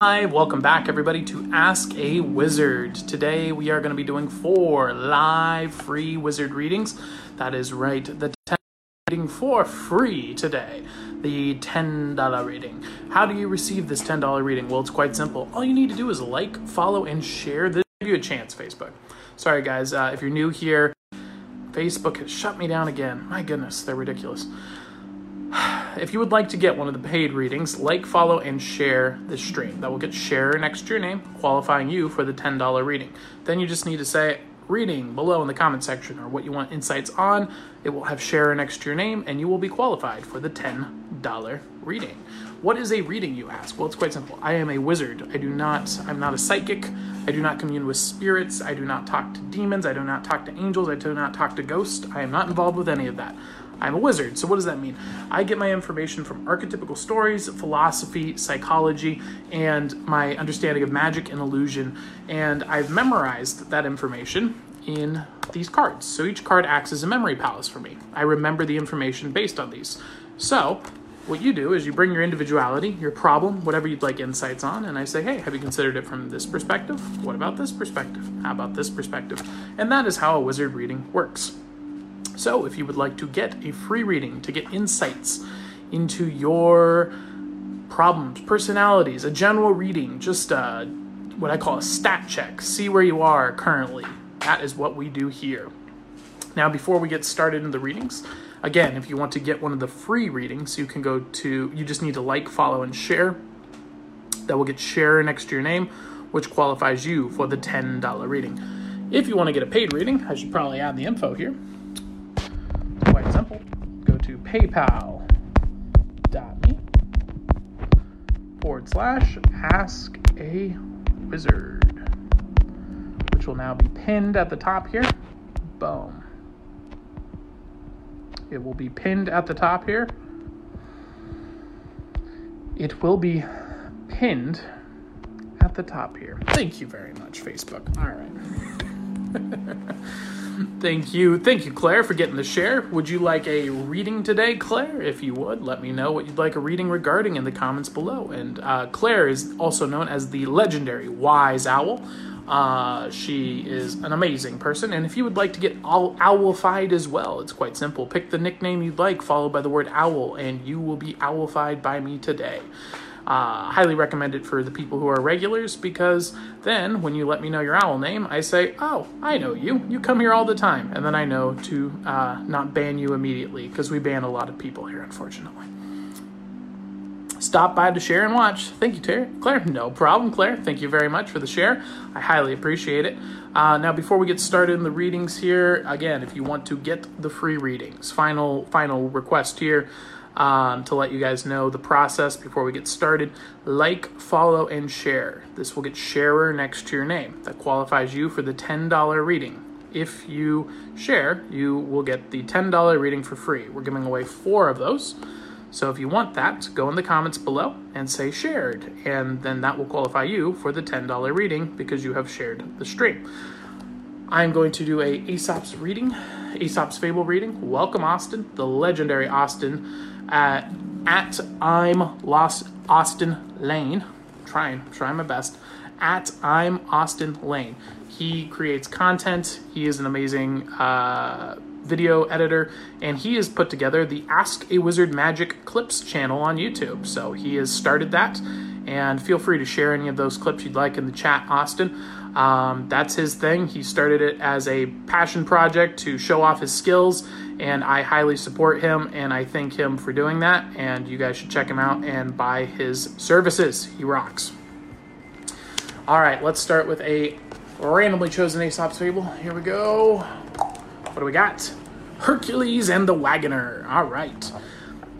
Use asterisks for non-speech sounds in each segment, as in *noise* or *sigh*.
Hi, welcome back everybody to Ask a Wizard. Today we are going to be doing four live free wizard readings. That is right, the 10 reading for free today. The $10 reading. How do you receive this $10 reading? Well, it's quite simple. All you need to do is like, follow, and share. This give you a chance, Facebook. Sorry guys, uh, if you're new here, Facebook has shut me down again. My goodness, they're ridiculous. *sighs* If you would like to get one of the paid readings, like, follow, and share this stream. That will get share next to your name, qualifying you for the $10 reading. Then you just need to say reading below in the comment section or what you want insights on. It will have share next to your name, and you will be qualified for the $10 reading. What is a reading, you ask? Well, it's quite simple. I am a wizard. I do not, I'm not a psychic. I do not commune with spirits. I do not talk to demons. I do not talk to angels. I do not talk to ghosts. I am not involved with any of that. I'm a wizard. So, what does that mean? I get my information from archetypical stories, philosophy, psychology, and my understanding of magic and illusion. And I've memorized that information in these cards. So, each card acts as a memory palace for me. I remember the information based on these. So, what you do is you bring your individuality, your problem, whatever you'd like insights on, and I say, hey, have you considered it from this perspective? What about this perspective? How about this perspective? And that is how a wizard reading works. So, if you would like to get a free reading to get insights into your problems, personalities, a general reading, just uh, what I call a stat check, see where you are currently, that is what we do here. Now, before we get started in the readings, again, if you want to get one of the free readings, you can go to, you just need to like, follow, and share. That will get share next to your name, which qualifies you for the $10 reading. If you want to get a paid reading, I should probably add the info here quite simple. Go to paypal.me forward slash ask a wizard, which will now be pinned at the top here. Boom. It will be pinned at the top here. It will be pinned at the top here. Thank you very much, Facebook. All right. *laughs* Thank you. Thank you, Claire, for getting the share. Would you like a reading today, Claire? If you would, let me know what you'd like a reading regarding in the comments below. And uh, Claire is also known as the legendary Wise Owl. Uh, she is an amazing person. And if you would like to get all owlified as well, it's quite simple. Pick the nickname you'd like, followed by the word owl, and you will be owlified by me today. Uh, highly recommend it for the people who are regulars because then when you let me know your owl name, I say, Oh, I know you. You come here all the time. And then I know to uh, not ban you immediately because we ban a lot of people here, unfortunately. Stop by to share and watch. Thank you, Terry. Claire. No problem, Claire. Thank you very much for the share. I highly appreciate it. Uh, now, before we get started in the readings here, again, if you want to get the free readings, final final request here um, to let you guys know the process before we get started. Like, follow, and share. This will get sharer next to your name. That qualifies you for the $10 reading. If you share, you will get the $10 reading for free. We're giving away four of those. So if you want that, go in the comments below and say shared, and then that will qualify you for the $10 reading because you have shared the stream. I'm going to do a Aesop's reading, Aesop's Fable reading. Welcome, Austin, the legendary Austin at, at I'm Lost Austin Lane. trying, trying my best. At I'm Austin Lane. He creates content. He is an amazing uh, video editor, and he has put together the Ask a Wizard Magic Clips channel on YouTube. So he has started that, and feel free to share any of those clips you'd like in the chat, Austin. Um, that's his thing. He started it as a passion project to show off his skills and I highly support him and I thank him for doing that. And you guys should check him out and buy his services. He rocks. All right, let's start with a randomly chosen Aesop's Fable. Here we go. What do we got? Hercules and the Wagoner. All right.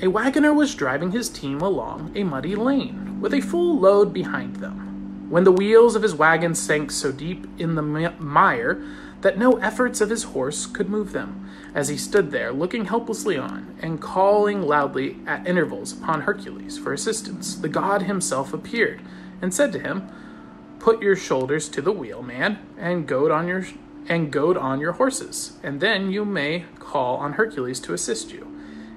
A wagoner was driving his team along a muddy lane with a full load behind them. When the wheels of his wagon sank so deep in the mire that no efforts of his horse could move them, as he stood there looking helplessly on and calling loudly at intervals upon Hercules for assistance, the god himself appeared and said to him, Put your shoulders to the wheel, man, and goad on your and goad on your horses, and then you may call on Hercules to assist you.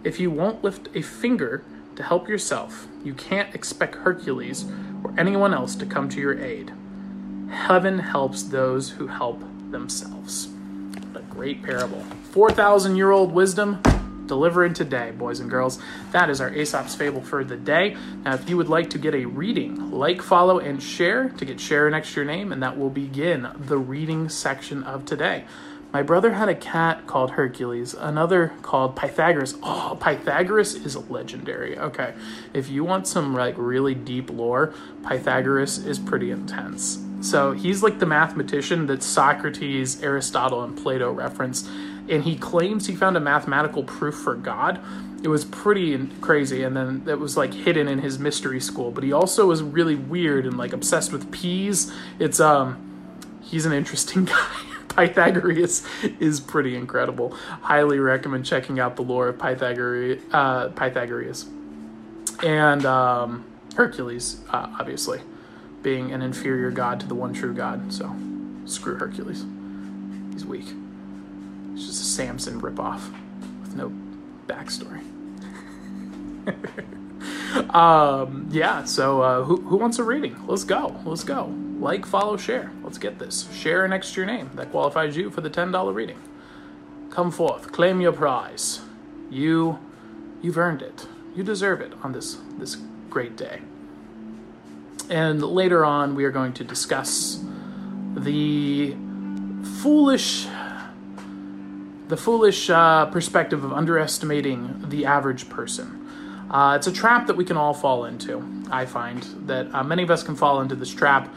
If you won't lift a finger to help yourself, you can't expect Hercules or anyone else to come to your aid. Heaven helps those who help themselves. What a great parable. 4,000 year old wisdom delivered today, boys and girls. That is our Aesop's Fable for the day. Now, if you would like to get a reading, like, follow, and share to get share next to your name, and that will begin the reading section of today. My brother had a cat called Hercules, another called Pythagoras. Oh, Pythagoras is legendary. Okay. If you want some like really deep lore, Pythagoras is pretty intense. So he's like the mathematician that Socrates, Aristotle, and Plato reference, and he claims he found a mathematical proof for God. It was pretty crazy, and then it was like hidden in his mystery school. But he also was really weird and like obsessed with peas. It's um, he's an interesting *laughs* guy. Pythagoras is pretty incredible. Highly recommend checking out the lore of Pythagoras. Uh, Pythagoras and um, Hercules, uh, obviously being an inferior god to the one true God. So screw Hercules. He's weak. It's just a Samson ripoff with no backstory. *laughs* um, yeah, so uh, who, who wants a reading? Let's go. Let's go. Like, follow, share. Let's get this. Share next to your name. That qualifies you for the $10 reading. Come forth. Claim your prize. You, you've earned it. You deserve it on this, this great day. And later on, we are going to discuss the foolish the foolish uh, perspective of underestimating the average person. Uh, it's a trap that we can all fall into. I find that uh, many of us can fall into this trap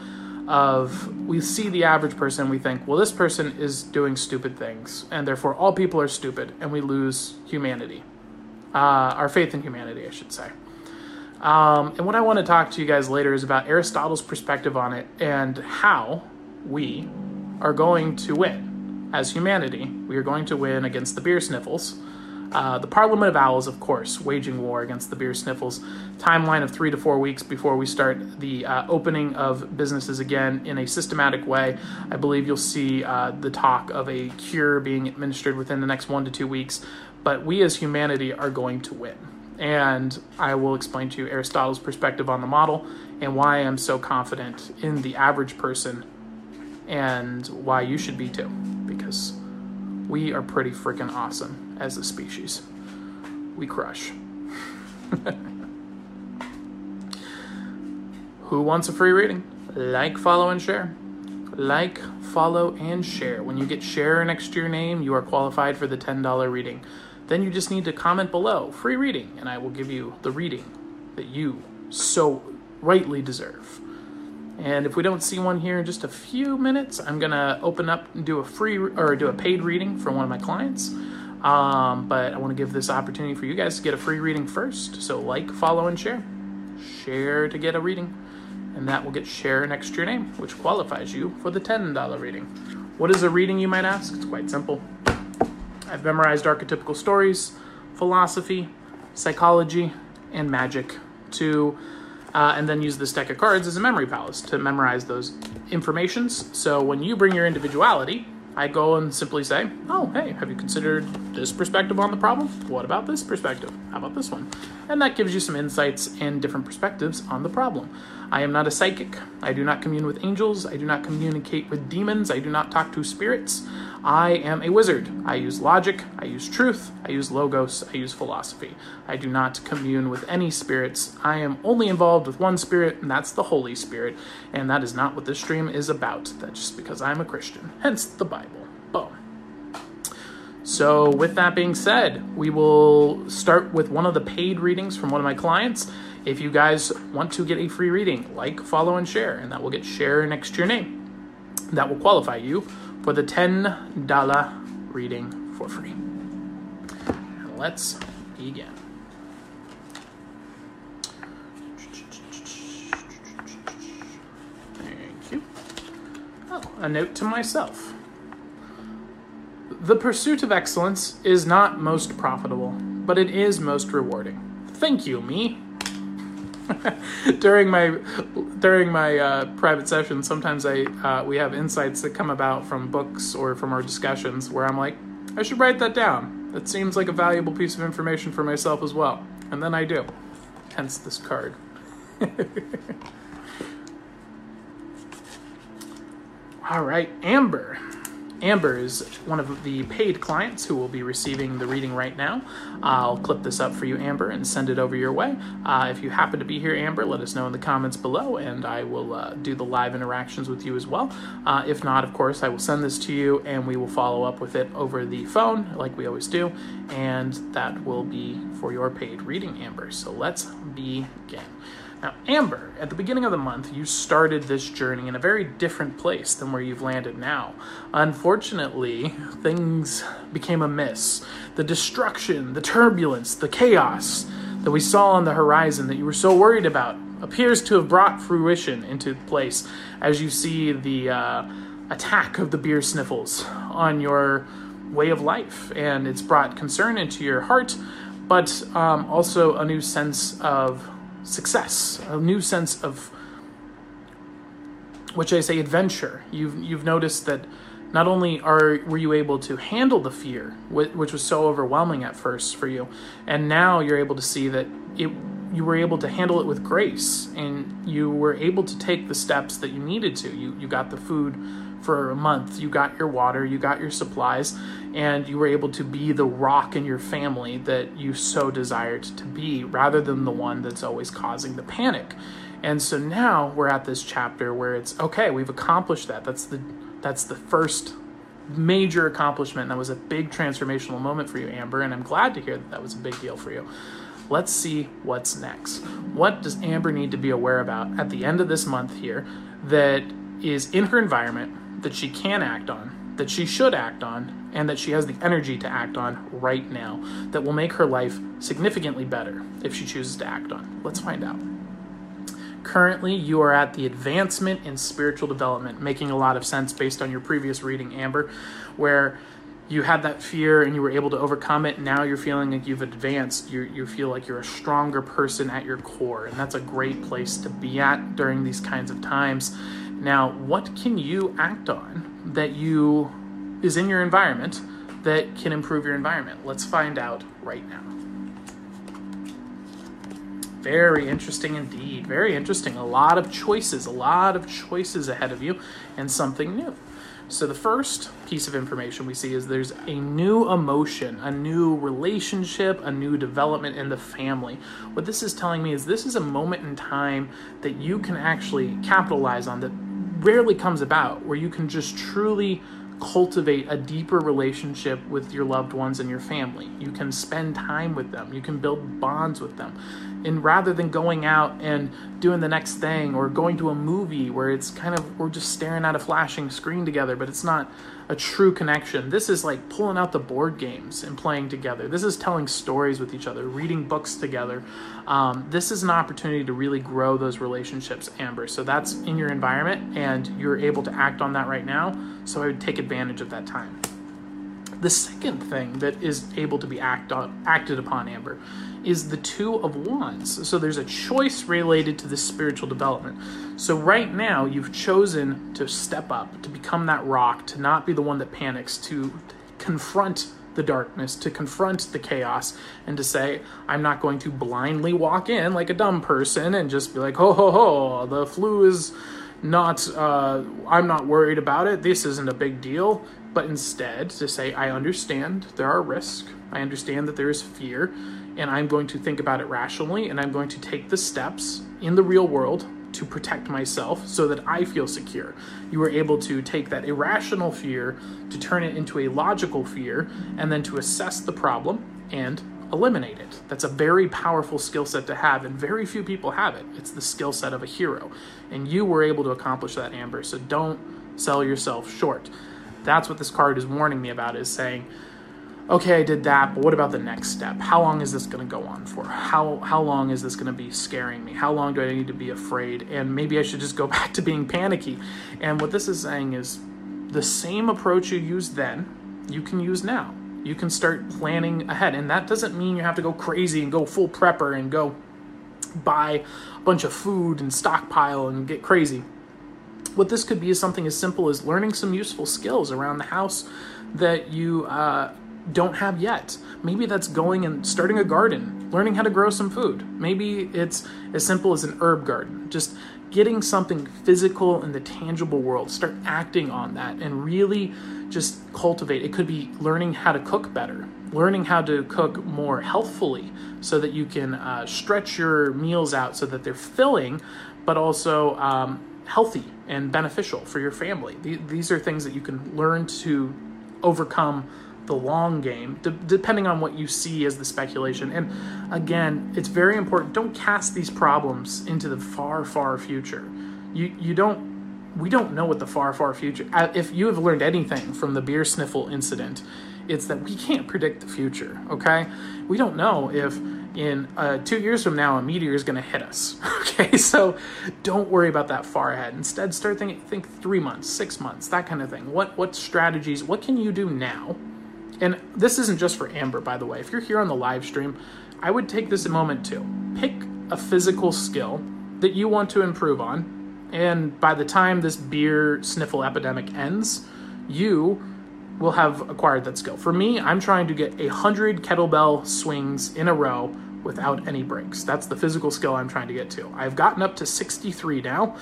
of we see the average person, we think, well, this person is doing stupid things, and therefore all people are stupid, and we lose humanity, uh, our faith in humanity, I should say. Um, and what I want to talk to you guys later is about Aristotle's perspective on it and how we are going to win. As humanity, we are going to win against the beer sniffles. Uh, the Parliament of Owls, of course, waging war against the beer sniffles. Timeline of three to four weeks before we start the uh, opening of businesses again in a systematic way. I believe you'll see uh, the talk of a cure being administered within the next one to two weeks. But we as humanity are going to win and I will explain to you Aristotle's perspective on the model and why I'm so confident in the average person and why you should be too, because we are pretty freaking awesome as a species. We crush. *laughs* Who wants a free reading? Like, follow, and share. Like, follow, and share. When you get share next to your name, you are qualified for the $10 reading then you just need to comment below free reading, and I will give you the reading that you so rightly deserve. And if we don't see one here in just a few minutes, I'm gonna open up and do a free or do a paid reading for one of my clients. Um, but I want to give this opportunity for you guys to get a free reading first. So like, follow, and share. Share to get a reading, and that will get share next to your name, which qualifies you for the $10 reading. What is a reading, you might ask? It's quite simple. I've memorized archetypical stories, philosophy, psychology, and magic to, uh, and then use this deck of cards as a memory palace to memorize those informations. So when you bring your individuality, I go and simply say, oh, hey, have you considered this perspective on the problem? What about this perspective? How about this one? And that gives you some insights and different perspectives on the problem. I am not a psychic. I do not commune with angels. I do not communicate with demons. I do not talk to spirits. I am a wizard. I use logic. I use truth. I use logos. I use philosophy. I do not commune with any spirits. I am only involved with one spirit, and that's the Holy Spirit. And that is not what this stream is about. That's just because I'm a Christian. Hence the Bible. Boom. So, with that being said, we will start with one of the paid readings from one of my clients. If you guys want to get a free reading, like, follow, and share, and that will get share next to your name. That will qualify you for the $10 reading for free. Let's begin. Thank you. Oh, a note to myself. The pursuit of excellence is not most profitable, but it is most rewarding. Thank you, me. *laughs* during my during my uh, private sessions, sometimes I uh, we have insights that come about from books or from our discussions where I'm like, I should write that down. That seems like a valuable piece of information for myself as well, and then I do. Hence this card. *laughs* All right, Amber. Amber is one of the paid clients who will be receiving the reading right now. I'll clip this up for you, Amber, and send it over your way. Uh, if you happen to be here, Amber, let us know in the comments below, and I will uh, do the live interactions with you as well. Uh, if not, of course, I will send this to you, and we will follow up with it over the phone, like we always do, and that will be for your paid reading, Amber. So let's begin. Now, Amber, at the beginning of the month, you started this journey in a very different place than where you've landed now. Unfortunately, things became amiss. The destruction, the turbulence, the chaos that we saw on the horizon that you were so worried about appears to have brought fruition into place as you see the uh, attack of the beer sniffles on your way of life. And it's brought concern into your heart, but um, also a new sense of success, a new sense of which I say, adventure. You've you've noticed that not only are were you able to handle the fear, which was so overwhelming at first for you, and now you're able to see that it you were able to handle it with grace, and you were able to take the steps that you needed to. You you got the food for a month. You got your water, you got your supplies, and you were able to be the rock in your family that you so desired to be rather than the one that's always causing the panic. And so now we're at this chapter where it's okay, we've accomplished that. That's the that's the first major accomplishment. That was a big transformational moment for you, Amber, and I'm glad to hear that that was a big deal for you. Let's see what's next. What does Amber need to be aware about at the end of this month here that is in her environment that she can act on, that she should act on, and that she has the energy to act on right now that will make her life significantly better if she chooses to act on. Let's find out. Currently, you are at the advancement in spiritual development, making a lot of sense based on your previous reading, Amber, where you had that fear and you were able to overcome it. Now you're feeling like you've advanced. You, you feel like you're a stronger person at your core. And that's a great place to be at during these kinds of times. Now, what can you act on that you is in your environment that can improve your environment? Let's find out right now. Very interesting indeed. Very interesting. A lot of choices, a lot of choices ahead of you, and something new. So, the first piece of information we see is there's a new emotion, a new relationship, a new development in the family. What this is telling me is this is a moment in time that you can actually capitalize on that rarely comes about where you can just truly cultivate a deeper relationship with your loved ones and your family. You can spend time with them. You can build bonds with them. And rather than going out and doing the next thing or going to a movie where it's kind of we're just staring at a flashing screen together, but it's not a true connection. This is like pulling out the board games and playing together. This is telling stories with each other, reading books together. Um, this is an opportunity to really grow those relationships, Amber. So that's in your environment, and you're able to act on that right now. So I would take advantage of that time. The second thing that is able to be act on, acted upon, Amber, is the Two of Wands. So there's a choice related to this spiritual development. So right now, you've chosen to step up, to become that rock, to not be the one that panics, to confront the darkness, to confront the chaos, and to say, I'm not going to blindly walk in like a dumb person and just be like, ho, ho, ho, the flu is not, uh, I'm not worried about it. This isn't a big deal. But instead, to say, I understand there are risks. I understand that there is fear and I'm going to think about it rationally and I'm going to take the steps in the real world to protect myself so that I feel secure. You were able to take that irrational fear to turn it into a logical fear and then to assess the problem and eliminate it. That's a very powerful skill set to have, and very few people have it. It's the skill set of a hero. And you were able to accomplish that, Amber, so don't sell yourself short. That's what this card is warning me about, is saying, okay, I did that, but what about the next step? How long is this going to go on for? How how long is this going to be scaring me? How long do I need to be afraid? And maybe I should just go *laughs* back to being panicky. And what this is saying is the same approach you used then, you can use now. You can start planning ahead, and that doesn't mean you have to go crazy and go full prepper and go buy a bunch of food and stockpile and get crazy. What this could be is something as simple as learning some useful skills around the house that you uh, don't have yet. Maybe that's going and starting a garden, learning how to grow some food. Maybe it's as simple as an herb garden. Just getting something physical in the tangible world. Start acting on that and really just cultivate. It could be learning how to cook better, learning how to cook more healthfully so that you can uh, stretch your meals out so that they're filling, but also um, healthy and beneficial for your family. These are things that you can learn to overcome the long game, de- depending on what you see as the speculation. And again, it's very important. Don't cast these problems into the far, far future. You you don't. We don't know what the far, far future. Uh, if you have learned anything from the beer sniffle incident, it's that we can't predict the future. Okay, we don't know if in uh, two years from now a meteor is going to hit us. *laughs* Okay, so don't worry about that far ahead. Instead, start thinking think three months, six months, that kind of thing. What what strategies? What can you do now? And this isn't just for Amber, by the way. If you're here on the live stream, I would take this a moment to pick a physical skill that you want to improve on. And by the time this beer sniffle epidemic ends, you will have acquired that skill. For me, I'm trying to get a hundred kettlebell swings in a row without any breaks. That's the physical skill I'm trying to get to. I've gotten up to 63 now.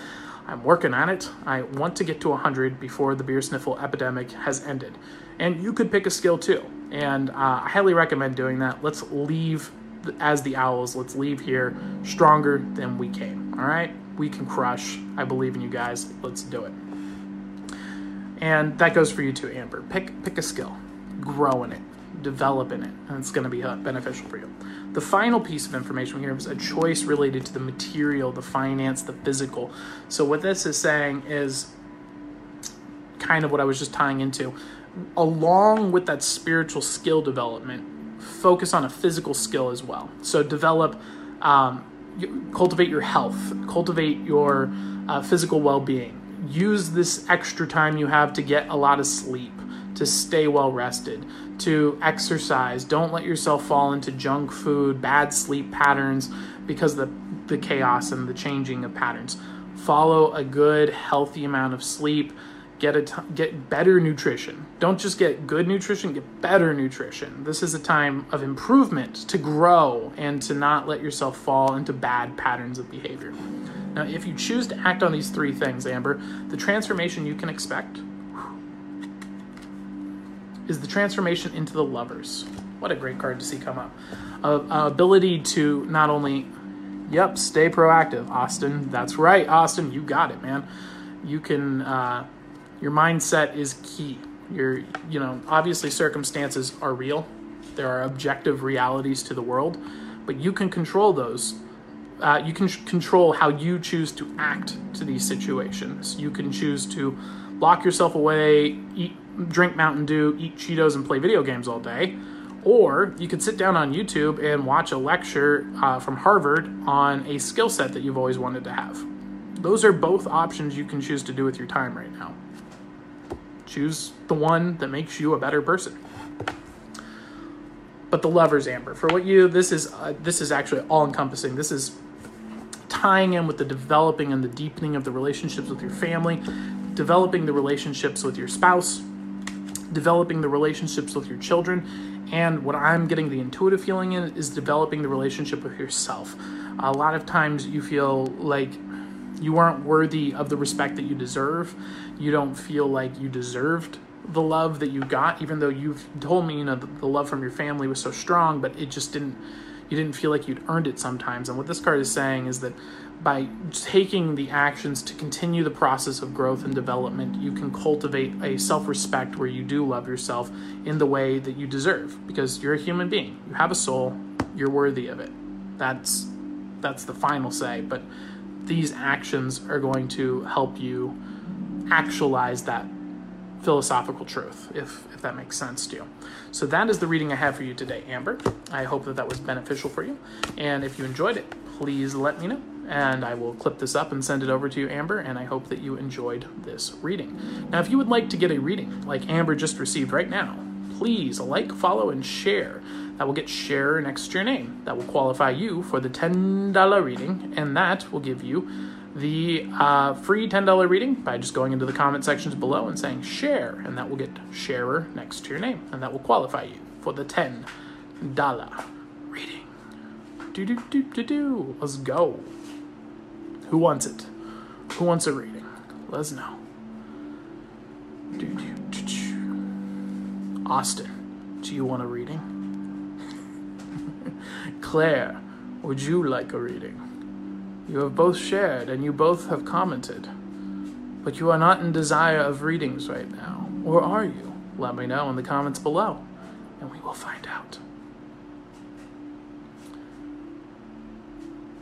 I'm working on it. I want to get to 100 before the beer sniffle epidemic has ended. And you could pick a skill too. And uh, I highly recommend doing that. Let's leave as the Owls. Let's leave here stronger than we came. All right? We can crush. I believe in you guys. Let's do it. And that goes for you too, Amber. Pick pick a skill, grow in it, develop in it, and it's going to be uh, beneficial for you. The final piece of information here is a choice related to the material, the finance, the physical. So what this is saying is kind of what I was just tying into along with that spiritual skill development, focus on a physical skill as well. So develop, um, cultivate your health, cultivate your uh, physical well being. Use this extra time you have to get a lot of sleep, to stay well rested, to exercise. Don't let yourself fall into junk food, bad sleep patterns because the the chaos and the changing of patterns. Follow a good, healthy amount of sleep get a t- get better nutrition. Don't just get good nutrition, get better nutrition. This is a time of improvement to grow and to not let yourself fall into bad patterns of behavior. Now, if you choose to act on these three things, Amber, the transformation you can expect is the transformation into the lovers. What a great card to see come up. Uh, ability to not only, yep, stay proactive, Austin. That's right, Austin. You got it, man. You can uh, your mindset is key. Your, you know, obviously circumstances are real. There are objective realities to the world, but you can control those. Uh, you can control how you choose to act to these situations. You can choose to lock yourself away, eat, drink Mountain Dew, eat Cheetos, and play video games all day. Or you could sit down on YouTube and watch a lecture uh, from Harvard on a skill set that you've always wanted to have. Those are both options you can choose to do with your time right now. Choose the one that makes you a better person. But the lovers, Amber, for what you this is uh, this is actually all encompassing. This is tying in with the developing and the deepening of the relationships with your family, developing the relationships with your spouse, developing the relationships with your children, and what I'm getting the intuitive feeling in is developing the relationship with yourself. A lot of times you feel like you aren't worthy of the respect that you deserve. You don't feel like you deserved the love that you got, even though you've told me, you know, the, the love from your family was so strong, but it just didn't, you didn't feel like you'd earned it sometimes. And what this card is saying is that by taking the actions to continue the process of growth and development, you can cultivate a self respect where you do love yourself in the way that you deserve because you're a human being. You have a soul, you're worthy of it. That's that's the final say, but these actions are going to help you actualize that philosophical truth, if, if that makes sense to you. So, that is the reading I have for you today, Amber. I hope that that was beneficial for you. And if you enjoyed it, please let me know. And I will clip this up and send it over to you, Amber. And I hope that you enjoyed this reading. Now, if you would like to get a reading like Amber just received right now, please like, follow, and share that will get share next to your name. That will qualify you for the $10 reading, and that will give you the uh, free $10 reading by just going into the comment sections below and saying share, and that will get sharer next to your name, and that will qualify you for the $10 reading. Do do do do do. Let's go. Who wants it? Who wants a reading? Let us know. Austin, do you want a reading? *laughs* Claire, would you like a reading? You have both shared and you both have commented. But you are not in desire of readings right now. Or are you? Let me know in the comments below, and we will find out.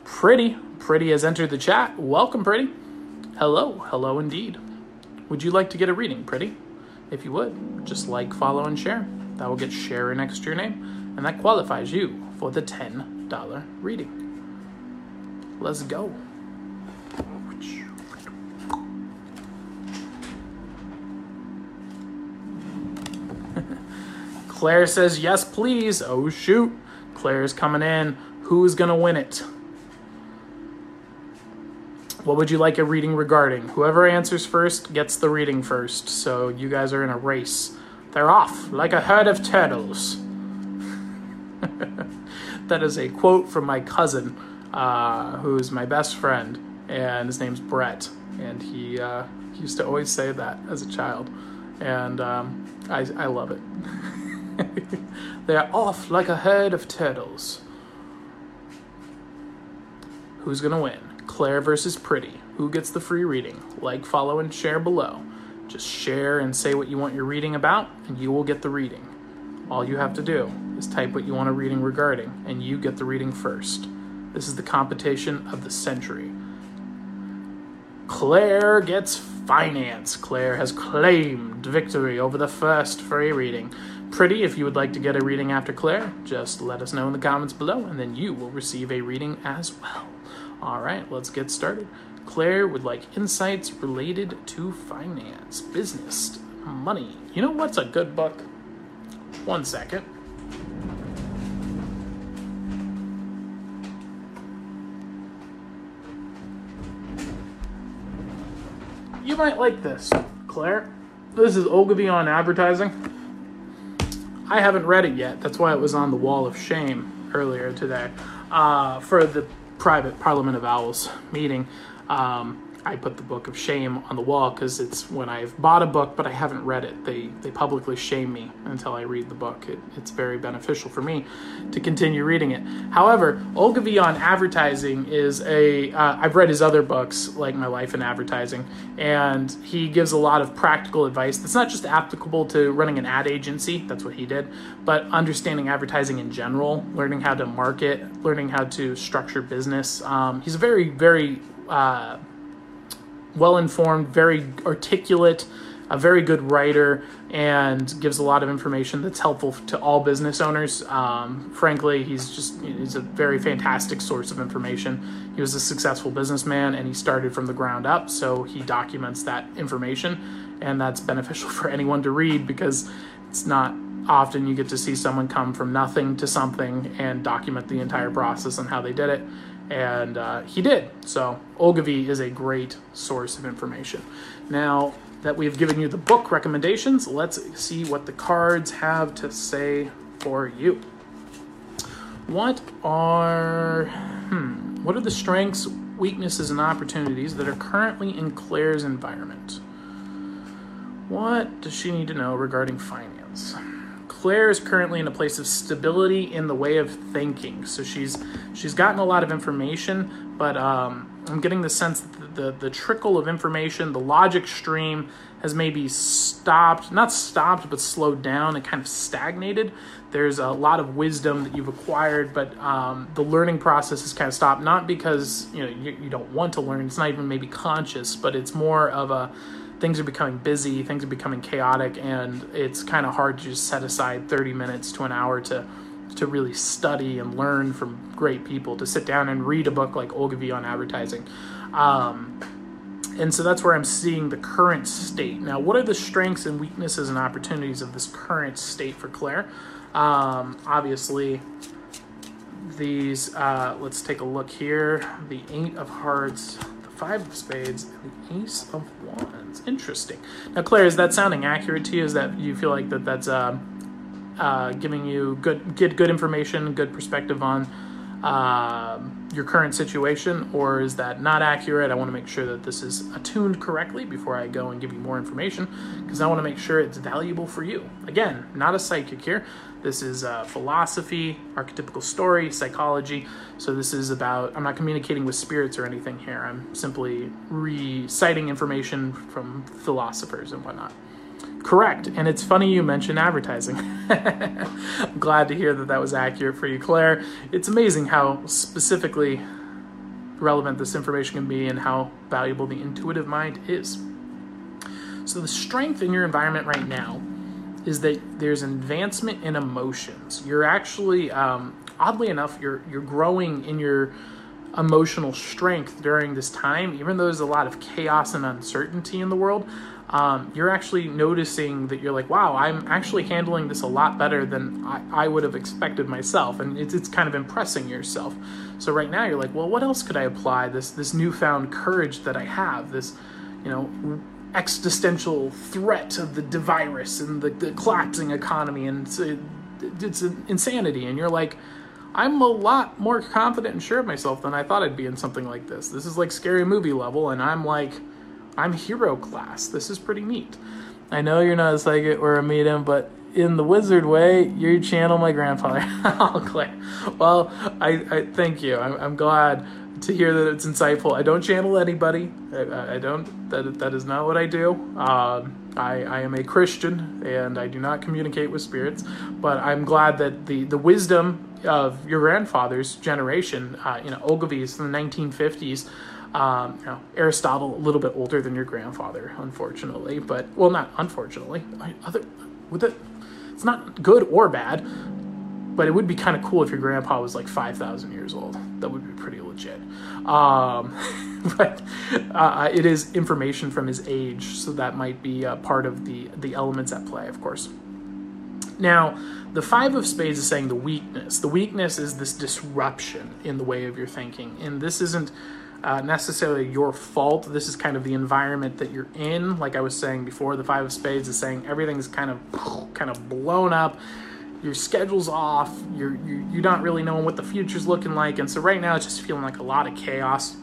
Pretty. Pretty has entered the chat. Welcome, Pretty. Hello. Hello indeed. Would you like to get a reading, Pretty? If you would, just like, follow, and share. That will get share next to your name, and that qualifies you for the $10 reading. Let's go. *laughs* Claire says, yes, please. Oh, shoot. Claire's coming in. Who's going to win it? What would you like a reading regarding? Whoever answers first gets the reading first. So you guys are in a race. They're off like a herd of turtles. *laughs* that is a quote from my cousin, uh, who's my best friend, and his name's Brett. And he, uh, he used to always say that as a child. And um, I, I love it. *laughs* They're off like a herd of turtles. Who's to win? Claire versus Pretty. Who gets the free reading? Like, follow, and share below. Just share and say what you want your reading about, and you will get the reading. All you have to do is type what you want a reading regarding, and you get the reading first. This is the competition of the century. Claire gets finance. Claire has claimed victory over the first free reading. Pretty, if you would like to get a reading after Claire, just let us know in the comments below, and then you will receive a reading as well. All right, let's get started. Claire would like insights related to finance, business, money. You know what's a good book? One second. You might like this, Claire. This is Ogilvy on advertising. I haven't read it yet. That's why it was on the wall of shame earlier today uh, for the private Parliament of Owls meeting, um, I put the Book of Shame on the wall because it's when I've bought a book but I haven't read it. They they publicly shame me until I read the book. It, it's very beneficial for me to continue reading it. However, Ogilvy on advertising is a. uh, read his other books like My Life in Advertising, and he gives a lot of practical advice that's not just applicable to running an ad agency. That's what he did, but understanding advertising in general, learning how to market, learning how to structure business. Um, he's a very very uh, well informed, very articulate, a very good writer, and gives a lot of information that's helpful to all business owners. Um, frankly, he's just he's a very fantastic source of information. He was a successful businessman and he started from the ground up, so he documents that information, and that's beneficial *laughs* for anyone to read because it's not often you get to see someone come from nothing to something and document the entire process and how they did it and uh, he did. So Ogilvy is a great source of information. Now that we've given you the book recommendations, let's see what the cards have to say for you. What are hmm, what are the strengths, weaknesses, and opportunities that are currently in Claire's environment? What does she need to know regarding finance? Claire is currently in a place of stability in the way of thinking. So she's she's gotten a lot of information, but um, I'm getting the sense that the, the, the trickle of information, the logic stream, has maybe stopped, not stopped, but slowed down and kind of stagnated. There's a lot of wisdom that you've acquired, but um, the learning process has kind of stopped. Not because you know you, you don't want to learn; it's not even maybe conscious, but it's more of a things are becoming busy, things are becoming chaotic, and it's kind of hard to just set aside 30 minutes to an hour to to really study and learn from great people, to sit down and read a book like Ogilvy on advertising. Um, and so that's where I'm seeing the current state. Now, what are the strengths and weaknesses and opportunities of this current state for Claire? Um, obviously, these, uh, let's take a look here. The Eight of Hearts, Five of Spades, and the Ace of Wands. Interesting. Now, Claire, is that sounding accurate to you? Is that you feel like that that's uh, uh, giving you good, get good information, good perspective on uh, your current situation, or is that not accurate? I want to make sure that this is attuned correctly before I go and give you more information because I want to make sure it's valuable for you. Again, not a psychic here. This is uh, philosophy, archetypical story, psychology. So, this is about, I'm not communicating with spirits or anything here. I'm simply reciting information from philosophers and whatnot. Correct. And it's funny you mentioned advertising. *laughs* I'm glad to hear that that was accurate for you, Claire. It's amazing how specifically relevant this information can be and how valuable the intuitive mind is. So, the strength in your environment right now is that there's advancement in emotions. You're actually, um, oddly enough, you're you're growing in your emotional strength during this time, even though there's a lot of chaos and uncertainty in the world um, you're actually noticing that you're like, wow, I'm actually handling this a lot better than I, I would have expected myself, and it's, it's kind of impressing yourself. So right now you're like, well, what else could I apply this this newfound courage that I have, this, you know, existential threat of the, virus and the, the collapsing economy, and it's, it's insanity, and you're like. I'm a lot more confident and sure of myself than I thought I'd be in something like this. This is like scary movie level, and I'm like, I'm hero class. This is pretty neat. I know you're not a psychic or a medium, but in the wizard way, you channel my grandfather. *laughs* Well, I, I thank you. I'm, I'm glad to hear that it's insightful. I don't channel anybody. I, I don't. That that is not what I do. Um, I, I am a Christian and I do not communicate with spirits. But I'm glad that the the wisdom of your grandfather's generation, uh, you know, Ogilvy's in the 1950s, um, you know, Aristotle, a little bit older than your grandfather, unfortunately, but well, not unfortunately. Other, with it, it's not good or bad, but it would be kind of cool if your grandpa was like five thousand years old. That would be pretty legit. Um, *laughs* but uh, it is information from his age, so that might be uh, part of the the elements at play, of course. Now, the Five of Spades is saying the weakness. The weakness is this disruption in the way of your thinking, and this isn't uh, necessarily your fault. This is kind of the environment that you're in. Like I was saying before, the Five of Spades is saying everything's kind of kind of blown up. Your schedule's off. You're you're, you're not really knowing what the future's looking like, and so right now it's just feeling like a lot of chaos.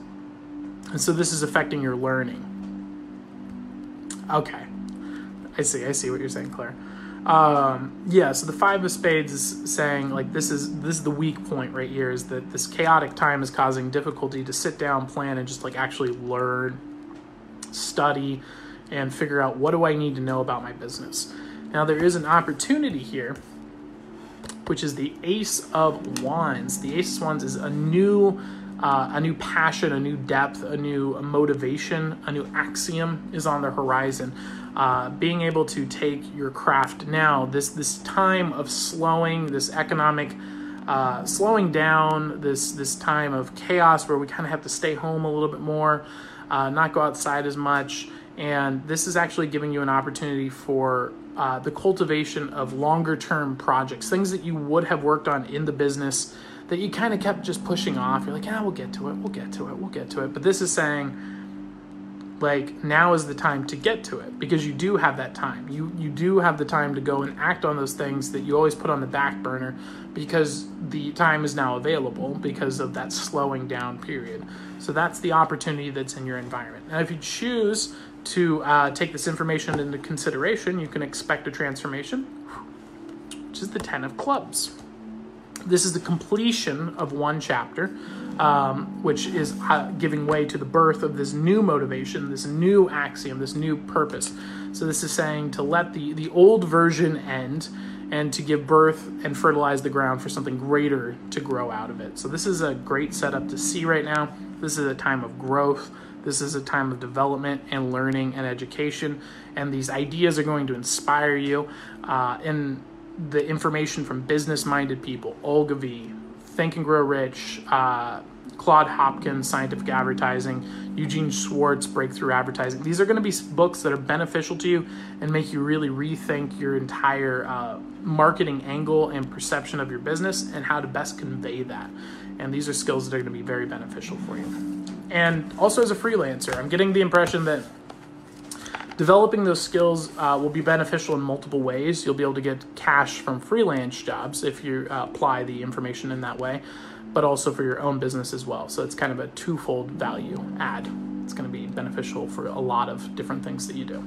And so this is affecting your learning. Okay, I see. I see what you're saying, Claire. Um, yeah, so the five of spades is saying like this is this is the weak point right here is that this chaotic time is causing difficulty to sit down, plan, and just like actually learn, study, and figure out what do I need to know about my business. Now there is an opportunity here, which is the Ace of Wands. The Ace of Wands is a new uh, a new passion, a new depth, a new motivation, a new axiom is on the horizon uh, being able to take your craft now, this this time of slowing, this economic uh, slowing down, this this time of chaos where we kind of have to stay home a little bit more, uh, not go outside as much, and this is actually giving you an opportunity for uh, the cultivation of longer term projects, things that you would have worked on in the business that you kind of kept just pushing off. You're like, yeah, we'll get to it, we'll get to it, we'll get to it. But this is saying like now is the time to get to it because you do have that time. You you do have the time to go and act on those things that you always put on the back burner because the time is now available because of that slowing down period. So that's the opportunity that's in your environment. Now if you choose to uh, take this information into consideration you can expect a transformation which is the 10 of clubs this is the completion of one chapter um, which is uh, giving way to the birth of this new motivation, this new axiom, this new purpose. So this is saying to let the the old version end and to give birth and fertilize the ground for something greater to grow out of it. So this is a great setup to see right now. This is a time of growth. This is a time of development and learning and education. And these ideas are going to inspire you. Uh, and the information from business minded people, Ogilvy, Think and Grow Rich, uh, Claude Hopkins, Scientific Advertising, Eugene Schwartz, Breakthrough Advertising. These are going to be books that are beneficial to you and make you really rethink your entire uh, marketing angle and perception of your business and how to best convey that. And these are skills that are going to be very beneficial for you. And also, as a freelancer, I'm getting the impression that developing those skills uh, will be beneficial in multiple ways. You'll be able to get cash from freelance jobs if you uh, apply the information in that way. but also for your own business as well. So it's kind of a twofold value add. It's going to be beneficial for a lot of different things that you do.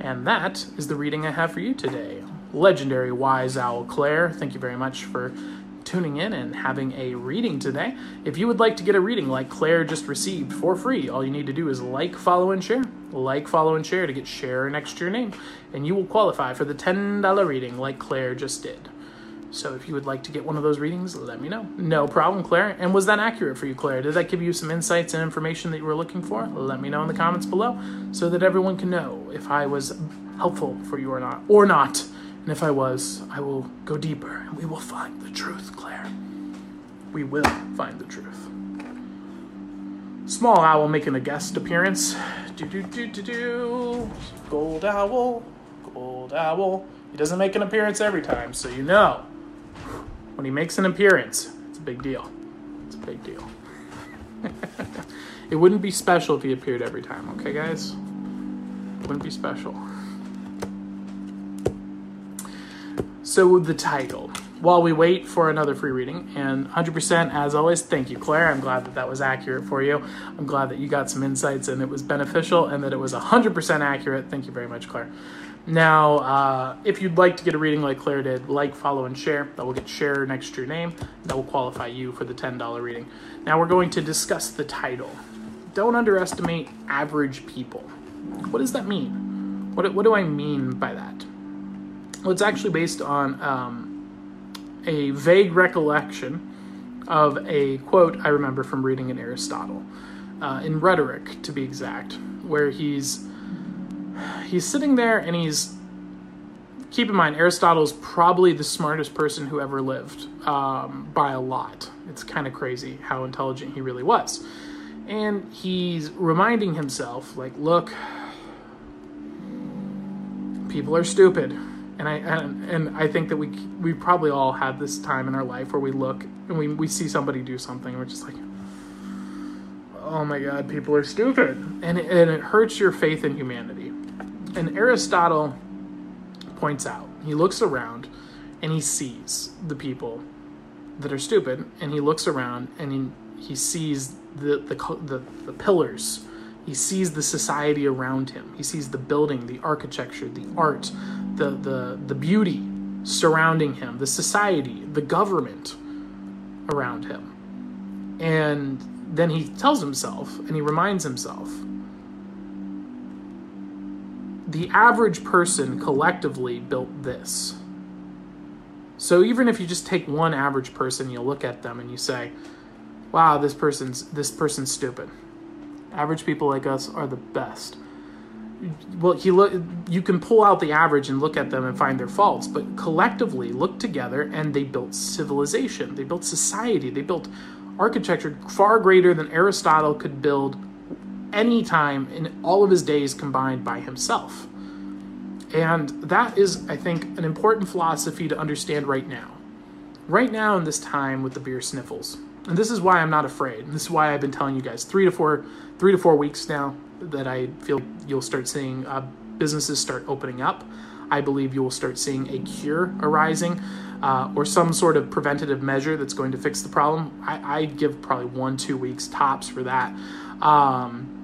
And that is the reading I have for you today. Legendary Wise Owl Claire, thank you very much for tuning in and having a reading today. If you would like to get a reading like Claire just received for free, all you need to do is like, follow, and share. Like, follow, and share to get share next to your name, and you will qualify for the $10 reading like Claire just did. So if you would like to get one of those readings, let me know. No problem, Claire. And was that accurate for you, Claire? Did that give you some insights and information that you were looking for? Let me know in the comments below so that everyone can know if I was helpful for you or not. Or not. And if I was, I will go deeper and we will find the truth, Claire. We will find the truth. Small owl making a guest appearance. Do do do do do. Gold owl, gold owl. He doesn't make an appearance every time, so you know. When he makes an appearance, it's a big deal. It's a big deal. *laughs* it wouldn't be special if he appeared every time, okay, guys? It wouldn't be special. So, the title. While we wait for another free reading, and 100% as always, thank you, Claire. I'm glad that that was accurate for you. I'm glad that you got some insights and it was beneficial and that it was 100% accurate. Thank you very much, Claire. Now, uh, if you'd like to get a reading like Claire did, like, follow, and share. That will get share next to your name. That will qualify you for the $10 reading. Now, we're going to discuss the title. Don't underestimate average people. What does that mean? What, what do I mean by that? Well, it's actually based on um, a vague recollection of a quote I remember from reading in Aristotle, uh, in Rhetoric to be exact, where he's he's sitting there and he's keep in mind Aristotle's probably the smartest person who ever lived um, by a lot. It's kind of crazy how intelligent he really was, and he's reminding himself like, look, people are stupid and I and, and I think that we we probably all had this time in our life where we look and we we see somebody do something and we're just like oh my god people are stupid. And it, and it hurts your faith in humanity. And Aristotle points out he looks around and he sees the people that are stupid and he looks around and he he sees the the the, the pillars he sees the society around him he sees the building the architecture the art the, the, the beauty surrounding him, the society, the government around him. And then he tells himself and he reminds himself the average person collectively built this. So even if you just take one average person, you look at them and you say, "Wow, this person's this person's stupid." Average people like us are the best. Well he look you can pull out the average and look at them and find their faults but collectively look together and they built civilization. They built society. They built architecture far greater than aristotle could build any time in all of his days combined by himself. And that is i think an important philosophy to understand right now. Right now in this time with the beer sniffles and this is why i'm not afraid this is why i've been telling you guys three to four three to four weeks now that I feel you'll start seeing uh, businesses start opening up. I believe you will start seeing a cure arising uh, or some sort of preventative measure that's going to fix the problem. I, I'd give probably one, two weeks tops for that. Um,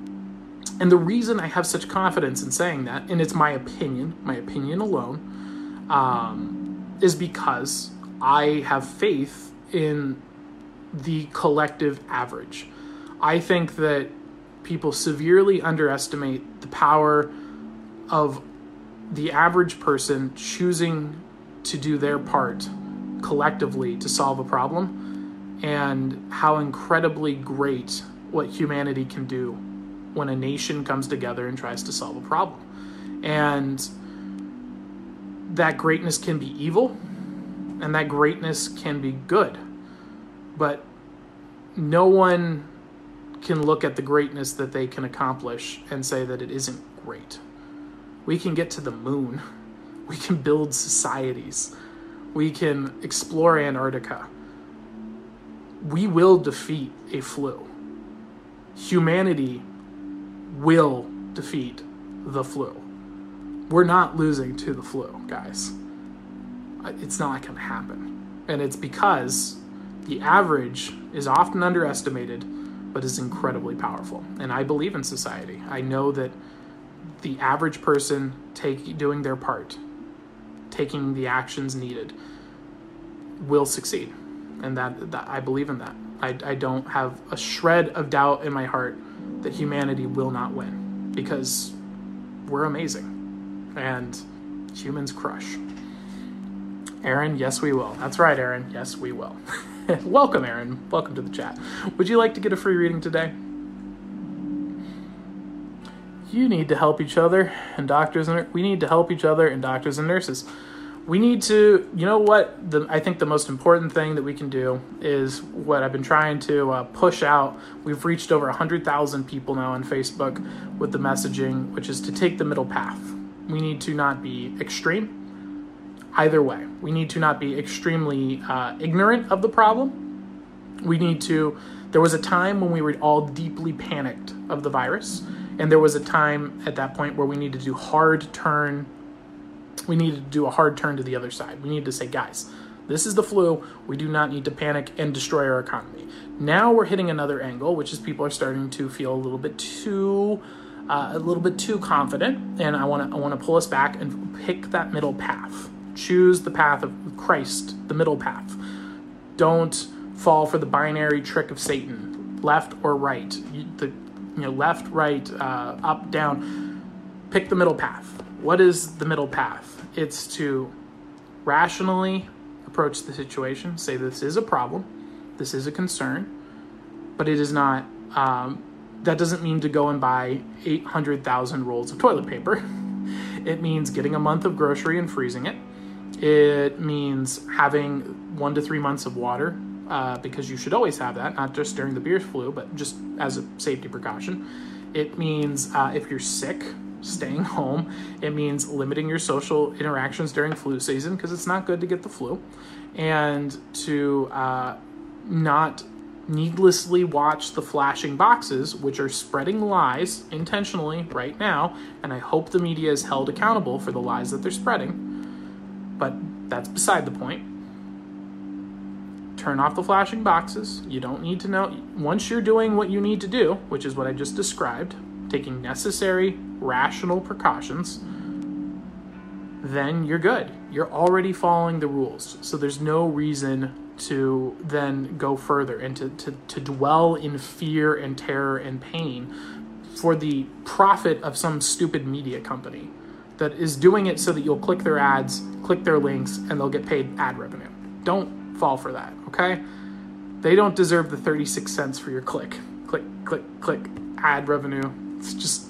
and the reason I have such confidence in saying that, and it's my opinion, my opinion alone, um, is because I have faith in the collective average. I think that people severely underestimate the power of the average person choosing to do their part collectively to solve a problem and how incredibly great what humanity can do when a nation comes together and tries to solve a problem. And that greatness can be evil and that greatness can be good. But no one can look at the greatness that they can accomplish and say that it isn't great. We can get to the moon. *laughs* We can build societies. We can explore Antarctica. We will defeat a flu. Humanity will defeat the flu. We're not losing to the flu, guys. Uh, it's not going to happen. And it's because The average is often underestimated, but is incredibly powerful. And I believe in society. I know that the average person take doing their part, taking the actions needed, will succeed, and that, that I believe in that. I, I don't have a shred of doubt in my heart that humanity will not win because we're amazing and humans crush. Aaron, yes, we will. That's right, Aaron. Yes, we will. *laughs* *laughs* Welcome, Aaron. Welcome to the chat. Would you like to get a free reading today? You need to help each other, and doctors and we need to help each other, and doctors and nurses. We need to, you know what? The, I think the most important thing that we can do is what I've been trying to uh, push out. We've reached over 100,000 people now on Facebook with the messaging, which is to take the middle path. We need to not be extreme either way. We need to not be extremely uh, ignorant of the problem. We need to, there was a time when we were all deeply panicked of the virus, and there was a time at that point where we needed to do hard turn, we needed to do a hard turn to the other side. We needed to say, guys, this is the flu. We do not need to panic and destroy our economy. Now we're hitting another angle, which is people are starting to feel a little bit too. Uh, a little bit too confident, and I want to I want to pull us back and pick that middle path Choose the path of Christ, the middle path. Don't fall for the binary trick of Satan, left or right. The you know left, right, uh, up, down. Pick the middle path. What is the middle path? It's to rationally approach the situation. Say this is a problem, this is a concern, but it is not. Um, that doesn't mean to go and buy 800,000 rolls of toilet paper. *laughs* It means getting a month of grocery and freezing it it means having one to three months of water uh, because you should always have that, not just during the beer flu, but just as a safety precaution. It means uh, if you're sick, staying *laughs* home. It means limiting your social interactions during flu season because it's not good to get the flu. And to uh, not needlessly watch the flashing boxes, which are spreading lies intentionally right now. And I hope the media is held accountable for the lies that they're spreading but that's beside the point. Turn off the flashing boxes. You don't need to know. Once you're doing what you need to do, which is what I just described, taking necessary, rational precautions, then you're good. You're already following the rules. So there's no reason to then go further and to, to, to dwell in fear and terror and pain for the profit of some stupid media company that is doing it so that you'll click their ads, click their links, and they'll get paid ad revenue. Don't fall for that, okay? They don't deserve the 36 cents for your click. Click, click, click, ad revenue. It's just,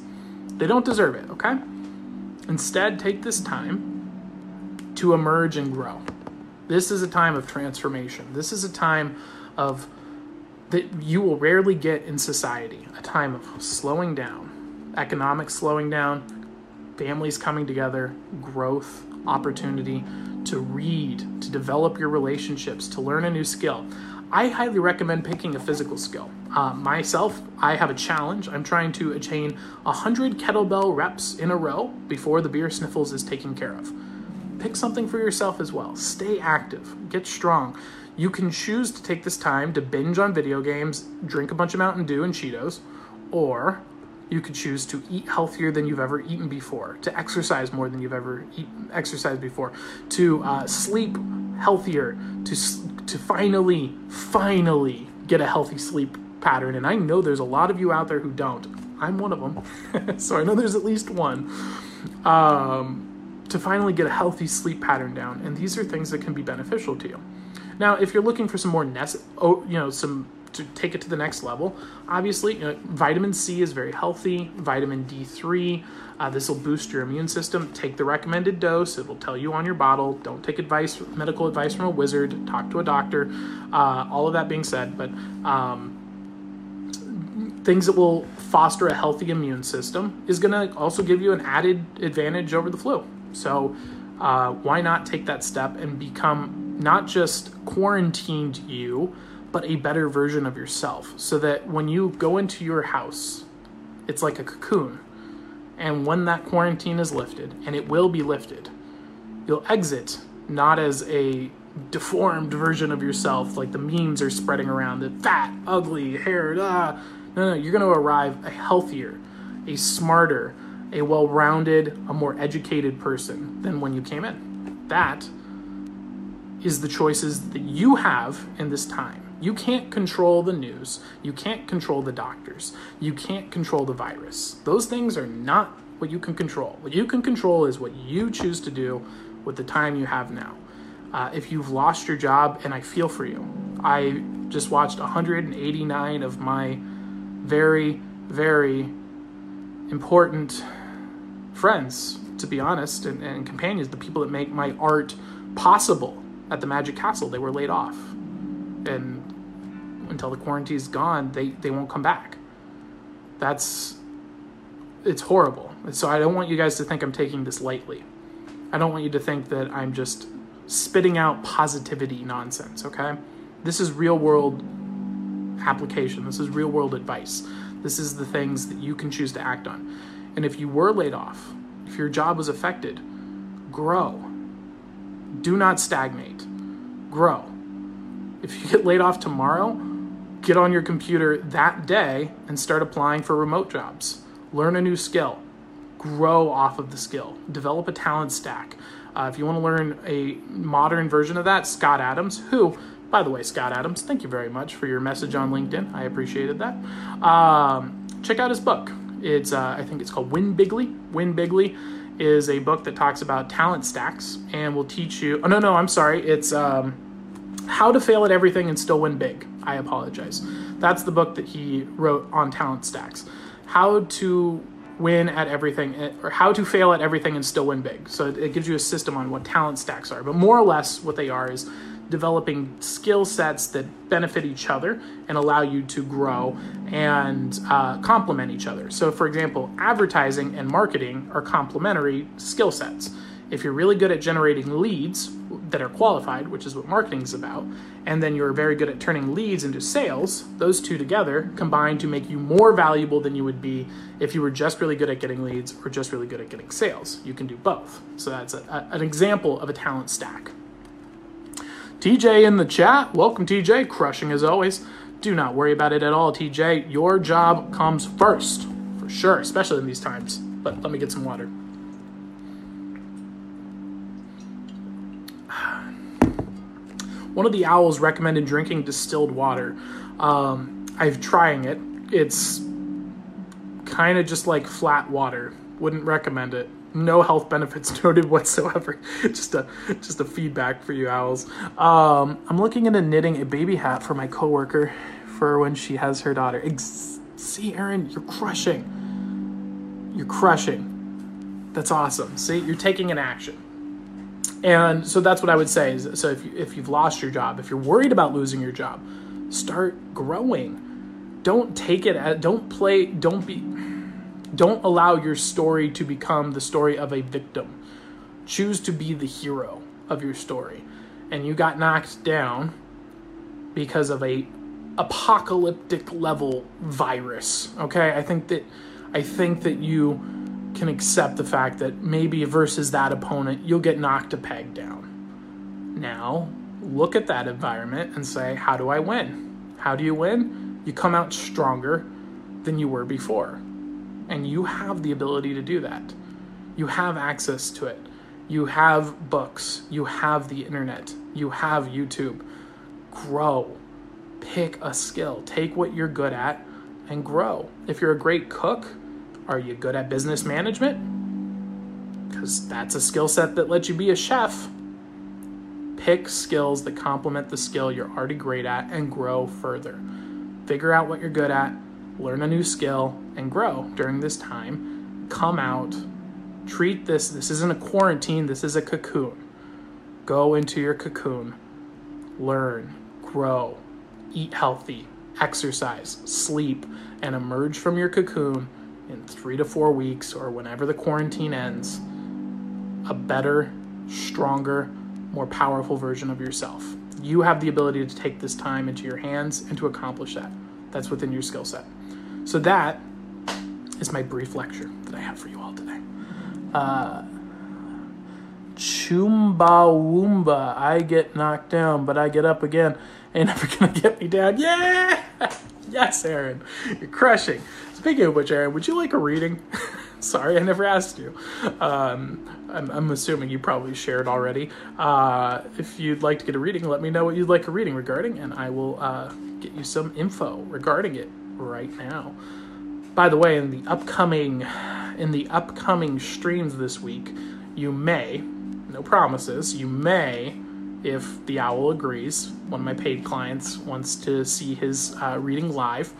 they don't deserve it, okay? Instead, take this time to emerge and grow. This is a time of transformation. This is a time of that you will rarely get in society a time of slowing down, economic slowing down, families coming together, growth, opportunity to read, to develop your relationships, to learn a new skill. I highly recommend picking a physical skill. Uh, myself, I have a challenge. I'm trying to attain 100 kettlebell reps in a row before the beer sniffles is taken care of. Pick something for yourself as well. Stay active, get strong. You can choose to take this time to binge on video games, drink a bunch of Mountain Dew and Cheetos, or you could choose to eat healthier than you've ever eaten before, to exercise more than you've ever eat, exercised before, to uh, sleep healthier, to to finally, finally get a healthy sleep pattern. And I know there's a lot of you out there who don't. I'm one of them, *laughs* so I know there's at least one. Um, to finally get a healthy sleep pattern down, and these are things that can be beneficial to you. Now, if you're looking for some more, nece- oh, you know, some to take it to the next level. Obviously, you know, vitamin C is very healthy. Vitamin D3, uh, this will boost your immune system. Take the recommended dose. It will tell you on your bottle. Don't take advice, medical advice from a wizard. Talk to a doctor. Uh, all of that being said, but um, things that will foster a healthy immune system is going to also give you an added advantage over the flu. So, uh, why not take that step and become not just quarantined you, but a better version of yourself so that when you go into your house, it's like a cocoon. And when that quarantine is lifted, and it will be lifted, you'll exit not as a deformed version of yourself, like the memes are spreading around, the fat, ugly, hair, ah. No, no, you're going to arrive a healthier, a smarter, a well rounded, a more educated person than when you came in. That is the choices that you have in this time. You can't control the news. You can't control the doctors. You can't control the virus. Those things are not what you can control. What you can control is what you choose to do with the time you have now. Uh, if you've lost your job, and I feel for you, I just watched 189 of my very, very important friends, to be honest, and, and companions, the people that make my art possible at the Magic Castle. They were laid off. And until the quarantine's gone, they, they won't come back. That's it's horrible. So I don't want you guys to think I'm taking this lightly. I don't want you to think that I'm just spitting out positivity nonsense, okay? This is real world application. This is real world advice. This is the things that you can choose to act on. And if you were laid off, if your job was affected, grow. Do not stagnate. Grow. If you get laid off tomorrow, get on your computer that day and start applying for remote jobs. Learn a new skill. Grow off of the skill. Develop a talent stack. Uh, if you want to learn a modern version of that, Scott Adams, who, by the way, Scott Adams, thank you very much for your message on LinkedIn. I appreciated that. Um, check out his book. It's uh, I think it's called Win Bigly. Win Bigly is a book that talks about talent stacks and will teach you. Oh no, no, I'm sorry. It's um, how to fail at everything and still win big. I apologize. That's the book that he wrote on talent stacks. How to win at everything, or how to fail at everything and still win big. So it gives you a system on what talent stacks are. But more or less, what they are is developing skill sets that benefit each other and allow you to grow and uh, complement each other. So, for example, advertising and marketing are complementary skill sets. If you're really good at generating leads that are qualified, which is what marketing is about, and then you're very good at turning leads into sales, those two together combine to make you more valuable than you would be if you were just really good at getting leads or just really good at getting sales. You can do both. So that's a, a, an example of a talent stack. TJ in the chat. Welcome, TJ. Crushing as always. Do not worry about it at all, TJ. Your job comes first, for sure, especially in these times. But let me get some water. One of the owls recommended drinking distilled water. Um, I've trying it. It's kind of just like flat water. Wouldn't recommend it no health benefits *laughs* noted whatsoever. just a just a feedback for you owls. Um, I'm looking into knitting a baby hat for my coworker for when she has her daughter. Ex- See, Aaron, you're crushing. You're crushing. That's awesome. See, you're taking an action. And so that's what I would say. Is, so if, you, if you've lost your job, if you're worried about losing your job, start growing. Don't take it at, don't play, don't be, don't allow your story to become the story of a victim. Choose to be the hero of your story. And you got knocked down because of a apocalyptic level virus. Okay? I think that I think that you can accept the fact that maybe versus that opponent, you'll get knocked a peg down. Now, look at that environment and say, how do I win? How do you win? You come out stronger than you were before. And you have the ability to do that. You have access to it. You have books. You have the internet. You have YouTube. Grow. Pick a skill. Take what you're good at and grow. If you're a great cook, are you good at business management? Because that's a skill set that lets you be a chef. Pick skills that complement the skill you're already great at and grow further. Figure out what you're good at, learn a new skill, and grow during this time. Come out, treat this, this isn't a quarantine, this is a cocoon. Go into your cocoon, learn, grow, eat healthy, exercise, sleep, and emerge from your cocoon in three to four weeks or whenever the quarantine ends a better, stronger, more powerful version of yourself. You have the ability to take this time into your hands and to accomplish that. That's within your skill set. So that is my brief lecture that I have for you all today. Uh, Chumbawamba. I get knocked down, but I get up again. Ain't *laughs* never gonna get me down. Yeah! *laughs* yes, Aaron. You're crushing. Speaking of which, Aaron, would you like a reading? *laughs* Sorry, I never asked you. Um, I'm, I'm, assuming you probably shared already. Uh, if you'd like to get a reading, let me know what you'd like a reading regarding, and I will uh, get you some info regarding it right now. By the way, in the upcoming in the upcoming streams this week, you may, no promises, you may, if the owl agrees, one of my paid clients wants to see his uh, reading live,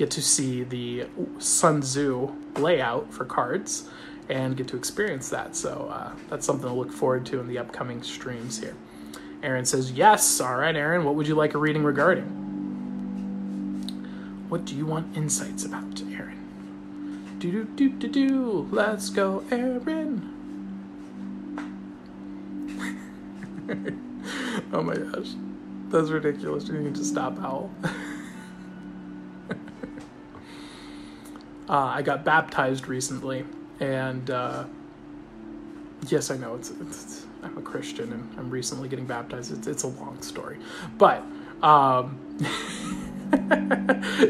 get to see the Sun Tzu layout for cards and get to experience that. So uh, that's something to look forward to in the upcoming streams here. Aaron says, Yes. All right, Aaron, what would you like a reading regarding? What do you want insights about, Aaron? Do do do do do. Let's go, Aaron. *laughs* oh my gosh. That's ridiculous. You need to stop Owl. *laughs* uh, I got baptized recently, and uh, yes, I know it's, it's, I'm a Christian and I'm recently getting baptized. It's, it's a long story, but um, *laughs*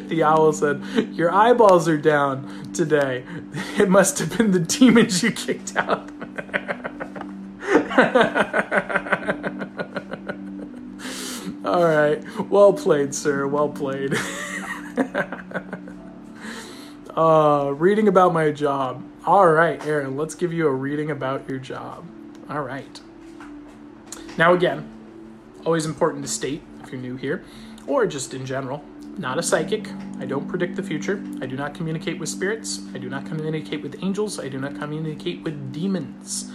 the owl said, "Your eyeballs are down today. *laughs* It must have been the demons you kicked out." *laughs* All right. Well played, sir. Well played. Uh, reading about my job. All right, Aaron, let's give you a reading about your job. All right. Now, again, always important to state if you're new here, or just in general, not a psychic. I don't predict the future. I do not communicate with spirits. I do not communicate with angels. I do not communicate with demons.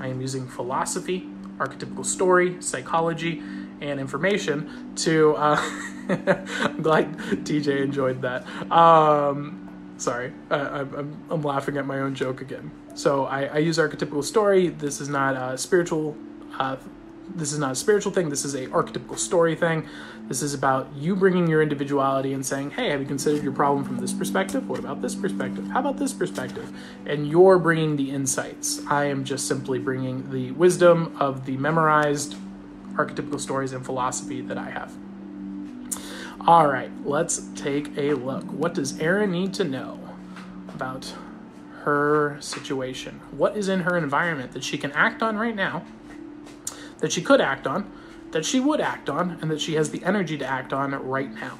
I am using philosophy, archetypical story, psychology, and information to. Uh, *laughs* I'm glad TJ enjoyed that. Um, sorry, I, am I'm laughing at my own joke again. So I, I use archetypical story. This is not a spiritual. Uh, this is not a spiritual thing. This is a archetypical story thing. This is about you bringing your individuality and saying, "Hey, have you considered your problem from this perspective? What about this perspective? How about this perspective?" And you're bringing the insights. I am just simply bringing the wisdom of the memorized archetypical stories and philosophy that I have. All right, let's take a look. What does Erin need to know about her situation? What is in her environment that she can act on right now, that she could act on, that she would act on, and that she has the energy to act on right now?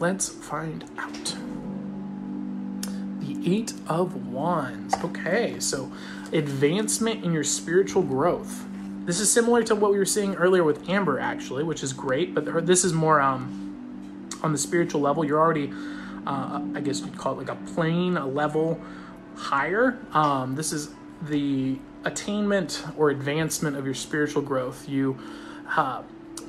Let's find out. The Eight of Wands. Okay, so advancement in your spiritual growth. This is similar to what we were seeing earlier with Amber, actually, which is great, but this is more um, on the spiritual level. You're already, uh, I guess you'd call it like a plane, a level higher. Um, this is the attainment or advancement of your spiritual growth. You uh,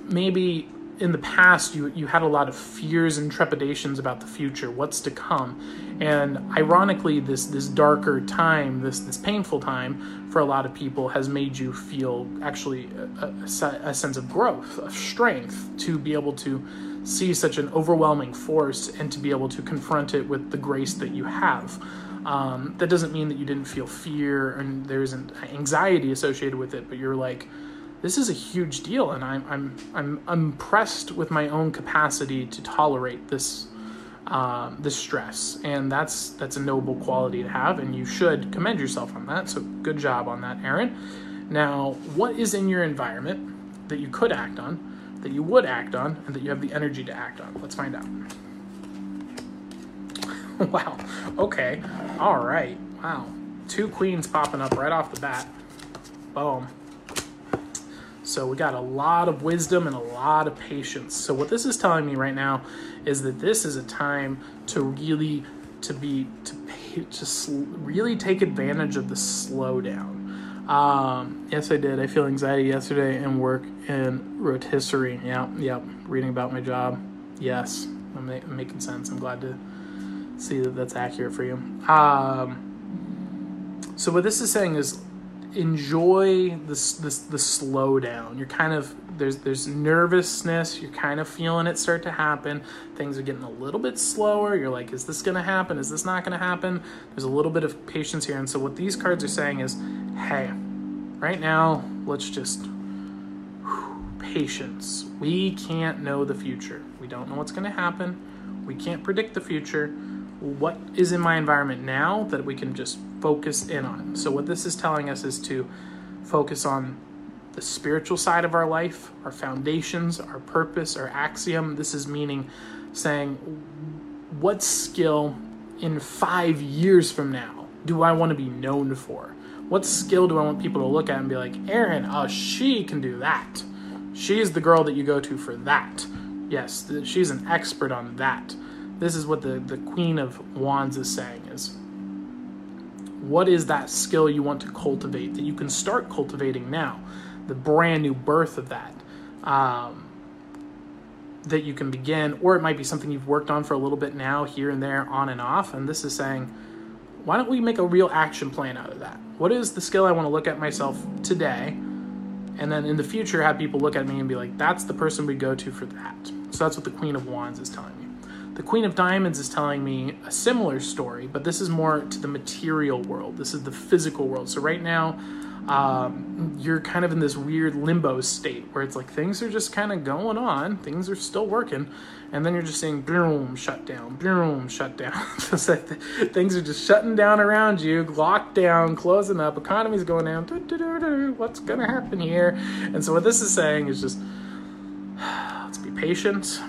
maybe in the past you you had a lot of fears and trepidations about the future what's to come. And ironically this this darker time this this painful time for a lot of people has made you feel actually a, a, a sense of growth of strength to be able to see such an overwhelming force and to be able to confront it with the grace that you have. Um, that doesn't mean that you didn't feel fear and there isn't anxiety associated with it but you're like this is a huge deal, and I'm I'm I'm impressed with my own capacity to tolerate this um, this stress, and that's that's a noble quality to have, and you should commend yourself on that. So good job on that, Aaron. Now, what is in your environment that you could act on, that you would act on, and that you have the energy to act on? Let's find out. *laughs* wow. Okay. All right. Wow. Two queens popping up right off the bat. Boom. So we got a lot of wisdom and a lot of patience. So what this is telling me right now is that this is a time to really to be to pay, to sl- really take advantage of the slowdown. Um, yes, I did. I feel anxiety yesterday and work in rotisserie. Yeah, yep. Reading about my job. Yes, I'm, ma- I'm making sense. I'm glad to see that that's accurate for you. Um, so what this is saying is enjoy this this the slowdown. You're kind of there's there's nervousness. You're kind of feeling it start to happen. Things are getting a little bit slower. You're like, is this gonna happen? Is this not gonna happen? There's a little bit of patience here. And so what these cards are saying is, hey, right now, let's just patience. We can't know the future. We don't know what's to happen. We can't predict the future. What is in my environment now that we can just focus in on? So, what this is telling us is to focus on the spiritual side of our life, our foundations, our purpose, our axiom. This is meaning saying, what skill in five years from now do I want to be known for? What skill do I want people to look at and be like, Erin, oh, uh, she can do that. She's the girl that you go to for that. Yes, she's an expert on that. This is what the, the Queen of Wands is saying is what is that skill you want to cultivate that you can start cultivating now? The brand new birth of that. Um, that you can begin, or it might be something you've worked on for a little bit now, here and there, on and off. And this is saying, why don't we make a real action plan out of that? What is the skill I want to look at myself today? And then in the future, have people look at me and be like, that's the person we go to for that. So that's what the Queen of Wands is telling me. The Queen of Diamonds is telling me a similar story, but this is more to the material world. This is the physical world. So right now, um, you're kind of in this weird limbo state where it's like things are just kind of going on, things are still working, and then you're just saying boom, shut down, boom, shut down. *laughs* so things are just shutting down around you, locked down, closing up, economy's going down. What's gonna happen here? And so what this is saying is just *sighs* let's be patient,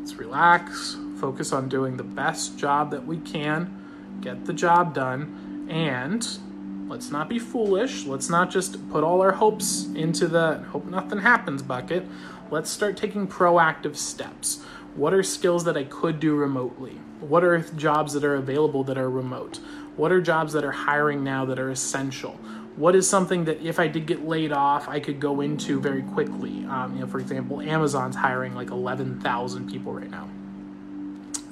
let's relax, focus on doing the best job that we can, get the job done, and let's not be foolish. Let's not just put all our hopes into the hope nothing happens bucket. Let's start taking proactive steps. What are skills that I could do remotely? What are jobs that are available that are remote? What are jobs that are hiring now that are essential? What is something that if I did get laid off, I could go into very quickly? Um, you know, for example, Amazon's hiring like 11,000 people right now.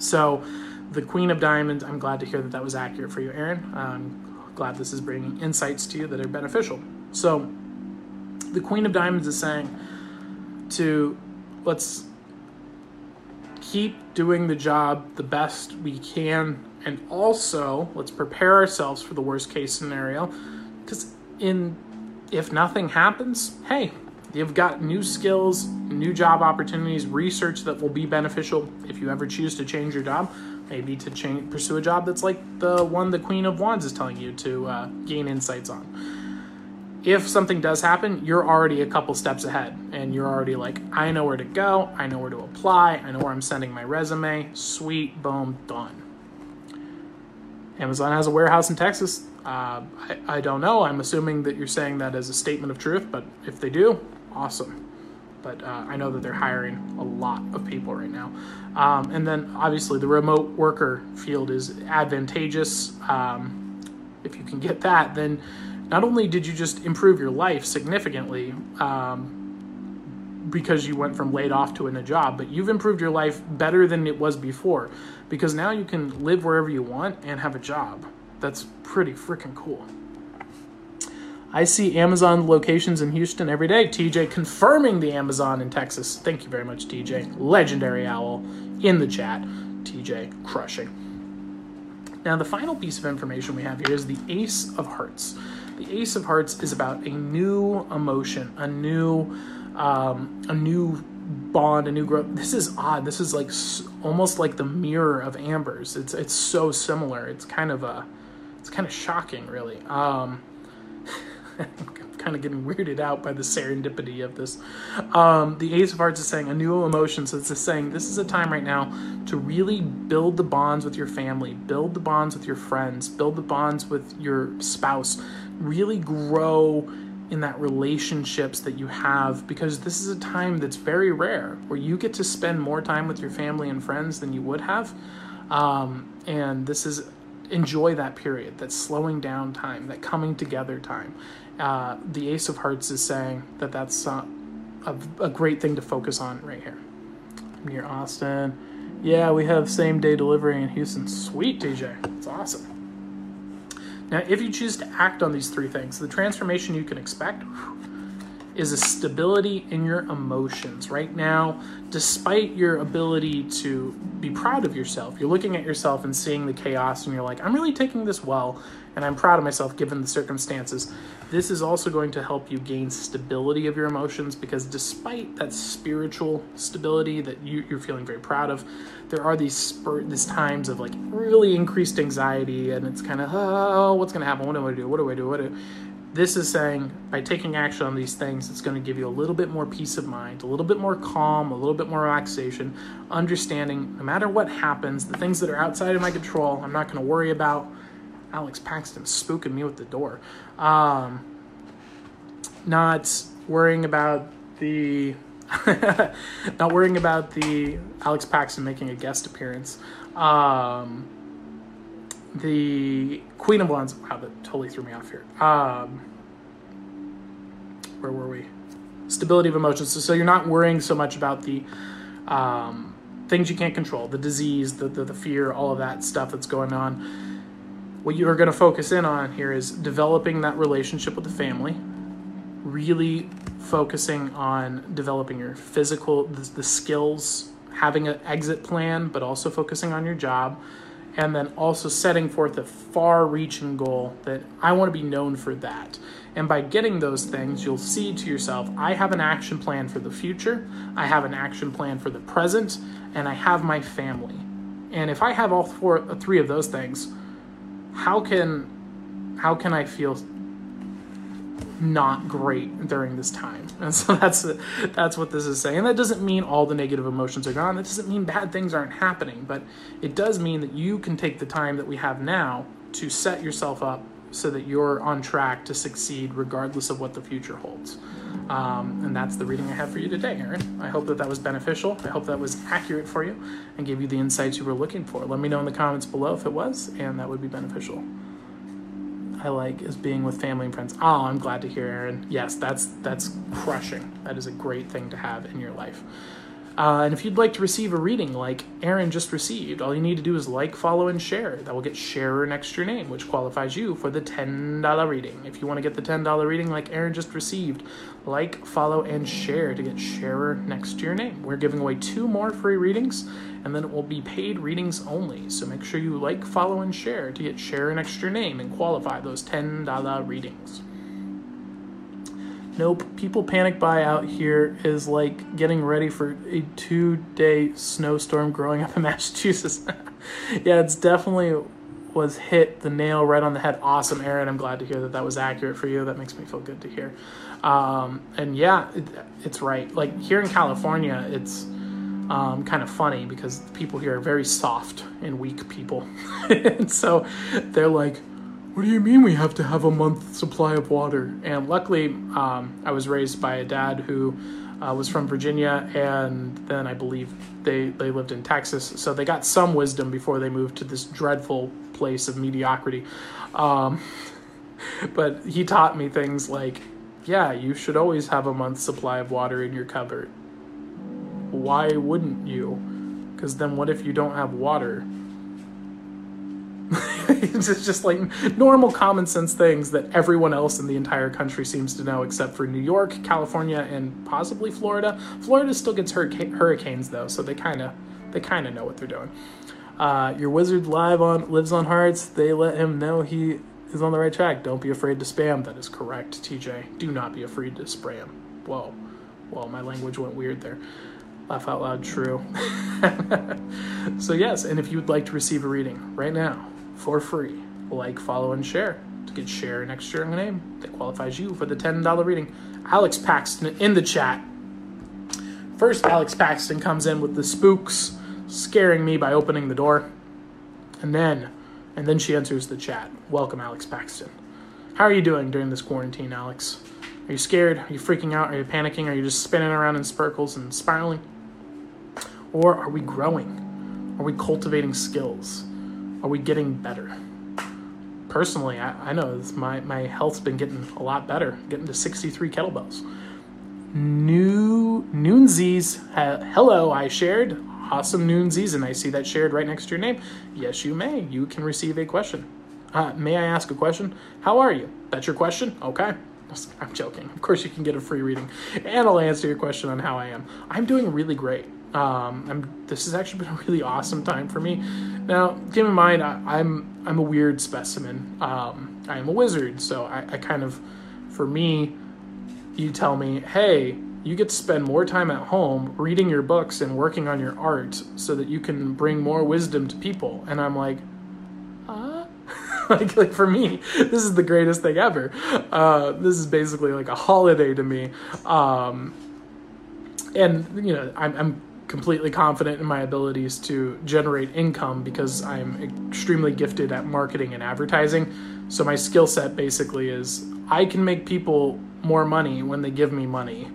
So, the Queen of Diamonds, I'm glad to hear that that was accurate for you, Aaron. I'm glad this is bringing insights to you that are beneficial. So, the Queen of Diamonds is saying to let's keep doing the job the best we can, and also let's prepare ourselves for the worst case scenario. Because in if nothing happens, hey, you've got new skills, new job opportunities, research that will be beneficial if you ever choose to change your job maybe to change, pursue a job that's like the one the Queen of Wands is telling you to uh, gain insights on. If something does happen, you're already a couple steps ahead and you're already like, I know where to go, I know where to apply, I know where I'm sending my resume. Sweet, boom, done. Amazon has a warehouse in Texas. Uh, I, I don't know. I'm assuming that you're saying that as a statement of truth, but if they do, awesome but uh, I know that they're hiring a lot of people right now. Um, and then obviously the remote worker field is advantageous. Um, if you can get that, then not only did you just improve your life significantly um, because you went from laid off to in a job, but you've improved your life better than it was before because now you can live wherever you want and have a job. That's pretty freaking cool. I see Amazon locations in Houston every day. TJ confirming the Amazon in Texas. Thank you very much, TJ. Legendary Owl in the chat. TJ crushing. Now, the final piece of information we have here is the Ace of Hearts. The Ace of Hearts is about a new emotion, a new, um, a new bond, a new growth. This is odd. This is like almost like the mirror of Amber's. It's it's so similar. It's kind of a, it's kind of shocking, really. Um, I'm kind of getting weirded out by the serendipity of this. Um, the Ace of Hearts is saying a new emotion. So it's just saying this is a time right now to really build the bonds with your family, build the bonds with your friends, build the bonds with your spouse, really grow in that relationships that you have because this is a time that's very rare where you get to spend more time with your family and friends than you would have. Um, and this is enjoy that period, that slowing down time, that coming together time. Uh, the Ace of Hearts is saying that that's uh, a, a, great thing to focus on right here. Near Austin. Yeah, we have same day delivery in Houston. Sweet, TJ. It's awesome. Now, if you choose to act on these three things, the transformation you can expect is a stability in your emotions. Right now, despite your ability to be proud of yourself, you're looking at yourself and seeing the chaos, and you're like, I'm really taking this well, and I'm proud of myself given the circumstances. This is also going to help you gain stability of your emotions because despite that spiritual stability that you, are feeling very proud of, there are these spur, these times of like really increased anxiety, and it's kind of, oh, what's going to happen? What do I do? What do I do? What do this is saying by taking action on these things, it's going to give you a little bit more peace of mind, a little bit more calm, a little bit more relaxation, understanding no matter what happens, the things that are outside of my control, I'm not going to worry about. Alex Paxton spooking me with the door. Um, not worrying about the. *laughs* not worrying about the Alex Paxton making a guest appearance. Um, the Queen of Wands. Wow, that totally threw me off here. Um, where were we? Stability of emotions. So, so you're not worrying so much about the um, things you can't control, the disease, the, the, the fear, all of that stuff that's going on. What you are going to focus in on here is developing that relationship with the family, really focusing on developing your physical, the, the skills, having an exit plan, but also focusing on your job and then also setting forth a far reaching goal that I want to be known for that. And by getting those things, you'll see to yourself, I have an action plan for the future, I have an action plan for the present, and I have my family. And if I have all four, three of those things, how can how can I feel not great during this time. *laughs* And so that's that's what this is saying. And that doesn't mean all the negative emotions are gone. That doesn't mean bad things aren't happening, but it does mean that you can take the time that we have now to set yourself up so that you're on track to succeed regardless of what the future holds. Um, and that's the reading I have for you today, Aaron. I hope that that was beneficial. I hope that was accurate for you and gave you the insights you were looking for. Let me know in the comments below if it was, and that would be beneficial. I like is being with family and friends. Oh, I'm glad to hear, Aaron. Yes, that's that's crushing. That is a great thing to have in your life. Uh, and if you'd like to receive a reading like Aaron just received, all you need to do is like, follow, and share. That will get sharer next to your name, which qualifies you for the $10 reading. If you want to get the $10 reading like Aaron just received, like, follow, and share to get sharer next to your name. We're giving away two more free readings, and then it will be paid readings only. So make sure you like, follow, and share to get share an extra name and qualify those $10 readings. Nope, people panic buy out here is like getting ready for a two day snowstorm growing up in *laughs* Massachusetts. *laughs* yeah, it's definitely was hit the nail right on the head. Awesome, Aaron. I'm glad to hear that that was accurate for you. That makes me feel good to hear. Um, and yeah, it, it's right. Like here in California, it's um, kind of funny because people here are very soft and weak people. *laughs* and so they're like, what do you mean we have to have a month supply of water? And luckily, um, I was raised by a dad who uh, was from Virginia, and then I believe they, they lived in Texas. So they got some wisdom before they moved to this dreadful place of mediocrity. Um, *laughs* but he taught me things like, yeah, you should always have a month's supply of water in your cupboard. Why wouldn't you? Because then what if you don't have water? *laughs* it's just like normal common sense things that everyone else in the entire country seems to know, except for New York, California, and possibly Florida. Florida still gets hurricanes though, so they kind of they kind of know what they're doing. Uh, your wizard live on lives on hearts. They let him know he is on the right track. Don't be afraid to spam. That is correct, TJ. Do not be afraid to spam. Whoa, well, my language went weird there. Laugh out loud, true. *laughs* so yes, and if you would like to receive a reading right now, for free. Like, follow, and share to get share next to your name that qualifies you for the $10 reading. Alex Paxton in the chat. First, Alex Paxton comes in with the spooks scaring me by opening the door. And then, and then she enters the chat. Welcome, Alex Paxton. How are you doing during this quarantine, Alex? Are you scared? Are you freaking out? Are you panicking? Are you just spinning around in circles and spiraling? Or are we growing? Are we cultivating skills? Are we getting better? Personally, I, I know this, my, my health's been getting a lot better, getting to 63 kettlebells. New Noonzies, hello, I shared. Awesome Noonzies, and I see that shared right next to your name. Yes, you may. You can receive a question. Uh, may I ask a question? How are you? That's your question? Okay. I'm joking. Of course, you can get a free reading, and I'll answer your question on how I am. I'm doing really great. Um, this has actually been a really awesome time for me. Now, keep in mind, I, am I'm, I'm a weird specimen. Um, I am a wizard, so I, I kind of, for me, you tell me, hey, you get to spend more time at home reading your books and working on your art so that you can bring more wisdom to people. And I'm like, uh? *laughs* like, like for me, this is the greatest thing ever. Uh, this is basically like a holiday to me. Um, and, you know, I'm, I'm completely confident in my abilities to generate income because I'm extremely gifted at marketing and advertising. So my skill set basically is I can make people more money when they give me money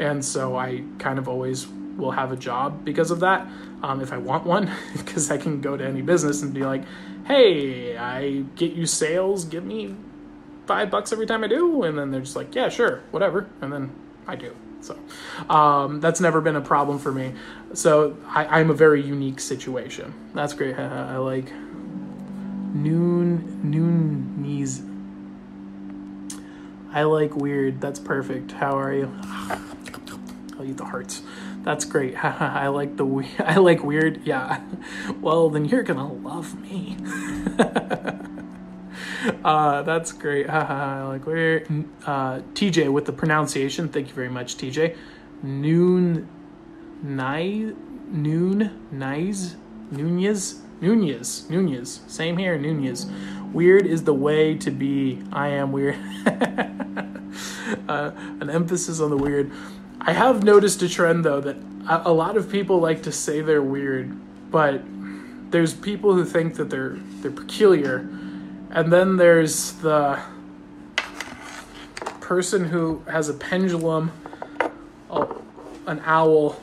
and so I kind of always will have a job because of that um, if I want one, *laughs* because I can go to any business and be like, hey, I get you sales, give me five bucks every time I do. And then they're just like, yeah, sure, whatever. And then I do. So um, that's never been a problem for me. So I, am a very unique situation. That's great. *laughs* I like noon, noon knees. I like weird. That's perfect. How are you? *sighs* I'll eat the hearts. That's great. *laughs* I like the we- *laughs* I like weird. Yeah. Well, then you're gonna love me. uh, that's great. I like weird. Uh, TJ with the pronunciation. Thank you very much, TJ. Noon, noon, nice, Nunez, Nunez, Nunez. Same here, Nunez. Weird is the way to be. I am weird. *laughs* uh, an emphasis on the weird. I have noticed a trend though that a, lot of people like to say they're weird, but there's people who think that they're they're peculiar, and then there's the person who has a pendulum, an owl,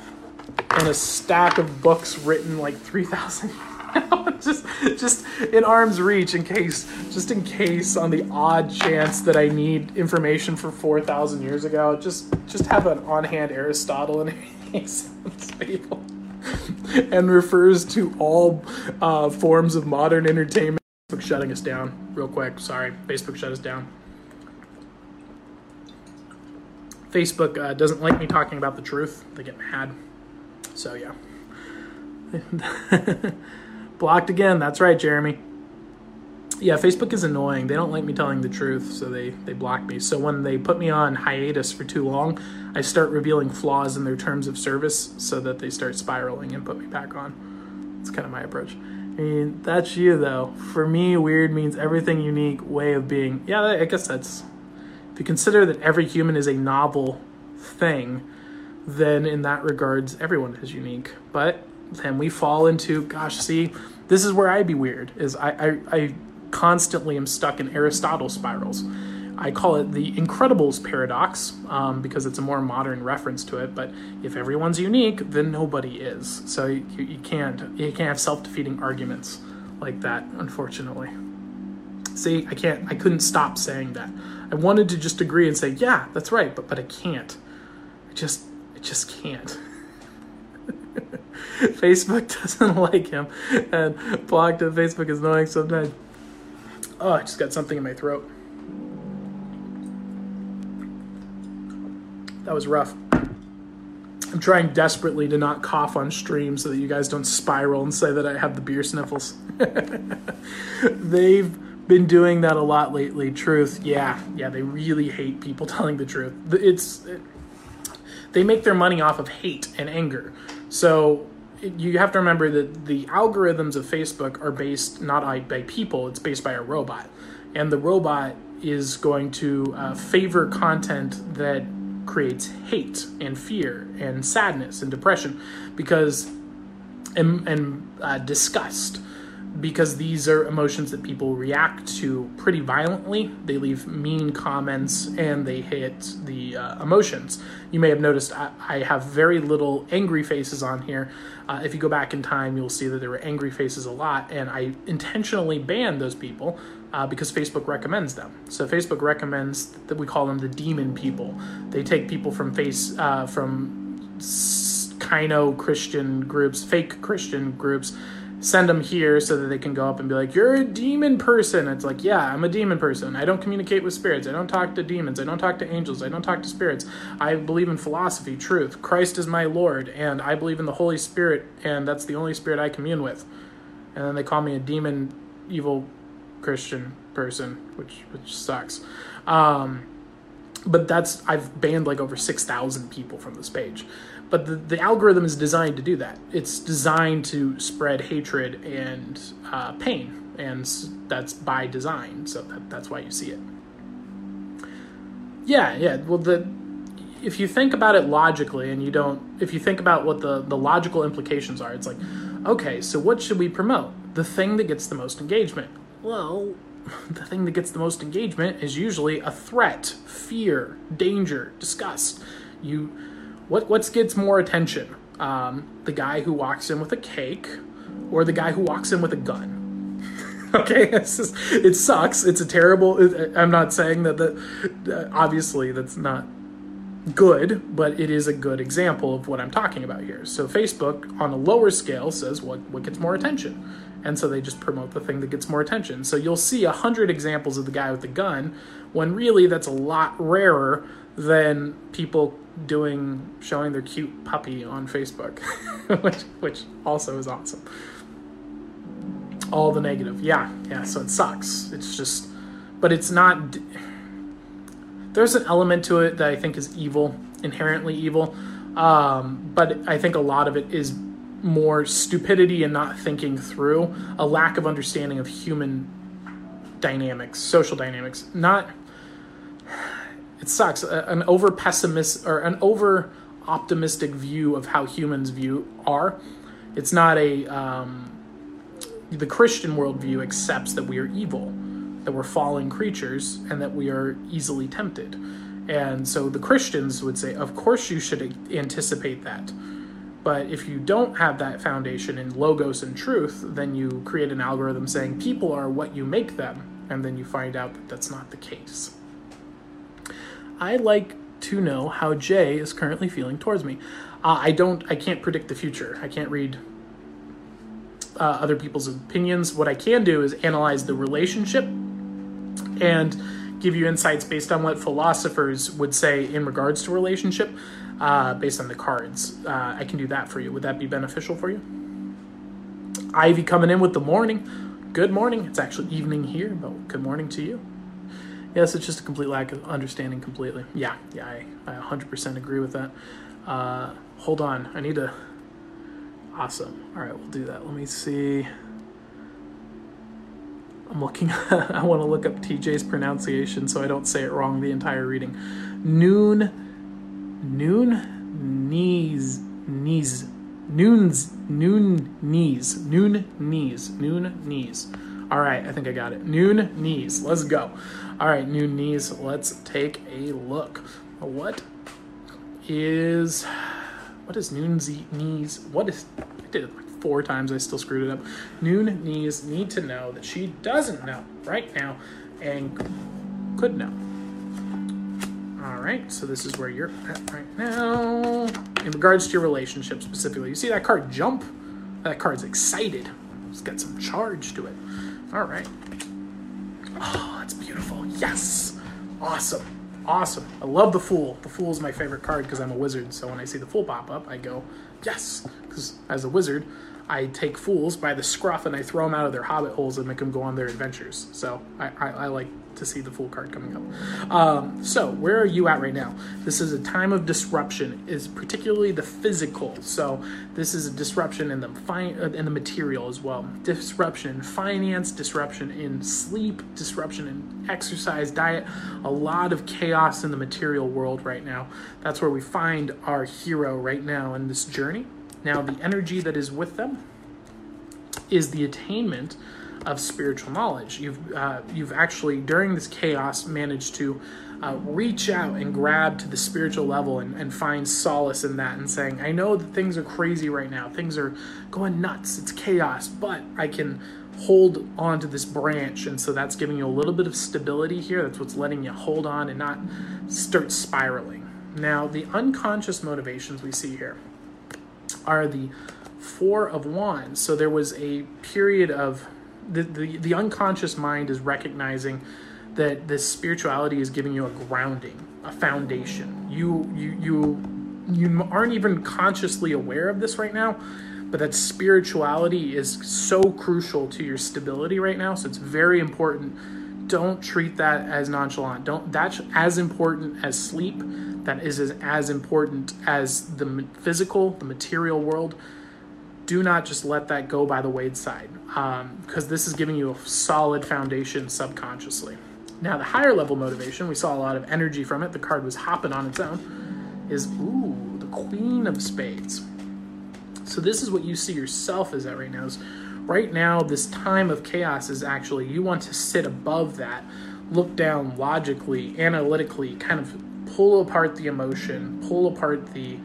and a stack of books written like three thousand *laughs* just just in arm's reach in case just in case on the odd chance that I need information for 4000 years ago. Just just have an on-hand Aristotle makes *laughs* people. And refers to all uh, forms of modern entertainment. Facebook shutting us down real quick. Sorry. Facebook shut us down. Facebook uh, doesn't like me talking about the truth. They get mad so yeah *laughs* Blocked again. That's right, Jeremy. Yeah, Facebook is annoying. They don't like me telling the truth, so they they block me. So when they put me on hiatus for too long, I start revealing flaws in their terms of service so that they start spiraling and put me back on. It's kind of my approach. I mean, that's you though. For me, weird means everything unique way of being. Yeah, I guess that's if you consider that every human is a novel thing, then in that regards everyone is unique. But then we fall into gosh see this is where i'd be weird is i i, I constantly am stuck in aristotle spirals. I call it the incredibles paradox um, because it's a more modern reference to it but if everyone's unique then nobody is. So you, you can't you can't have self-defeating arguments like that unfortunately. See i can't i couldn't stop saying that. I wanted to just agree and say yeah that's right but but i can't. I just i just can't *laughs* Facebook doesn't *laughs* like him, and blocked him. Facebook is annoying sometimes. Oh, I just got something in my throat. That was rough. I'm trying desperately to not cough on stream so that you guys don't spiral and say that I have the beer sniffles. *laughs* They've been doing that a lot lately. Truth, yeah, yeah, they really hate people telling the truth. It's it, they make their money off of hate and anger. So you have to remember that the algorithms of Facebook are based not by people, it's based by a robot. And the robot is going to uh, favor content that creates hate and fear and sadness and depression because and, and uh, disgust because these are emotions that people react to pretty violently. They leave mean comments and they hit the uh, emotions. You may have noticed I, I, have very little angry faces on here. Uh, if you go back in time, you'll see that there were angry faces a lot, and I intentionally banned those people uh, because Facebook recommends them. So Facebook recommends that we call them the demon people. They take people from face uh, from Kino Christian groups, fake Christian groups send them here so that they can go up and be like, "You're a demon person." It's like, yeah, I'm a demon person. I don't communicate with spirits. I don't talk to demons. I don't talk to angels. I don't talk to spirits. I believe in philosophy, truth. Christ is my Lord, and I believe in the Holy Spirit, and that's the only spirit I commune with. And then they call me a demon, evil Christian person, which which sucks. Um, but that's I've banned like over six thousand people from this page but the, the algorithm is designed to do that. It's designed to spread hatred and uh, pain, and that's by design. So that, that's why you see it. Yeah, yeah. Well, the if you think about it logically, and you don't, if you think about what the the logical implications are, it's like, okay, so what should we promote? The thing that gets the most engagement. Well, *laughs* the thing that gets the most engagement is usually a threat, fear, danger, disgust. You what what gets more attention? Um, the guy who walks in with a cake, or the guy who walks in with a gun? *laughs* okay, *laughs* just, it sucks. It's a terrible. I'm not saying that that obviously that's not good, but it is a good example of what I'm talking about here. So Facebook on a lower scale says what what gets more attention. And so they just promote the thing that gets more attention. So you'll see a hundred examples of the guy with the gun, when really that's a lot rarer than people doing showing their cute puppy on Facebook, *laughs* which which also is awesome. All the negative, yeah, yeah. So it sucks. It's just, but it's not. There's an element to it that I think is evil, inherently evil, um, but I think a lot of it is more stupidity and not thinking through, a lack of understanding of human dynamics, social dynamics, not it sucks. An over pessimist or an over optimistic view of how humans view are. It's not a um, the Christian worldview accepts that we are evil, that we're fallen creatures, and that we are easily tempted. And so the Christians would say, of course you should anticipate that. But if you don't have that foundation in logos and truth, then you create an algorithm saying people are what you make them, and then you find out that that's not the case. I like to know how Jay is currently feeling towards me. Uh, I don't, I can't predict the future. I can't read uh, other people's opinions. What I can do is analyze the relationship and give you insights based on what philosophers would say in regards to relationship, uh, based on the cards. Uh, I can do that for you. Would that be beneficial for you? Ivy coming in with the morning. Good morning. It's actually evening here, but good morning to you. Yes, it's just a complete lack of understanding completely. Yeah, yeah, I, I 100% agree with that. Uh, hold on, I need to. Awesome. All right, we'll do that. Let me see. I'm looking. *laughs* I want to look up TJ's pronunciation so I don't say it wrong the entire reading. Noon, noon, knees, knees, noons, noon knees, noon knees, noon knees. All right, I think I got it. Noon knees. Let's go. All right, noon knees. Let's take a look. What is what is noon knees? What is I did it like four times. I still screwed it up. Noon knees need to know that she doesn't know right now and could know. All right, so this is where you're at right now. In regards to your relationship specifically, you see that card jump? That card's excited. It's got some charge to it. All right. Oh, that's beautiful. Yes. Awesome. Awesome. I love the Fool. The Fool is my favorite card because I'm a wizard. So when I see the Fool pop up, I go, yes. Because as a wizard, I take fools by the scruff and I throw them out of their hobbit holes and make them go on their adventures. So I, I, I like to see the Fool card coming up. Um, so where are you at right now? This is a time of disruption, is particularly the physical. So this is a disruption in the fi- uh, in the material as well. Disruption in finance, disruption in sleep, disruption in exercise, diet. A lot of chaos in the material world right now. That's where we find our hero right now in this journey. Now the energy that is with them is the attainment of spiritual knowledge. You've uh, you've actually during this chaos managed to uh, reach out and grab to the spiritual level and, and find solace in that and saying, I know that things are crazy right now, things are going nuts, it's chaos, but I can hold on to this branch. And so that's giving you a little bit of stability here. That's what's letting you hold on and not start spiraling. Now the unconscious motivations we see here are the Four of Wands. So there was a period of the, the, the unconscious mind is recognizing that this spirituality is giving you a grounding, a foundation. You you you you aren't even consciously aware of this right now, but that spirituality is so crucial to your stability right now. So it's very important. Don't treat that as nonchalant. Don't that's as important as sleep. That is as, as important as the physical, the material world. Do not just let that go by the wayside, because um, this is giving you a solid foundation subconsciously. Now, the higher level motivation, we saw a lot of energy from it. The card was hopping on its own. Is ooh, the Queen of Spades. So this is what you see yourself as at right now. Is right now, this time of chaos is actually you want to sit above that, look down logically, analytically, kind of pull apart the emotion, pull apart the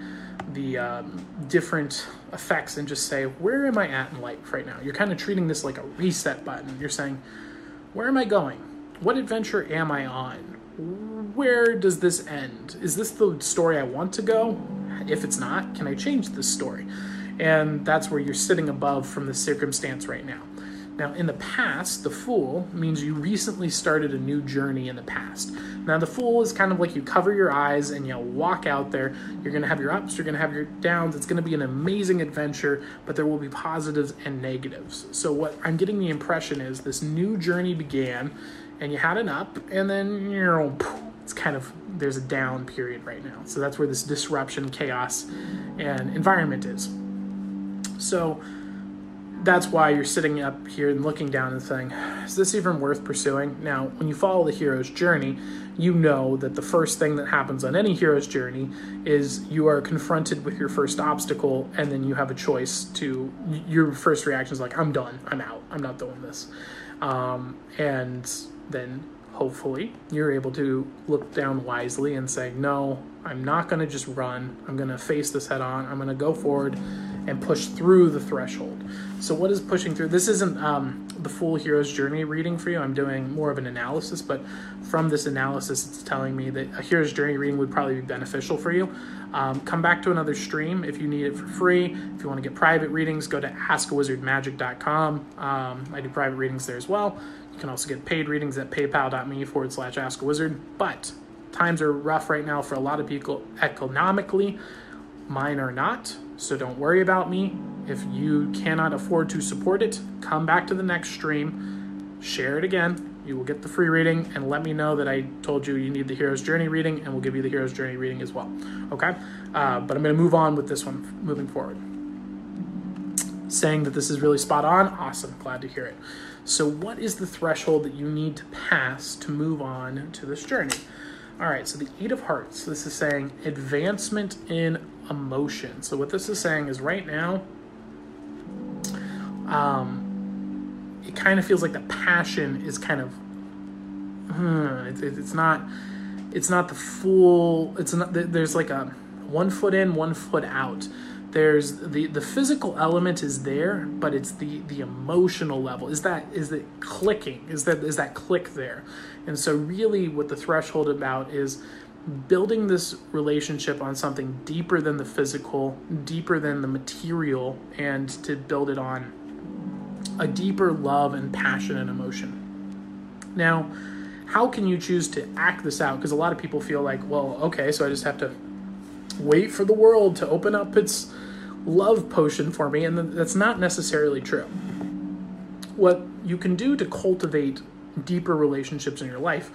the um, different effects, and just say, where am I at in life right now? You're kind of treating this like a reset button. You're saying, where am I going? What adventure am I on? Where does this end? Is this the story I want to go? If it's not, can I change this story? And that's where you're sitting above from the circumstance right now. Now, in the past, the Fool means you recently started a new journey in the past. Now, the Fool is kind of like you cover your eyes and you walk out there. You're going to have your ups, you're going to have your downs. It's going to be an amazing adventure, but there will be positives and negatives. So, what I'm getting the impression is this new journey began and you had an up, and then you know, it's kind of there's a down period right now. So, that's where this disruption, chaos, and environment is. So that's why you're sitting up here and looking down and saying, is this even worth pursuing? Now, when you follow the hero's journey, you know that the first thing that happens on any hero's journey is you are confronted with your first obstacle, and then you have a choice to, your first reaction is like, I'm done, I'm out, I'm not doing this. Um, and then hopefully you're able to look down wisely and say, no, I'm not going to just run, I'm going to face this head on, I'm going to go forward and push through the threshold. So, what is pushing through? This isn't um, the full hero's journey reading for you. I'm doing more of an analysis, but from this analysis, it's telling me that a hero's journey reading would probably be beneficial for you. Um, come back to another stream if you need it for free. If you want to get private readings, go to askawizardmagic.com. Um, I do private readings there as well. You can also get paid readings at paypal.me forward slash askawizard. But times are rough right now for a lot of people economically. Mine are not. So don't worry about me. If you cannot afford to support it, come back to the next stream, share it again. You will get the free reading and let me know that I told you you need the Hero's Journey reading, and we'll give you the Hero's Journey reading as well. Okay? Uh, but I'm going to move on with this one moving forward. Saying that this is really spot on, awesome. Glad to hear it. So, what is the threshold that you need to pass to move on to this journey? All right, so the Eight of Hearts, this is saying advancement in emotion. So what this is saying is right now, um, it kind of feels like the passion is kind of, hmm, it, it, it's not, it's not the full. It's not. There's like a one foot in, one foot out. There's the the physical element is there, but it's the the emotional level. Is that is it clicking? Is that is that click there? And so really, what the threshold about is building this relationship on something deeper than the physical, deeper than the material, and to build it on a deeper love and passion and emotion. Now, how can you choose to act this out? Because a lot of people feel like, well, okay, so I just have to wait for the world to open up its love potion for me, and that's not necessarily true. What you can do to cultivate deeper relationships in your life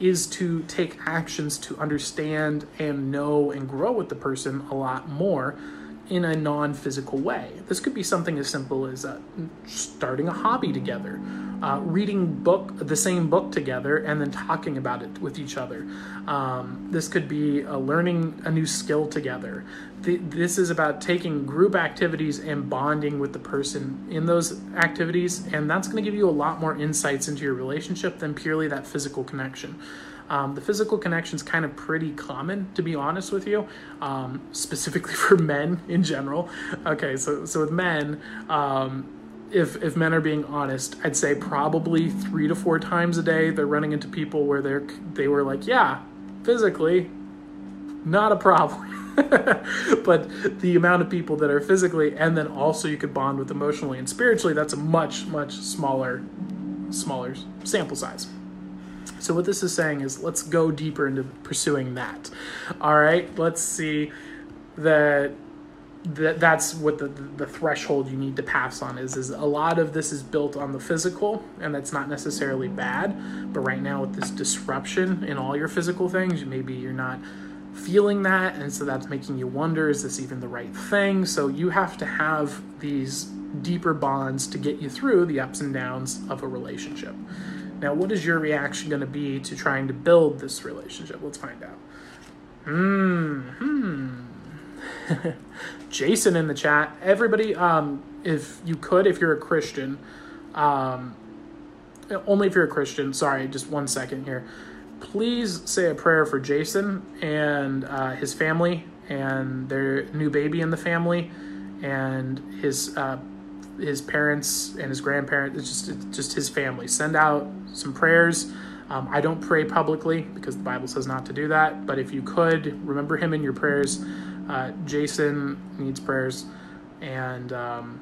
is to take actions to understand and know and grow with the person a lot more in a non physical way. This could be something as simple as uh, starting a hobby together, uh, reading book the same book together, and then talking about it with each other. Um, this could be uh, learning a new skill together. The, this is about taking group activities and bonding with the person in those activities, and that's going to give you a lot more insights into your relationship than purely that physical connection. Um, the physical connection is kind of pretty common, to be honest with you, um, specifically *laughs* for men in general. Okay, so so with men, um, if if men are being honest, I'd say probably three to four times a day they're running into people where they're they were like, yeah, physically, not a problem. *laughs* but the amount of people that are physically and then also you could bond with emotionally and spiritually, that's a much, much smaller, smaller sample size. So what this is saying is let's go deeper into pursuing that. All right, let's see that that that's what the, the threshold you need to pass on is is a lot of this is built on the physical and that's not necessarily bad but right now with this disruption in all your physical things maybe you're not feeling that and so that's making you wonder is this even the right thing? So you have to have these deeper bonds to get you through the ups and downs of a relationship. Now what is your reaction going to be to trying to build this relationship? Let's find out. Hmm hmm *laughs* Jason in the chat. Everybody, um, if you could, if you're a Christian, um, only if you're a Christian, sorry, just one second here. Please say a prayer for Jason and uh, his family and their new baby in the family and his uh, his parents and his grandparents. It's just just his family. Send out some prayers. Um, I don't pray publicly because the Bible says not to do that. But if you could remember him in your prayers. Uh, Jason needs prayers, and um,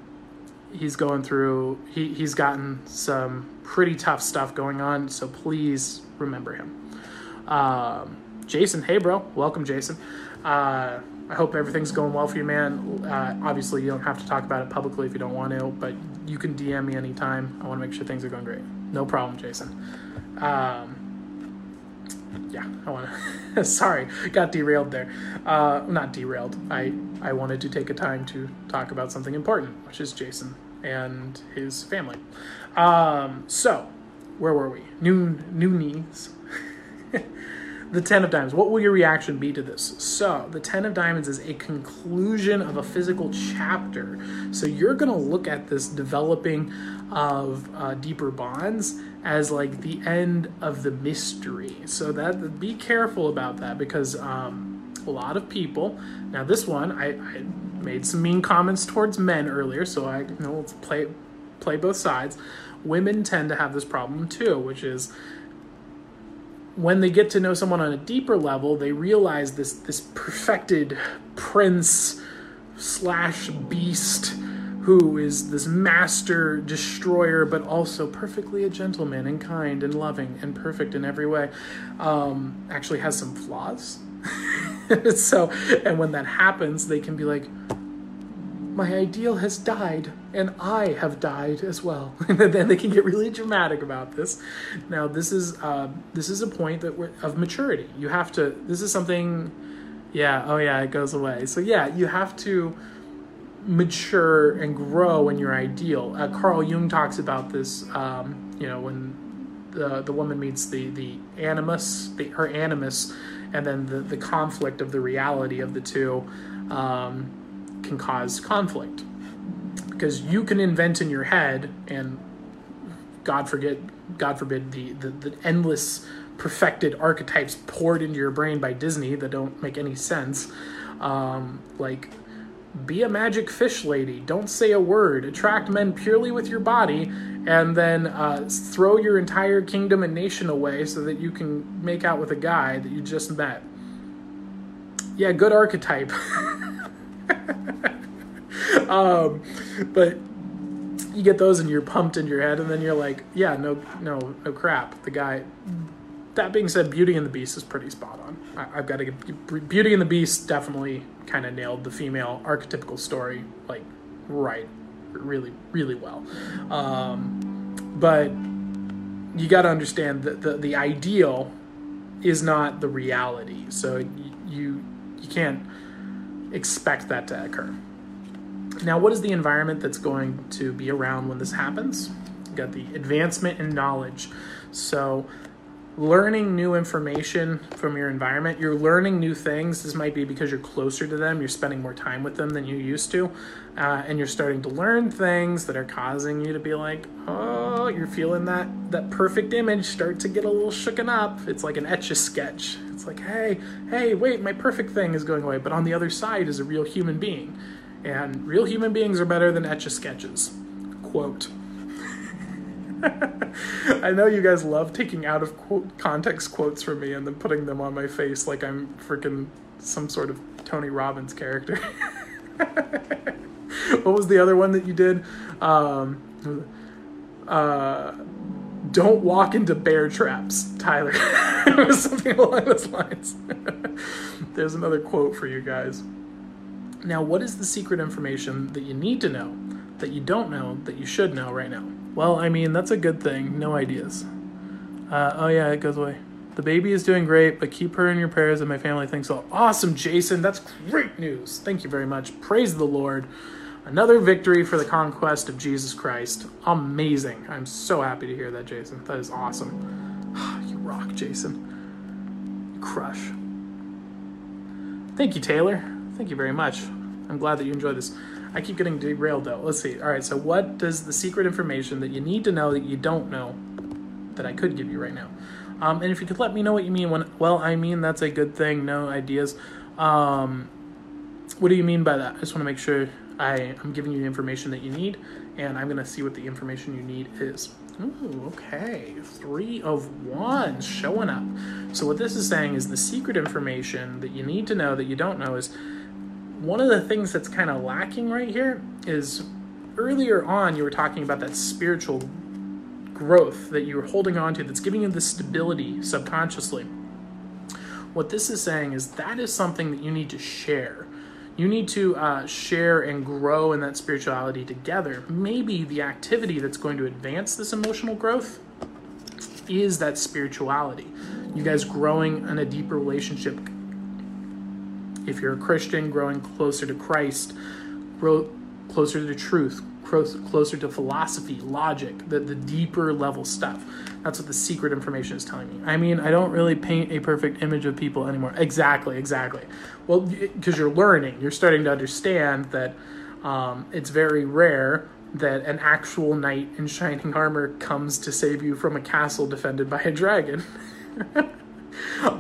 he's going through. He he's gotten some pretty tough stuff going on. So please remember him. Um, Jason, hey bro, welcome, Jason. Uh, I hope everything's going well for you, man. Uh, obviously, you don't have to talk about it publicly if you don't want to, but you can DM me anytime. I want to make sure things are going great. No problem, Jason. Um, yeah, I want to. *laughs* sorry, got derailed there. Uh, not derailed. I I wanted to take a time to talk about something important, which is Jason and his family. Um, so, where were we? New new knees. the Ten of Diamonds. What will your reaction be to this? So, the Ten of Diamonds is a conclusion of a physical chapter. So, you're going to look at this developing of uh, deeper bonds as like the end of the mystery. So that be careful about that because um, a lot of people. Now, this one I, I made some mean comments towards men earlier, so I you know play play both sides. Women tend to have this problem too, which is when they get to know someone on a deeper level, they realize this this perfected prince slash beast who is this master destroyer, but also perfectly a gentleman and kind and loving and perfect in every way, um, actually has some flaws. *laughs* so, and when that happens, they can be like, my ideal has died and I have died as well. *laughs* and then they can get really dramatic about this. Now, this is uh, this is a point that of maturity. You have to. This is something. Yeah. Oh, yeah. It goes away. So yeah, you have to mature and grow in your ideal. Uh, Carl Jung talks about this. Um, you know, when the the woman meets the the animus, the, her animus, and then the the conflict of the reality of the two. Um, can cause conflict because you can invent in your head and god forget god forbid the, the, the endless perfected archetypes poured into your brain by disney that don't make any sense um, like be a magic fish lady don't say a word attract men purely with your body and then uh, throw your entire kingdom and nation away so that you can make out with a guy that you just met yeah good archetype *laughs* um, but you get those and you're pumped in your head, and then you're like, yeah, no, no, no crap. The guy. That being said, Beauty and the Beast is pretty spot on. I, have got to get Beauty and the Beast definitely kind of nailed the female archetypical story like right, really, really well. Um, but you got to understand that the the ideal is not the reality. So you you can't expect that to occur. Now, what is the environment that's going to be around when this happens? You've got the advancement in knowledge. So, learning new information from your environment, you're learning new things. This might be because you're closer to them, you're spending more time with them than you used to, uh, and you're starting to learn things that are causing you to be like, oh, you're feeling that that perfect image start to get a little shooken up. It's like an etch a sketch. It's like, hey, hey, wait, my perfect thing is going away, but on the other side is a real human being and real human beings are better than etch a sketches. Quote. *laughs* I know you guys love taking out of quote, context quotes from me and then putting them on my face like I'm freaking some sort of Tony Robbins character. *laughs* what was the other one that you did? Um, uh, don't walk into bear traps, Tyler. *laughs* it was something along those lines. There's another quote for you guys. Now, what is the secret information that you need to know, that you don't know, that you should know right now? Well, I mean, that's a good thing. No ideas. Uh, oh, yeah, it goes away. The baby is doing great, but keep her in your prayers, and my family thinks so. Awesome, Jason. That's great news. Thank you very much. Praise the Lord. Another victory for the conquest of Jesus Christ. Amazing. I'm so happy to hear that, Jason. That is awesome. *sighs* you rock, Jason. You crush. Thank you, Taylor. Thank you very much. I'm glad that you enjoyed this. I keep getting derailed though. Let's see. All right, so what does the secret information that you need to know that you don't know that I could give you right now? Um, and if you could let me know what you mean when, well, I mean, that's a good thing. No ideas. Um, what do you mean by that? I just want to make sure I, I'm giving you the information that you need, and I'm going to see what the information you need is. Ooh, okay. Three of wands showing up. So, what this is saying is the secret information that you need to know that you don't know is one of the things that's kind of lacking right here is earlier on you were talking about that spiritual growth that you were holding on to that's giving you the stability subconsciously. What this is saying is that is something that you need to share. You need to uh, share and grow in that spirituality together. Maybe the activity that's going to advance this emotional growth is that spirituality. You guys growing in a deeper relationship. If you're a Christian, growing closer to Christ, grow closer to truth, closer to philosophy, logic, the, the deeper level stuff. That's what the secret information is telling me. I mean, I don't really paint a perfect image of people anymore. Exactly, exactly. Well, because you're learning, you're starting to understand that um, it's very rare that an actual knight in shining armor comes to save you from a castle defended by a dragon. *laughs*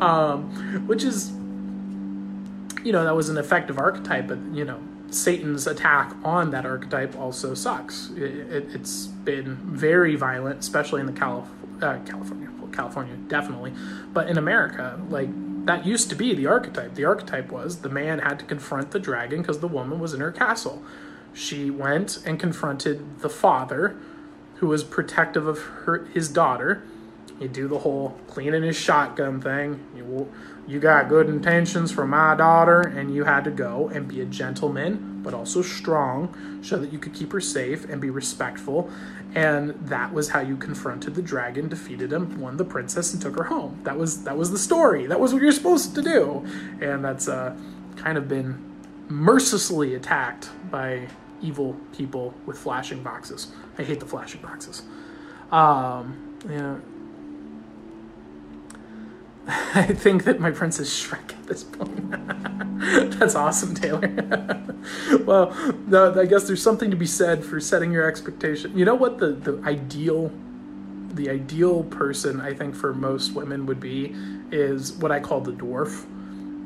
um, which is, you know, that was an effective archetype, but, you know, Satan's attack on that archetype also sucks. It, has it, been very violent, especially in the Calif- uh, California, well, California definitely, but in America, like that used to be the archetype. The archetype was the man had to confront the dragon because the woman was in her castle. She went and confronted the father, who was protective of her his daughter. You do the whole cleaning his shotgun thing. You you got good intentions for my daughter, and you had to go and be a gentleman, but also strong, so that you could keep her safe and be respectful. And that was how you confronted the dragon, defeated him, won the princess, and took her home. That was that was the story. That was what you're supposed to do, and that's uh, kind of been mercilessly attacked by evil people with flashing boxes. I hate the flashing boxes. Um, yeah *laughs* I think that my prince is Shrek at this point. *laughs* That's awesome, Taylor. *laughs* well, I guess there's something to be said for setting your expectation. You know what the, the ideal the ideal person I think for most women would be is what I call the dwarf.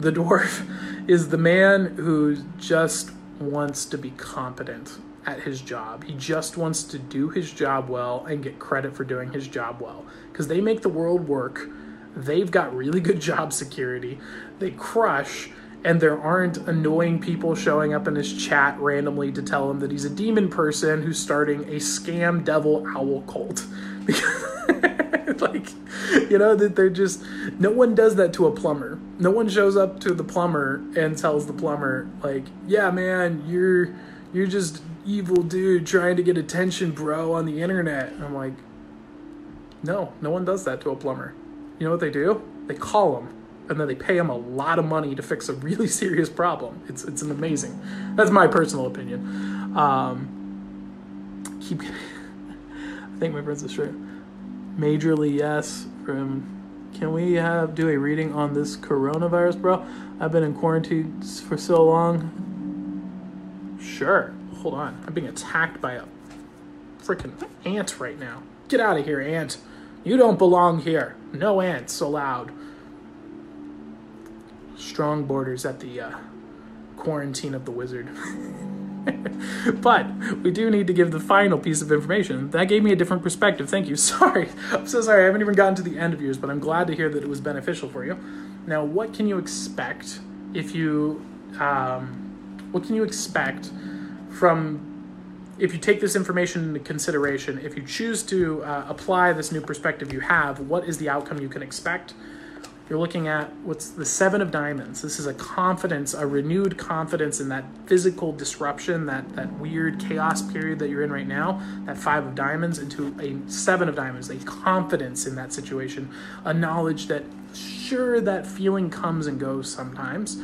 The dwarf is the man who just wants to be competent at his job. He just wants to do his job well and get credit for doing his job well because they make the world work They've got really good *laughs* job security. They crush, and there aren't annoying people showing up in his chat randomly to tell him that he's a demon person who's starting a scam devil owl cult. *laughs* like, you know, that they're just, no one does that to a plumber. No one shows up to the plumber and tells the plumber, like, yeah, man, you're, you're just evil dude trying to get attention, bro, on the internet. And I'm like, no, no one does that to a plumber. You know what they do? They call them and then they pay them a lot of money to fix a really *laughs* serious problem. It's it's an amazing. That's my personal opinion. Um, keep. *laughs* I think my friends are straight. Majorly yes. From can we have do a reading on this coronavirus, bro? I've been in quarantine for so long. Sure. Hold on. I'm being attacked by a freaking ant right now. Get out of here, ant. You don't belong here. No ants allowed. Strong borders at the uh, quarantine of the wizard. *laughs* but we do need to give the final piece of information. That gave me a different perspective. Thank you. *laughs* Sorry. I'm so sorry. I haven't even gotten to the end of yours, but I'm glad to hear that it was beneficial for you. Now, what can you expect if you, um, what can you expect from if you take this information into consideration, if you choose to uh, apply this new perspective you have, what is the outcome you can expect? You're looking at what's the seven of diamonds. This is a confidence, a renewed confidence in that physical disruption, that that weird chaos period that you're in right now. That five of diamonds into a seven of diamonds, a confidence in that situation, a knowledge that sure that feeling comes and goes sometimes,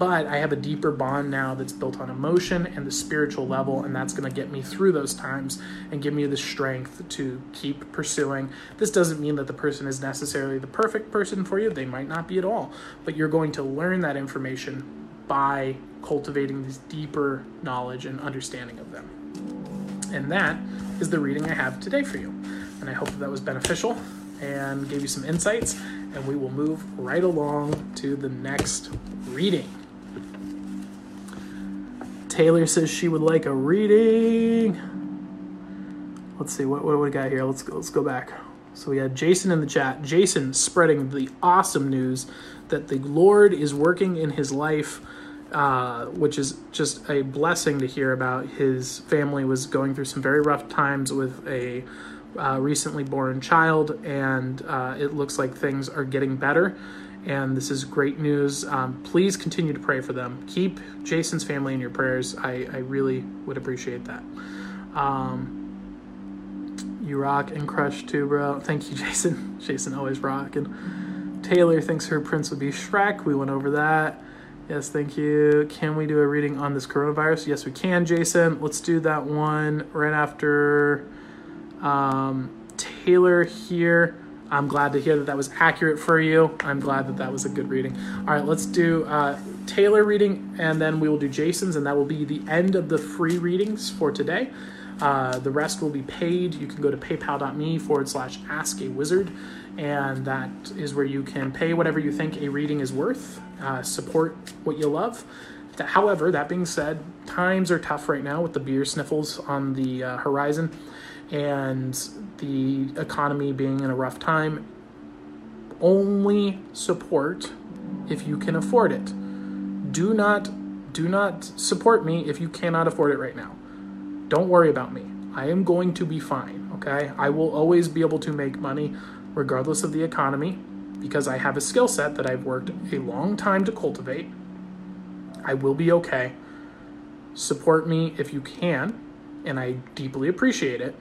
but I have a deeper bond now that's built on emotion and the spiritual level, and that's going to get me through those times and give me the strength to keep pursuing. This doesn't mean that the person is necessarily the perfect person for you, they might not be at all, but you're going to learn that information by cultivating this deeper knowledge and understanding of them. And that is the reading I have today for you. And I hope that, was beneficial and gave you some insights. And we will move right along to the next reading. Taylor says she would like a reading. Let's see what what we got here. Let's go, let's go back. So we had Jason in the chat. Jason spreading the awesome news that the Lord is working in his life, uh, which is just a blessing to hear about. His family was going through some very rough times with a uh, recently born child, and uh, it looks like things are getting better and this is great news. Um, please continue to pray for them. Keep Jason's family in your prayers. I, I really would appreciate that. Um, you rock and crush too, bro. Thank you, *laughs* Jason. Jason always rock. And Taylor thinks her prince would be Shrek. We went over that. Yes, thank you. Can we do a reading on this coronavirus? Yes, we can, Jason. Let's do that one right after um, Taylor here. I'm glad to hear that that was accurate for you. I'm glad that that was a good reading. All right, let's do uh, Taylor reading, and then we will do Jason's, and that will be the end of the free readings for today. Uh, the rest will be paid. You can go to paypal.me forward slash ask a wizard, and that is where you can pay whatever you think a reading is worth, uh, support what you love. However, that being said, times are tough right now with the beer sniffles on the uh, horizon and the economy being in a rough time, only support if you can afford it. Do not do not support me if you cannot afford it right now. Don't worry about me. I am going to be fine, okay? I will always be able to make money regardless of the economy because I have a skill set that I've worked a long time to cultivate. I will be okay. Support me if you can, and I deeply appreciate it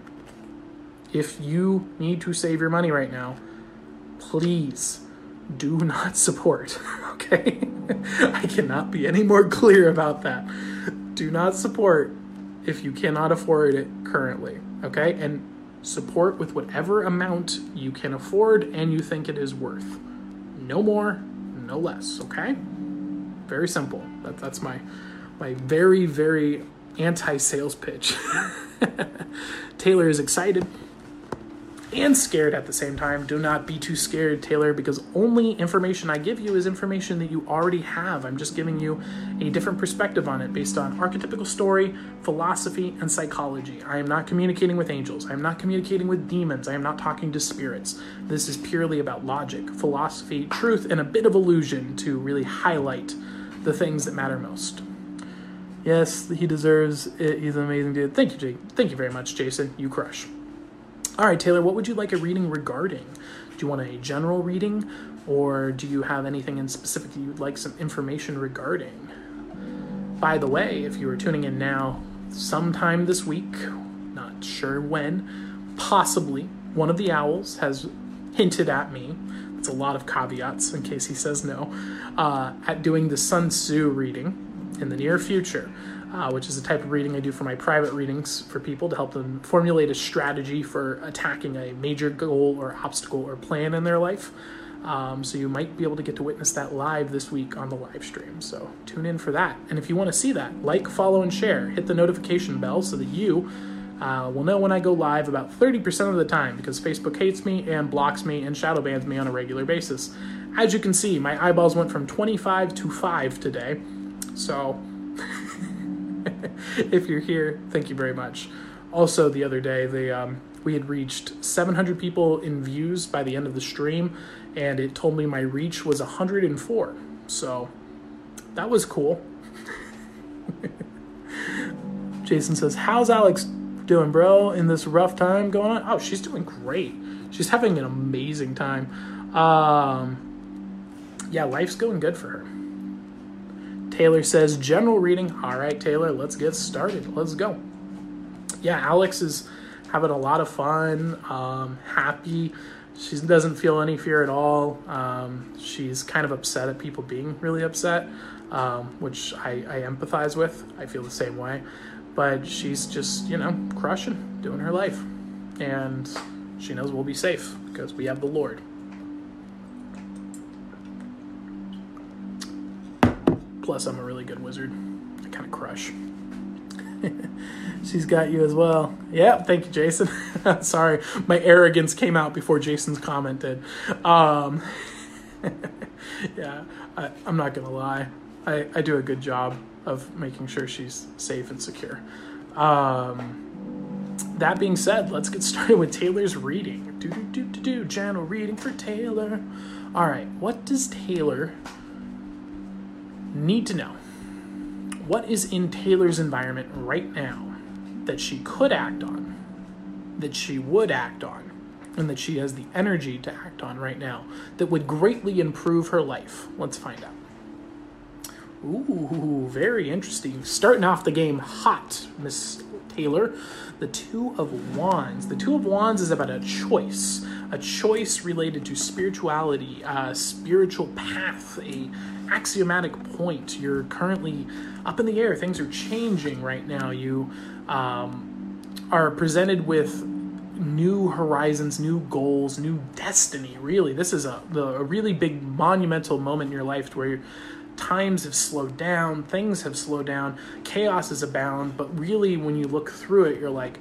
if you need to save your money right now, please do *laughs* not support. *laughs* Okay? I cannot be any more clear about that. Do not support if you cannot afford it currently. Okay? And support with whatever amount you can afford and you think it is worth. No more, no less. Okay? Very simple. That, that's my my very very anti sales pitch. *laughs* Taylor is excited and scared at the same time. Do not be too scared, Taylor, because only information I give you is information that you already have. I'm just giving you a different perspective on it based on archetypical story, philosophy, and psychology. I am not communicating with angels. I am not communicating with demons. I am not talking to spirits. This is purely about logic, philosophy, truth, and a bit of illusion to really highlight the things that matter most. Yes, he deserves it. He's an amazing dude. Thank you, Jake. Thank you very much, Jason. You crush. All right, Taylor, what would you like a reading regarding? Do you want a general reading, or do you have anything in specific you'd like some information regarding? By the way, if you are tuning in now, sometime this week, not sure when, possibly one of the owls has hinted at me. It's a lot of caveats in case he says no. Uh, at doing the Sun Tzu reading in the near future uh, which is a type of reading I do for my private readings for people to help them formulate a strategy for attacking a major goal or obstacle or plan in their life. Um, so you might be able to get to witness that live this week on the live stream. So tune in for that. And if you want to see that, like, follow, and share. Hit the notification bell so that you uh, will know when I go live about 30% of the time because Facebook hates me and blocks me and shadow bans me on a regular basis. As you can see, my eyeballs went from 25 to 5 today. So *laughs* *laughs* if you're here, thank you very much. Also, the other day, they um, we had reached 700 people in views by the end of the stream, and it told me my reach was 104. So that was cool. *laughs* Jason says, "How's Alex doing, bro? In this rough time going on? Oh, she's doing great. She's having an amazing time. Um, yeah, life's going good for her." Taylor says, "General reading. All right, Taylor, let's get started. Let's go." Yeah, Alex is having a lot of fun, um, happy. She doesn't feel any fear at all. Um, she's kind of upset at people being really upset, um, which I, I empathize with. I feel the same way but she's just you know crushing doing her life and she knows we'll be safe because we have the lord plus i'm a really good wizard i kind of crush *laughs* she's got you as well yeah thank you jason *laughs* sorry my arrogance came out before jason's comment did um, *laughs* yeah I, i'm not gonna lie I, I do a good job of making sure she's safe and secure. Um, that being said, let's get started with Taylor's reading. Do do do do do. Channel reading for Taylor. All right, what does Taylor need to know? What is in Taylor's environment right now that she could act on, that she would act on, and that she has the energy to act on right now that would greatly improve her life? Let's find out. Ooh, very interesting. Starting off the game hot, Miss Taylor. The Two of Wands. The Two of Wands is about a choice, a choice related to spirituality, a spiritual path, a axiomatic point. You're currently up in the air. Things are changing right now. You um, are presented with new horizons, new goals, new destiny. Really, this is a, a really big monumental moment in your life where you're times have slowed down, things have slowed down, chaos is abound, but really when you look through it, you're like,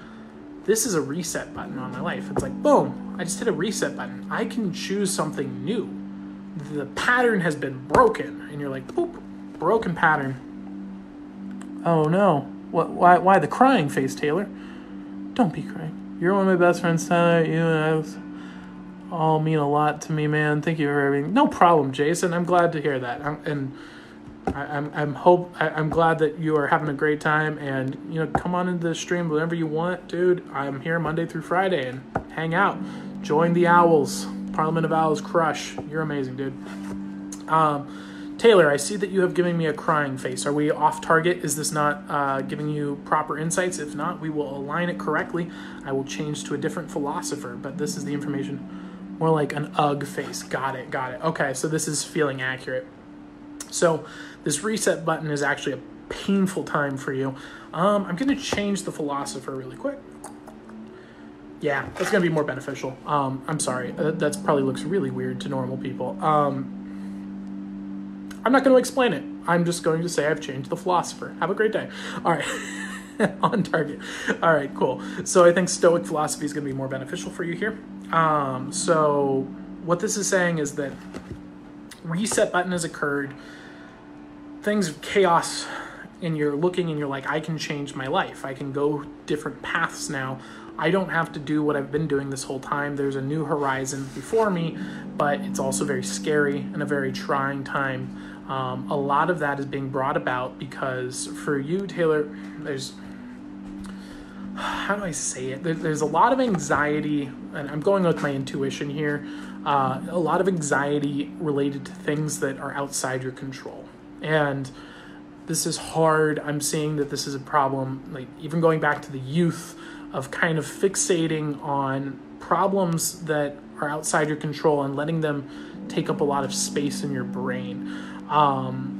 this is a reset button on my life. It's like, boom, I just hit a reset button. I can choose something new. The pattern has been broken, and you're like, boop, broken pattern. Oh no. What, why, why the crying face, Taylor? Don't be crying. You're one of my best friends, Tyler. You and I was all mean a lot to me, man. Thank you for everything. No problem, Jason. I'm glad to hear that. I'm, and I, I'm I'm hope I, I'm glad that you are having a great time. And you know, come on into the stream whenever you want, dude. I'm here Monday through Friday and hang out. Join the Owls, Parliament of Owls Crush. You're amazing, dude. Um, Taylor, I see that you have given me a crying face. Are we off target? Is this not uh, giving you proper insights? If not, we will align it correctly. I will change to a different philosopher, but this is the information more like an ugh face. Got it, got it. Okay, so this is feeling accurate. So this reset button is actually a painful time for you. Um, I'm going to change the philosopher really quick. Yeah, that's going to be more beneficial. Um, I'm sorry. Uh, that probably looks really weird to normal people. Um, I'm not going to explain it. I'm just going to say I've changed the philosopher. Have a great day. All right. *laughs* *laughs* on target. All right, cool. So I think Stoic philosophy is going to be more beneficial for you here. Um, so what this is saying is that reset button has occurred. Things of chaos, and you're looking and you're like, I can change my life. I can go different paths now. I don't have to do what I've been doing this whole time. There's a new horizon before me, but it's also very scary and a very trying time. Um, a lot of that is being brought about because for you, Taylor, there's how do I say it? there's a lot of anxiety, and I'm going with my intuition here. Uh, a lot of anxiety related to things that are outside your control, and this is hard. I'm seeing that this is a problem. Like even going back to the youth of kind of fixating on problems that are outside your control and letting them take up a lot of space in your brain. Um,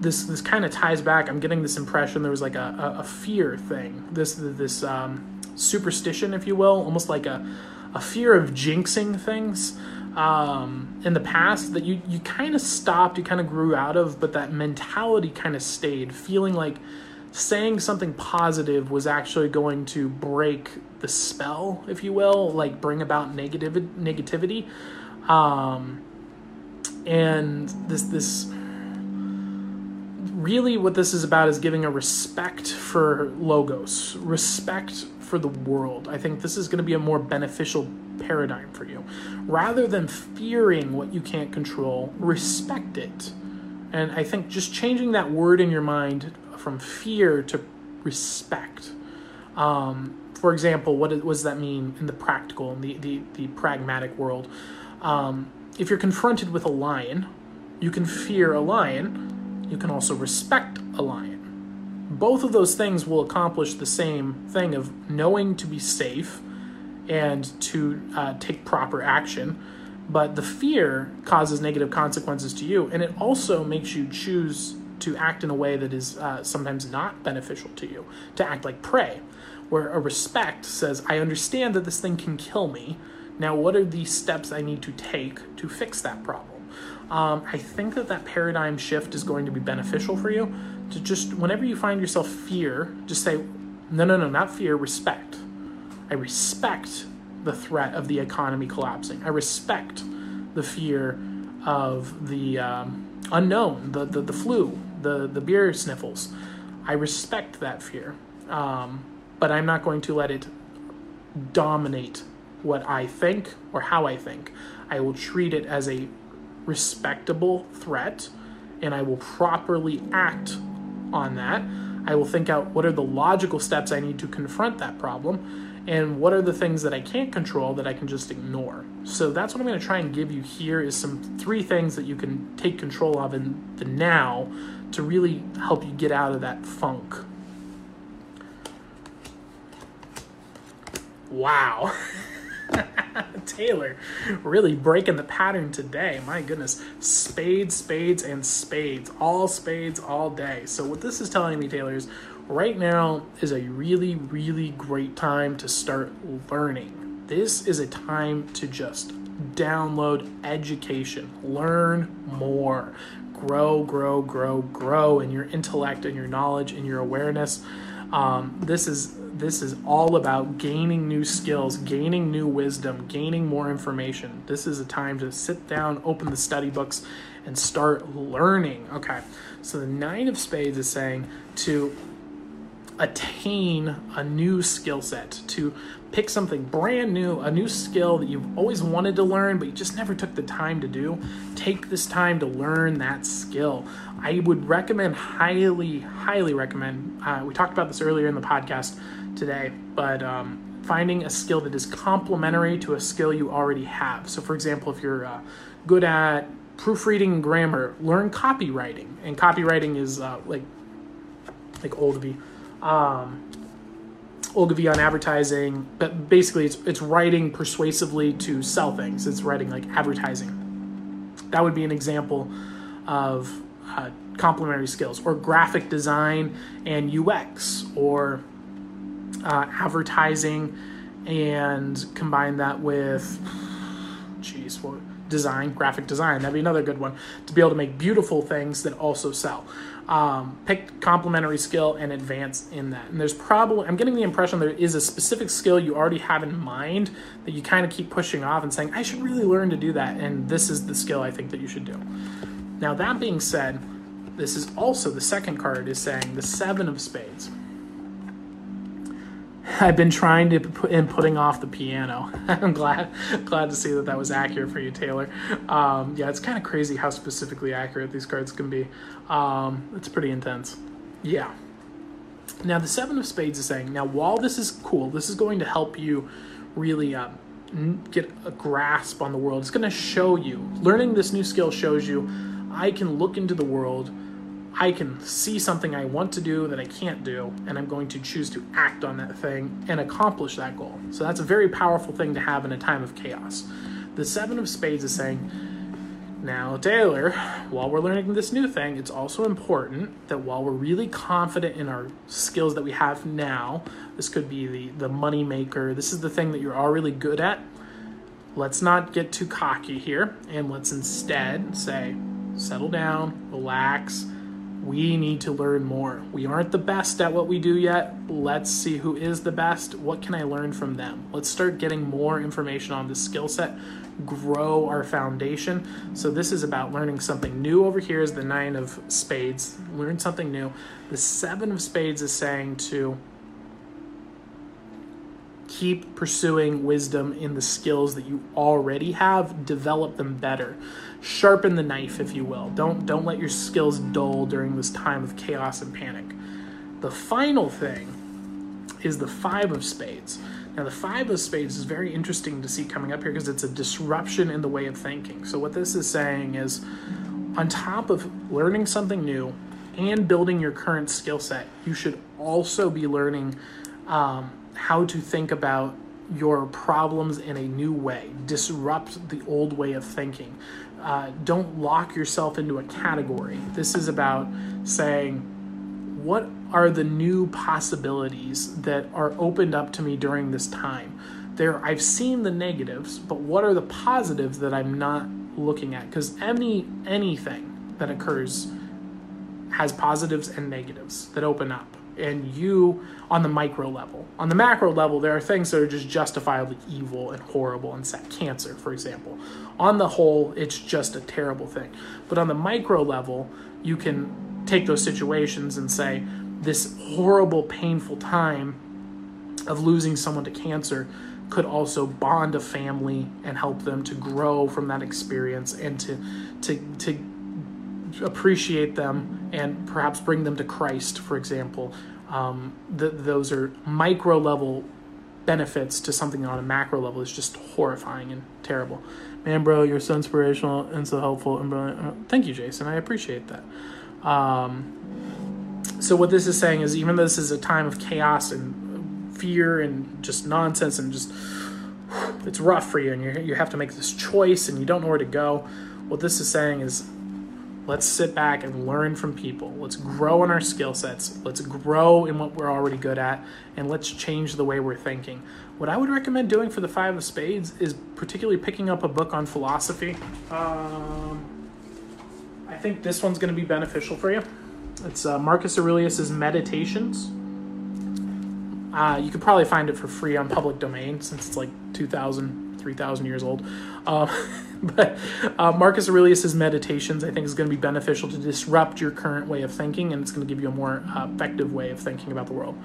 this this kind of ties back. I'm getting this impression there was like a, a, a fear thing, this this um, superstition, if you will, almost like a a fear of jinxing things um, in the past that you you kind of stopped, you kind of grew out of, but that mentality kind of stayed, feeling like saying something positive was actually going to break the spell, if you will, like bring about negative negativity. Um, and this this really what this is about is giving a respect for logos, respect for the world. I think this is going to be a more beneficial paradigm for you. Rather than fearing what you can't control, respect it. And I think just changing that word in your mind from fear to respect. Um, for example, what, does that mean in the practical, in the, the, the pragmatic world? Um, if you're confronted with a lion, you can fear a lion, you can also respect a lion. Both of those things will accomplish the same thing of knowing to be safe and to uh, take proper action. But the fear causes negative consequences to you, and it also makes you choose to act in a way that is uh, sometimes not beneficial to you, to act like prey. Where a respect says, I understand that this thing can kill me. Now, what are the steps I need to take to fix that problem? Um, I think that that paradigm shift is going to be beneficial for you. To just, whenever you find yourself fear, just say, no, no, no, not fear, respect. I respect the threat of the economy collapsing. I respect the fear of the um, unknown, the, the, the flu, the, the beer sniffles. I respect that fear, um, but I'm not going to let it dominate what I think or how I think. I will treat it as a respectable threat and I will properly act on that. I will think out what are the logical steps I need to confront that problem and what are the things that I can't control that I can just ignore. So that's what I'm going to try and give you here is some three things that you can take control of in the now to really help you get out of that funk. Wow. *laughs* Taylor really breaking the pattern today. My goodness. Spades, spades, and spades. All spades all day. So, what this is telling me, Taylor, is right now is a really, really great time to start learning. This is a time to just download education, learn more, grow, grow, grow, grow in your intellect and your knowledge and your awareness. Um, this is this is all about gaining new skills, gaining new wisdom, gaining more information. This is a time to sit down, open the study books, and start learning. Okay, so the Nine of Spades is saying to attain a new skill set, to pick something brand new, a new skill that you've always wanted to learn, but you just never took the time to do. Take this time to learn that skill. I would recommend, highly, highly recommend. Uh, we talked about this earlier in the podcast today, but um, finding a skill that is complementary to a skill you already have. So, for example, if you're uh, good at proofreading and grammar, learn copywriting. And copywriting is uh, like like be um, Ogilvy on advertising, but basically it's it's writing persuasively to sell things. It's writing like advertising. That would be an example of uh, complementary skills, or graphic design and UX, or uh, advertising, and combine that with, geez, what design, graphic design. That'd be another good one to be able to make beautiful things that also sell um, pick complementary skill and advance in that. And there's probably, I'm getting the impression there is a specific skill you already have in mind that you kind of keep pushing off and saying, I should really learn to do that. And this is the skill I think that you should do. Now, that being said, this is also the second card is saying the Seven of Spades. I've been trying to put in putting off the piano. *laughs* I'm glad glad to see that that was accurate for you, Taylor. Um, yeah, it's kind of crazy how specifically accurate these cards can be. Um, it's pretty intense. Yeah. Now the Seven of Spades is saying now while this is cool, this is going to help you really um, get a grasp on the world. It's going to show you learning this new skill shows you I can look into the world I can see something I want to do that I can't do, and I'm going to choose to act on that thing and accomplish that goal. So that's a very powerful thing to have in a time of chaos. The Seven of Spades is saying, now, Taylor, while we're learning this new thing, it's also important that while we're really confident in our skills that we have now, this could be the, the money maker, this is the thing that you're all really good at. Let's not get too cocky here, and let's instead say, settle down, relax, we need to learn more. We aren't the best at what we do yet. Let's see who is the best. What can I learn from them? Let's start getting more information on this skill set, grow our foundation. So, this is about learning something new. Over here is the nine of spades. Learn something new. The seven of spades is saying to keep pursuing wisdom in the skills that you already have develop them better sharpen the knife if you will. Don't don't let your skills dull during this time of chaos and panic. The final thing is the five of spades. Now the five of spades is very interesting to see coming up here because it's a disruption in the way of thinking. So what this is saying is on top of learning something new and building your current skill set you should also be learning um, how to think about your problems in a new way, disrupt the old way of thinking. Uh, don't lock yourself into a category. This is about saying, what are the new possibilities that are opened up to me during this time? There, I've seen the negatives, but what are the positives that I'm not looking at? Because any anything that occurs has positives and negatives that open up and you on the micro level. On the macro level, there are things that are just justifiably evil and horrible and set cancer, for example. On the whole, it's just a terrible thing. But on the micro level, you can take those situations and say, this horrible, painful time of losing someone to cancer could also bond a family and help them to grow from that experience and to to to appreciate them and perhaps bring them to Christ, for example. Um, th- those are micro level benefits to something on a macro level is just horrifying and terrible. Man, bro, you're so inspirational and so helpful and brilliant. Uh, thank you, Jason. I appreciate that. Um, so what this is saying is, even though this is a time of chaos and fear and just nonsense and just it's rough for you and you you have to make this choice and you don't know where to go. What this is saying is Let's sit back and learn from people. Let's grow in our skill sets. Let's grow in what we're already good at, and let's change the way we're thinking. What I would recommend doing for the Five of Spades is particularly picking up a book on philosophy. Um, I think this one's going to be beneficial for you. It's uh, Marcus Aurelius's Meditations. Uh, you could probably find it for free on public domain since it's like 2,000, 3,000 years old. Um, *laughs* but uh, Marcus Aurelius's Meditations, I think, is going to be beneficial to disrupt your current way of thinking, and it's going to give you a more uh, effective way of thinking about the world.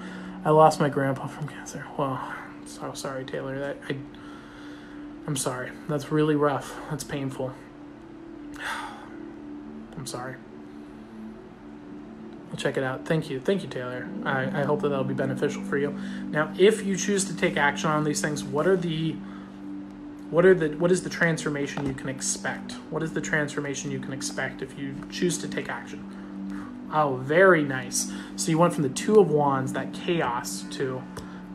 I lost my grandpa from cancer. Well, so sorry, Taylor. That I, I'm sorry. That's really rough. That's painful. *sighs* I'm sorry. I'll check it out. Thank you. Thank you, Taylor. I, I hope that that'll be beneficial for you. Now, if you choose to take action on these things, what are the what are the what is the transformation you can expect? What is the transformation you can expect if you choose to take action? Oh, very nice. So you went from the Two of Wands, that chaos, to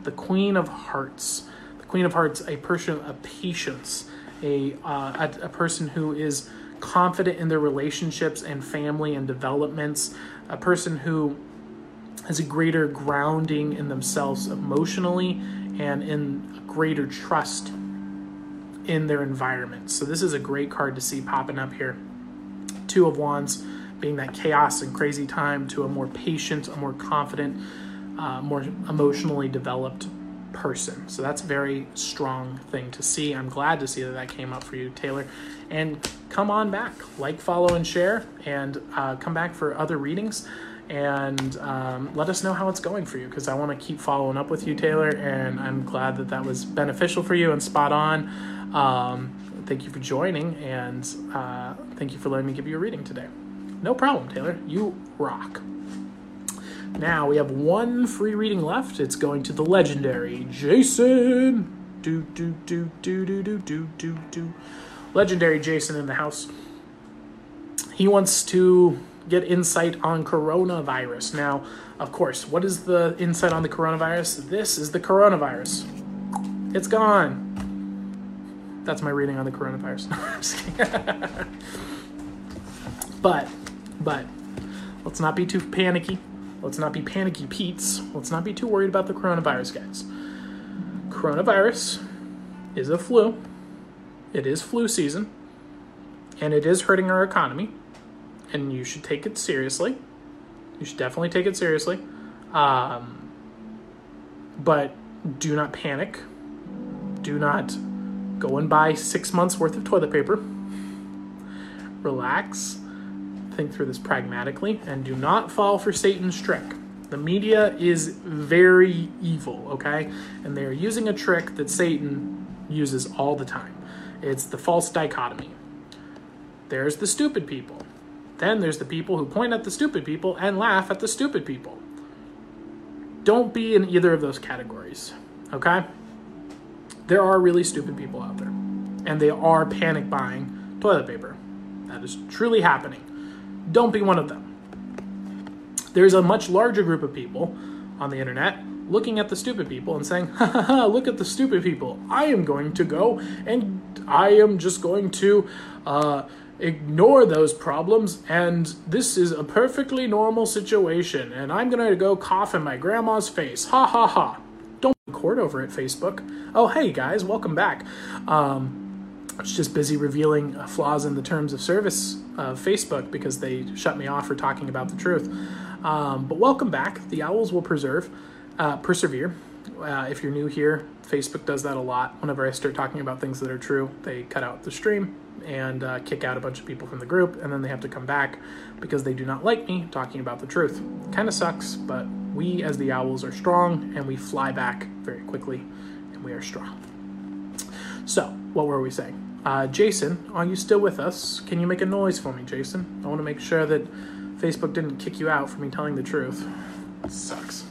the Queen of Hearts. The Queen of Hearts, a person of patience, a uh, a, a person who is confident in their relationships and family and developments, a person who has a greater grounding in themselves emotionally and in greater trust in their environment. So this is a great card to see popping up here. Two of Wands being that chaos and crazy time to a more patient, a more confident, uh, more emotionally developed person. So that's a very strong thing to see. I'm glad to see that that came up for you, Taylor. And come on back, like, follow, and share, and uh, come back for other readings. And um, let us know how it's going for you because I want to keep following up with you, Taylor. And I'm glad that that was beneficial for you and spot on. Um, thank you for joining, and uh, thank you for letting me give you a reading today. No problem, Taylor. You rock. Now we have one free reading left. It's going to the legendary Jason. Do do do do do do do do do. Legendary Jason in the house. He wants to get insight on coronavirus. Now, of course, what is the insight on the coronavirus? This is the coronavirus. It's gone. That's my reading on the coronavirus. *laughs* *laughs* but, but, let's not be too panicky. Let's not be panicky Pete's. Let's not be too worried about the coronavirus, guys. Coronavirus is a flu. It is flu season. And it is hurting our economy. And you should take it seriously. You should definitely take it seriously. Um, but do not panic. Do not go and buy six months worth of toilet paper. Relax. Think through this pragmatically and do not fall for Satan's trick. The media is very evil, okay? And they're using a trick that Satan uses all the time. It's the false dichotomy. There's the stupid people. Then there's the people who point at the stupid people and laugh at the stupid people. Don't be in either of those categories, okay? There are really stupid people out there, and they are panic buying toilet paper. That is truly happening. Don't be one of them. There's a much larger group of people on the internet looking at the stupid people and saying, ha ha ha, look at the stupid people. I am going to go and I am just going to uh, ignore those problems and this is a perfectly normal situation and I'm going to go cough in my grandma's face. Ha ha ha. Record over at Facebook. Oh, hey guys, welcome back. Um, I was just busy revealing uh, flaws in the terms of service of Facebook because they shut me off for talking about the truth. Um, but welcome back. The owls will preserve, uh, persevere. Uh, if you're new here, Facebook does that a lot. Whenever I start talking about things that are true, they cut out the stream and uh, kick out a bunch of people from the group, and then they have to come back because they do not like me talking about the truth. Kind of sucks, but we as the owls are strong and we fly back very quickly, and we are strong. So, what were we saying? Uh, Jason, are you still with us? Can you make a noise for me, Jason? I want to make sure that Facebook didn't kick you out for me telling the truth. It sucks.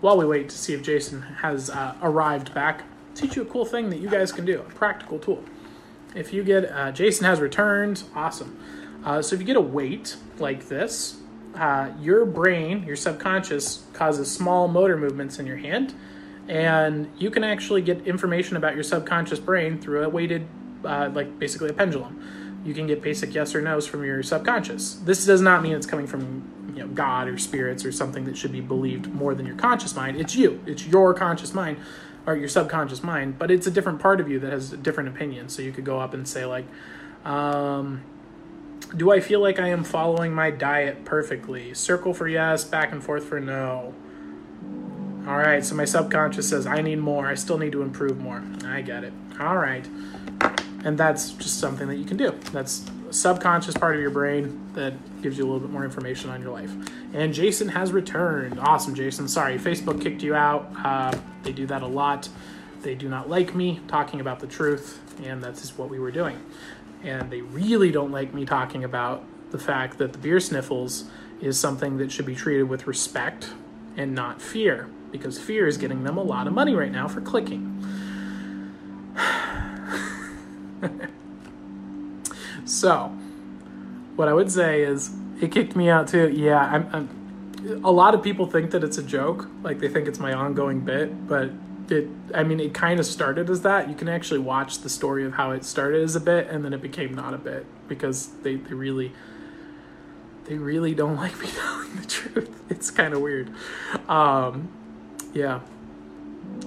While we wait to see if Jason has uh, arrived back, teach you a cool thing that you guys can do, a practical tool. If you get, uh, Jason has returned, awesome. Uh, so if you get a weight like this, uh, your brain, your subconscious, causes small motor movements in your hand, and you can actually get information about your subconscious brain through a weighted, uh, like basically a pendulum. You can get basic yes or no's from your subconscious. This does not mean it's coming from you know God or spirits or something that should be believed more than your conscious mind. It's you. It's your conscious mind or your subconscious mind, but it's a different part of you that has a different opinion. So you could go up and say like, um, do I feel like I am following my diet perfectly? Circle for yes, back and forth for no. All right, so my subconscious says I need more. I still need to improve more. I get it. All right. And that's just something that you can do. That's a subconscious part of your brain that gives you a little bit more information on your life. And Jason has returned. Awesome, Jason. Sorry, Facebook kicked you out. Uh, they do that a lot. They do not like me talking about the truth, and that's what we were doing. And they really don't like me talking about the fact that the beer sniffles is something that should be treated with respect and not fear, because fear is getting them a lot of money right now for clicking. *sighs* so, what I would say is, it kicked me out too. Yeah, I'm, I'm, a lot of people think that it's a joke, like they think it's my ongoing bit, but it, I mean, it kind of started as that. You can actually watch the story of how it started as a bit, and then it became not a bit because they, they really, they really don't *laughs* like me telling the truth. It's kind of weird. Um, yeah.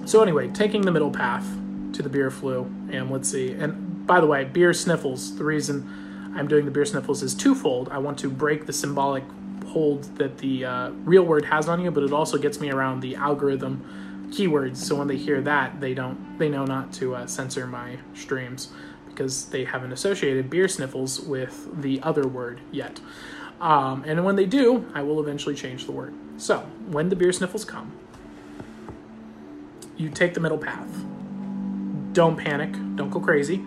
So anyway, taking the middle path to the beer flu, and let's see. And by the way, beer sniffles. The reason I'm doing the beer sniffles is twofold. I want to break the symbolic hold that the uh, real word has on you, but it also gets me around the algorithm keywords. So when they hear that, they don't they know not to uh, censor my streams because they haven't associated beer sniffles with the other word yet. Um, and when they do, I will eventually change the word. So when the beer sniffles come, you take the middle path. Don't panic. Don't go crazy.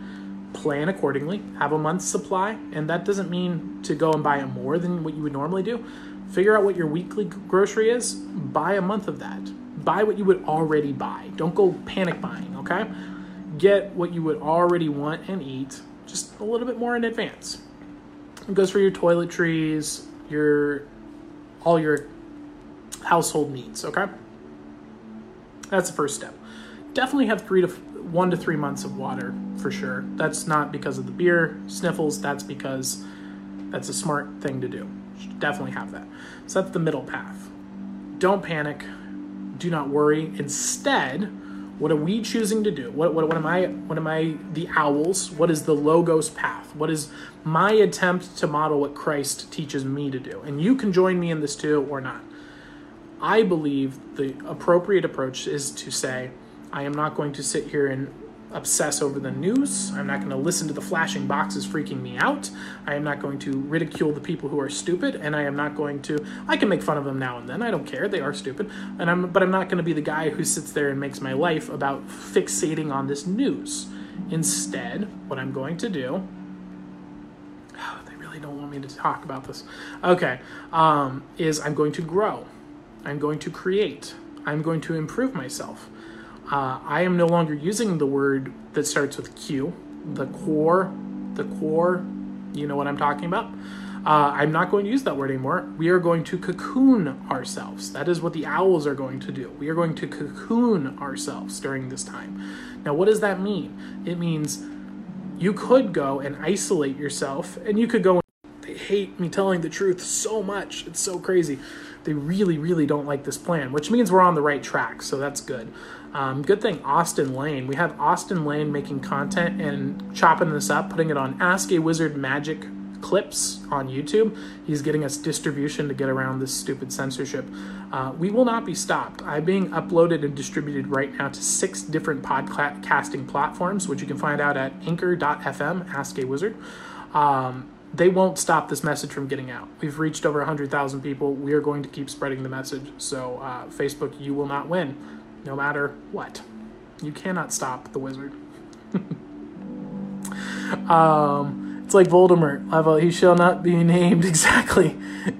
Plan accordingly. Have a month's supply, and that doesn't mean to go and buy more than what you would normally do. Figure out what your weekly grocery is. Buy a month of that. Buy what you would already buy. Don't go panic buying. Okay. Get what you would already want and eat, just a little bit more in advance. It goes for your toiletries, your all your household needs. Okay. That's the first step. Definitely have three to one to three months of water for sure. That's not because of the beer sniffles. That's because that's a smart thing to do. Definitely have that. So that's the middle path. Don't panic. Do not worry. Instead, What are we choosing to do? What, what, what am I? What am I? The owls. What is the logos path? What is my attempt to model what Christ teaches me to do? And you can join me in this too, or not. I believe the appropriate approach is to say, I am not going to sit here and obsess over the news. I'm not going to listen to the flashing boxes freaking me out. I am not going to ridicule the people who are stupid, and I am not going to. I can make fun of them now and then. I don't care. They are stupid, and I'm. But I'm not going to be the guy who sits there and makes my life about fixating on this news. Instead, what I'm going to do. Oh, *sighs* they really don't want me to talk about this. Okay, um, is I'm going to grow. I'm going to create. I'm going to improve myself. Uh, I am no longer using the word that starts with Q, the core, the core. You know what I'm talking about? Uh, I'm not going to use that word anymore. We are going to cocoon ourselves. That is what the owls are going to do. We are going to cocoon ourselves during this time. Now, what does that mean? It means you could go and isolate yourself, and you could go. They hate me telling the truth so much. It's so crazy. They really, really don't like this plan, which means we're on the right track. So that's good. Um, good thing Austin Lane. We have Austin Lane making content and chopping this up, putting it on Ask a Wizard Magic clips on YouTube. He's getting us distribution to get around this stupid censorship. Uh, we will not be stopped. I'm being uploaded and distributed right now to six different podcasting platforms, which you can find out at anchor.fm, Ask a Wizard. Um, they won't stop this message from getting out. We've reached over 100,000 people. We are going to keep spreading the message. So, uh, Facebook, you will not win no matter what. You cannot stop the wizard. *laughs* um, it's like Voldemort level. He shall not be named *laughs* exactly.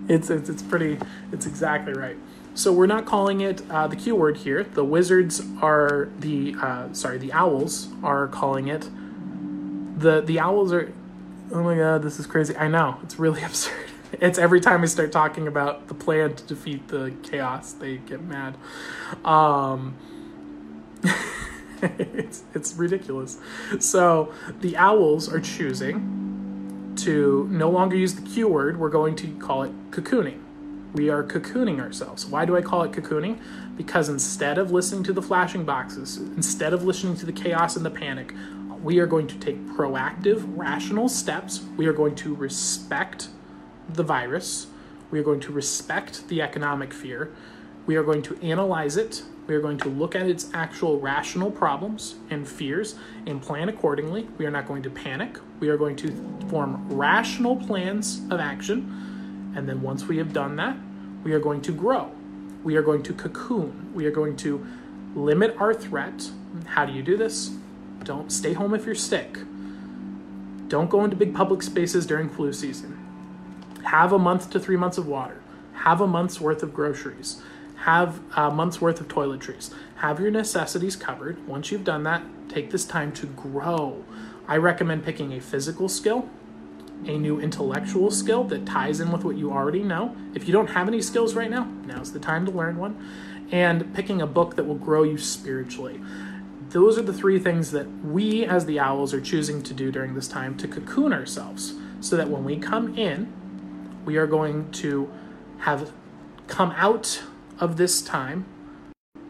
It's it's it's pretty. It's exactly right. So we're not calling it uh, the Q word here. The wizards are the uh, sorry. The owls are calling it. The the owls are. Oh my god, this is crazy. I know it's really *laughs* absurd. *laughs* It's every time I start talking about the plan to defeat the chaos, they get mad. Um, *laughs* it's it's ridiculous. So the owls are choosing to no longer use the Q word. We're going to call it cocooning. We are cocooning ourselves. Why do I call it cocooning? Because instead of listening to the flashing boxes, instead of listening to the chaos and the panic, we are going to take proactive, rational steps. We are going to respect the virus. We are going to respect the economic fear. We are going to analyze it. We are going to look at its actual rational problems and fears and plan accordingly. We are not going to panic. We are going to form rational plans of action. And then once we have done that, we are going to grow. We are going to cocoon. We are going to limit our threat. How do you do this? Don't stay home if you're sick. Don't go into big public spaces during flu season have a month to three months of water, have a month's worth of groceries, have a month's worth of toiletries, have your necessities covered. Once you've done that, take this time to grow. I recommend picking a physical skill, a new intellectual skill that ties in with what you already know. If you don't have any skills right now, now's the time to learn one. And picking a book that will grow you spiritually. Those are the three things that we, as the owls, are choosing to do during this time to cocoon ourselves so that when we come in, we are going to have come out of this time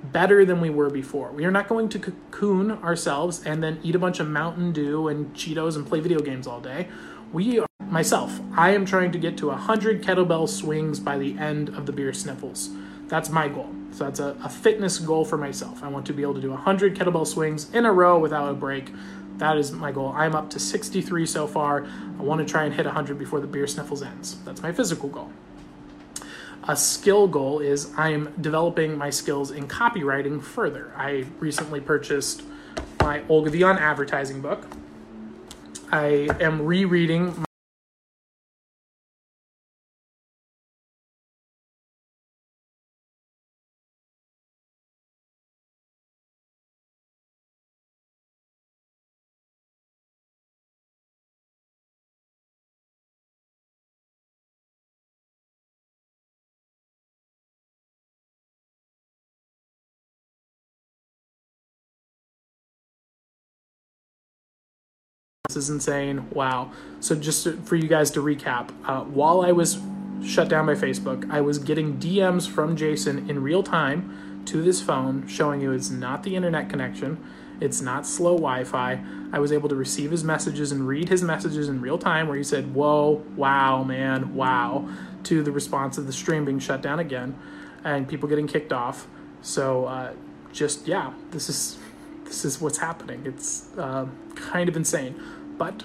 better than we were before. We are not going to cocoon ourselves and then eat a bunch of Mountain Dew and Cheetos and play video games all day. We are, myself, I am trying to get to 100 kettlebell swings by the end of the beer sniffles. That's my goal. So that's a, a fitness goal for myself. I want to be able to do 100 kettlebell swings in a row without a break that is my goal. I'm up to 63 so far. I want to try and hit 100 before the beer sniffles ends. That's my physical goal. A skill goal is I'm developing my skills in copywriting further. I recently purchased my Ogilvy on advertising book. I am rereading This is insane. Wow. So, just for you guys to recap, uh, while I was shut down by Facebook, I was getting DMs from Jason in real time to this phone showing you it's not the internet connection, it's not slow Wi Fi. I was able to receive his messages and read his messages in real time where he said, Whoa, wow, man, wow, to the response of the stream being shut down again and people getting kicked off. So, uh, just, yeah, this is. This is what's happening. It's uh, kind of insane. But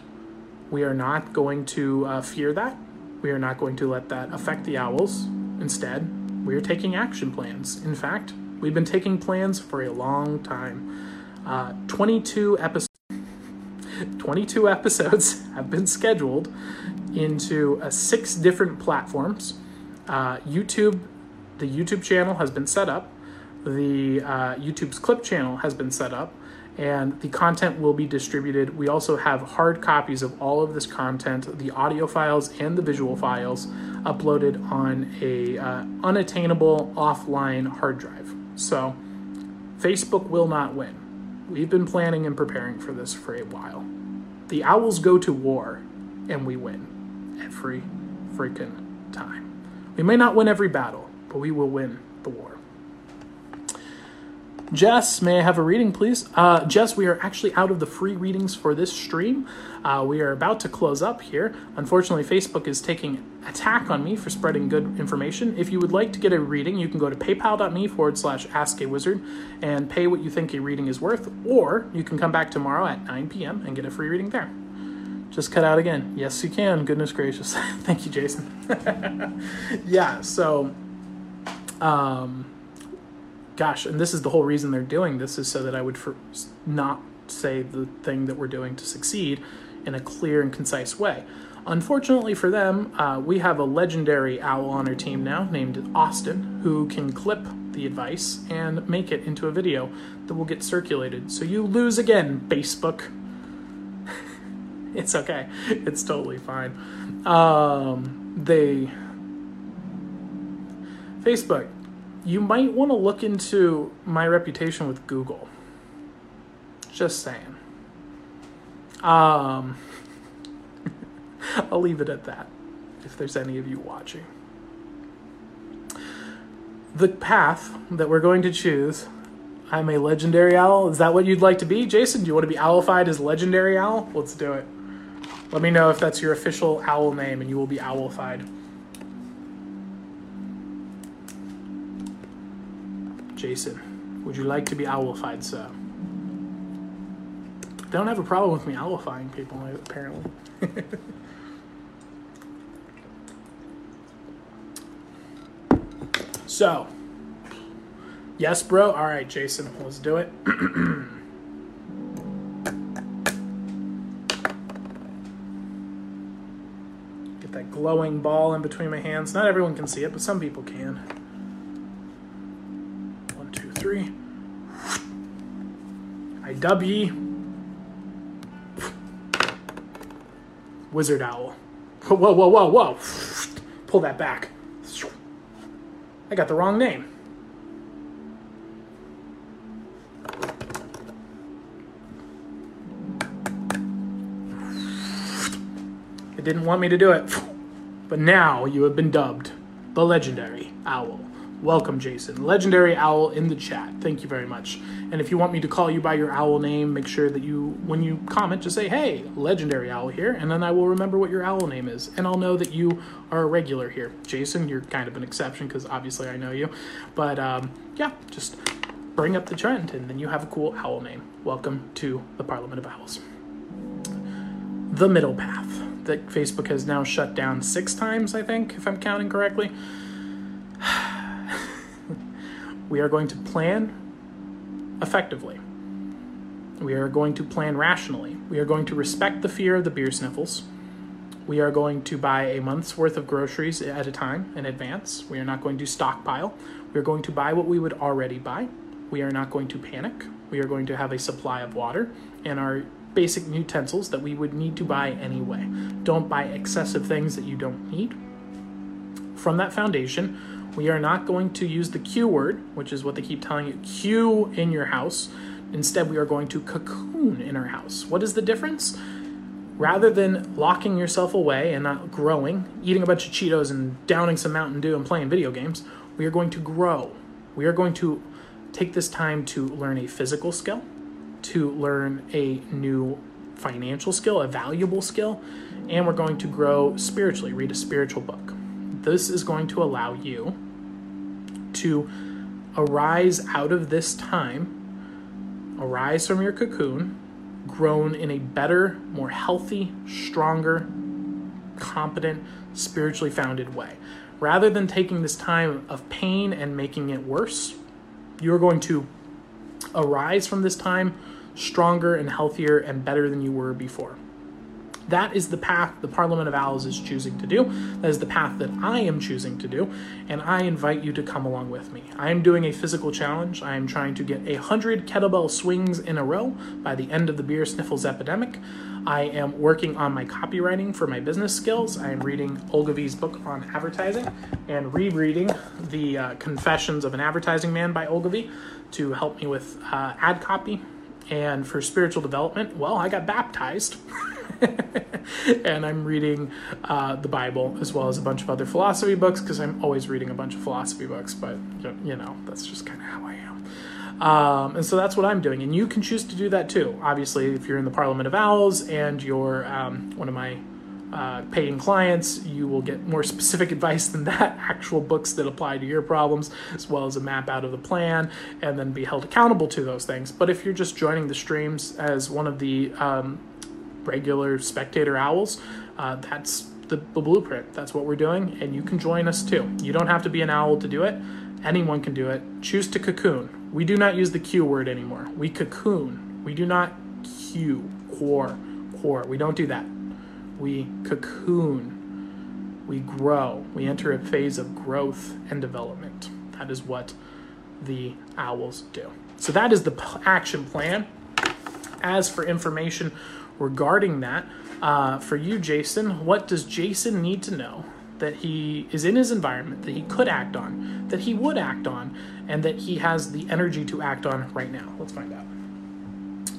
we are not going to uh, fear that. We are not going to let that affect the owls. Instead, we are taking action plans. In fact, we've been taking plans for a long time. Uh, 22 episodes. *laughs* 22 episodes *laughs* have been scheduled into uh, six different platforms. Uh, YouTube, the YouTube channel has been set up. The uh, YouTube's clip channel has been set up and the content will be distributed. We also have hard copies of all of this content, the audio files and the visual files, uploaded on a uh, unattainable offline hard drive. So, Facebook will not win. We've been planning and preparing for this for a while. The owls go to war, and we win every freaking time. We may not win every battle, but we will win the war. Jess, may I have a reading, please? Uh, Jess, we are actually out of the free readings for this stream. Uh, we are about to close up here. Unfortunately, Facebook is taking attack on me for spreading good information. If you would like to get a reading, you can go to paypal.me forward slash ask a wizard and pay what you think a reading is worth, or you can come back tomorrow at 9 p.m. and get a free reading there. Just cut out again. Yes, you can. Goodness gracious. *laughs* Thank you, Jason. *laughs* yeah, so. Um, gosh, and this is the whole reason they're doing this is so that I would for, not say the thing that we're doing to succeed in a clear and concise way. Unfortunately for them, uh, we have a legendary owl on our team now named Austin who can clip the advice and make it into a video that will get circulated. So you lose again, Facebook. *laughs* it's okay. It's totally fine. Um, they. Facebook you might want to look into my reputation with Google. Just saying. Um, *laughs* I'll leave it at that if there's any of you watching. The path that we're going to choose I'm a legendary owl. Is that what you'd like to be? Jason, do you want to be owlified as legendary owl? Let's do it. Let me know if that's your official owl name and you will be owlified. Jason, would you like to be owlified, sir? They don't have a problem with me owlifying people, apparently. *laughs* so, yes, bro. All right, Jason, let's do it. *clears throat* Get that glowing ball in between my hands. Not everyone can see it, but some people can three. I W. Wizard Owl. Whoa, whoa, whoa, whoa. Pull that back. I got the wrong name. It didn't want me to do it. But now you have been dubbed the legendary owl. Welcome, Jason. Legendary Owl in the chat. Thank you very much. And if you want me to call you by your owl name, make sure that you, when you comment, just say, hey, Legendary Owl here, and then I will remember what your owl name is. And I'll know that you are a regular here. Jason, you're kind of an exception because obviously I know you. But um, yeah, just bring up the trend, and then you have a cool owl name. Welcome to the Parliament of Owls. The middle path that Facebook has now shut down six times, I think, if I'm counting correctly. *sighs* *laughs* We are going to plan effectively. We are going to plan rationally. We are going to respect the fear of the beer sniffles. We are going to buy a month's worth of groceries at a time in advance. We are not going to stockpile. We are going to buy what we would already buy. We are not going to panic. We are going to have a supply of water and our basic utensils that we would need to buy anyway. Don't buy excessive things that you don't need. From that foundation, we are not going to use the Q word, which is what they keep telling you, Q in your house. Instead, we are going to cocoon in our house. What is the difference? Rather than locking yourself away and not growing, eating a bunch of Cheetos and downing some Mountain Dew and playing video games, we are going to grow. We are going to take this time to learn a physical skill, to learn a new financial skill, a valuable skill, and we're going to grow spiritually, read a spiritual book. This is going to allow you to arise out of this time, arise from your cocoon, grown in a better, more healthy, stronger, competent, spiritually founded way. Rather than taking this time of pain and making it worse, you're going to arise from this time stronger and healthier and better than you were before. That is the path the Parliament of Owls is choosing to do. That is the path that I am choosing to do, and I invite you to come along with me. I am doing a physical challenge. I am trying to get a hundred kettlebell swings in a row by the end of the beer sniffles epidemic. I am working on my copywriting for my business skills. I am reading Ogilvy's book on advertising and rereading the uh, Confessions of an Advertising Man by Ogilvy to help me with uh, ad copy. And for spiritual development, well, I got baptized. *laughs* *laughs* and I'm reading uh, the Bible as well as a bunch of other philosophy books because I'm always reading a bunch of philosophy books, but you know, that's just kind of how I am. Um, and so that's what I'm doing. And you can choose to do that too. Obviously, if you're in the Parliament of Owls and you're um, one of my uh, paying clients, you will get more specific *laughs* advice than that, actual books that apply to your problems, as well as a map out of the plan, and then be held accountable to those things. But if you're just joining the streams as one of the um, regular spectator owls, uh, that's the, the blueprint. That's what we're doing, and you can join us too. You don't have to be an owl to do it. Anyone can do it. Choose to cocoon. We do not use the Q word anymore. We cocoon. We do not Q, core, core. We don't do that. We cocoon. We grow. We enter a phase of growth and development. That is what the owls do. So that is the action plan. As for information regarding that. Uh, for you, Jason, what does Jason need to know that he is in his environment, that he could act on, that he would act on, and that he has the energy to act on right now? Let's find out.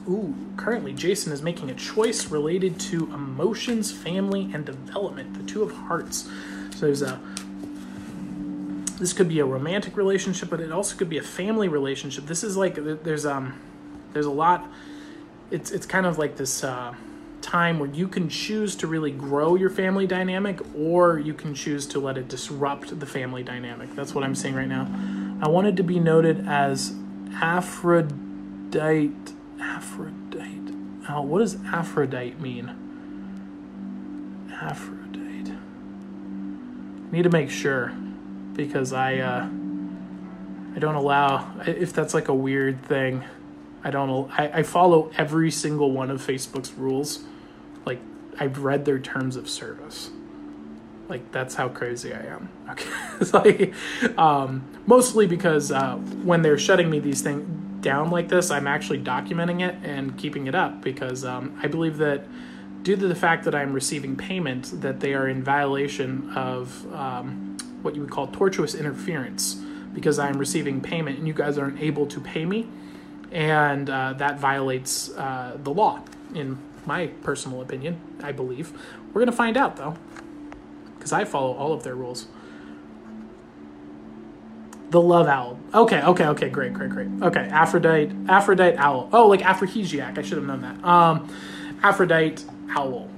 Ooh, currently Jason is making a choice related to emotions, family, and development, the two of hearts. So there's a this could be a romantic relationship, but it also could be a family relationship. This is like there's um there's a lot it's it's kind of like this uh, time where you can choose to really grow your family dynamic, or you can choose to let it disrupt the family dynamic. That's what I'm saying right now. I wanted to be noted as Aphrodite. Aphrodite. Oh, what does Aphrodite mean? Aphrodite. I need to make sure because I uh, I don't allow if that's like a weird thing. I don't. I, I follow every single one of Facebook's rules. Like I've read their terms of service. Like that's how crazy I am. *laughs* Okay, it's like um, mostly because uh, when they're shutting me these things down like this, I'm actually documenting it and keeping it up because um, I believe that due to the fact that I'm receiving payment, that they are in violation of um, what you would call tortious interference because I'm receiving payment and you guys aren't able to pay me and uh, that violates uh, the law, in my personal opinion. I believe we're gonna find out though, because I follow all of their rules. The love owl. Okay, okay, okay, great, great, great. Okay, Aphrodite, Aphrodite owl. Oh, like aphrodisiac. I should have known that. Um, Aphrodite owl.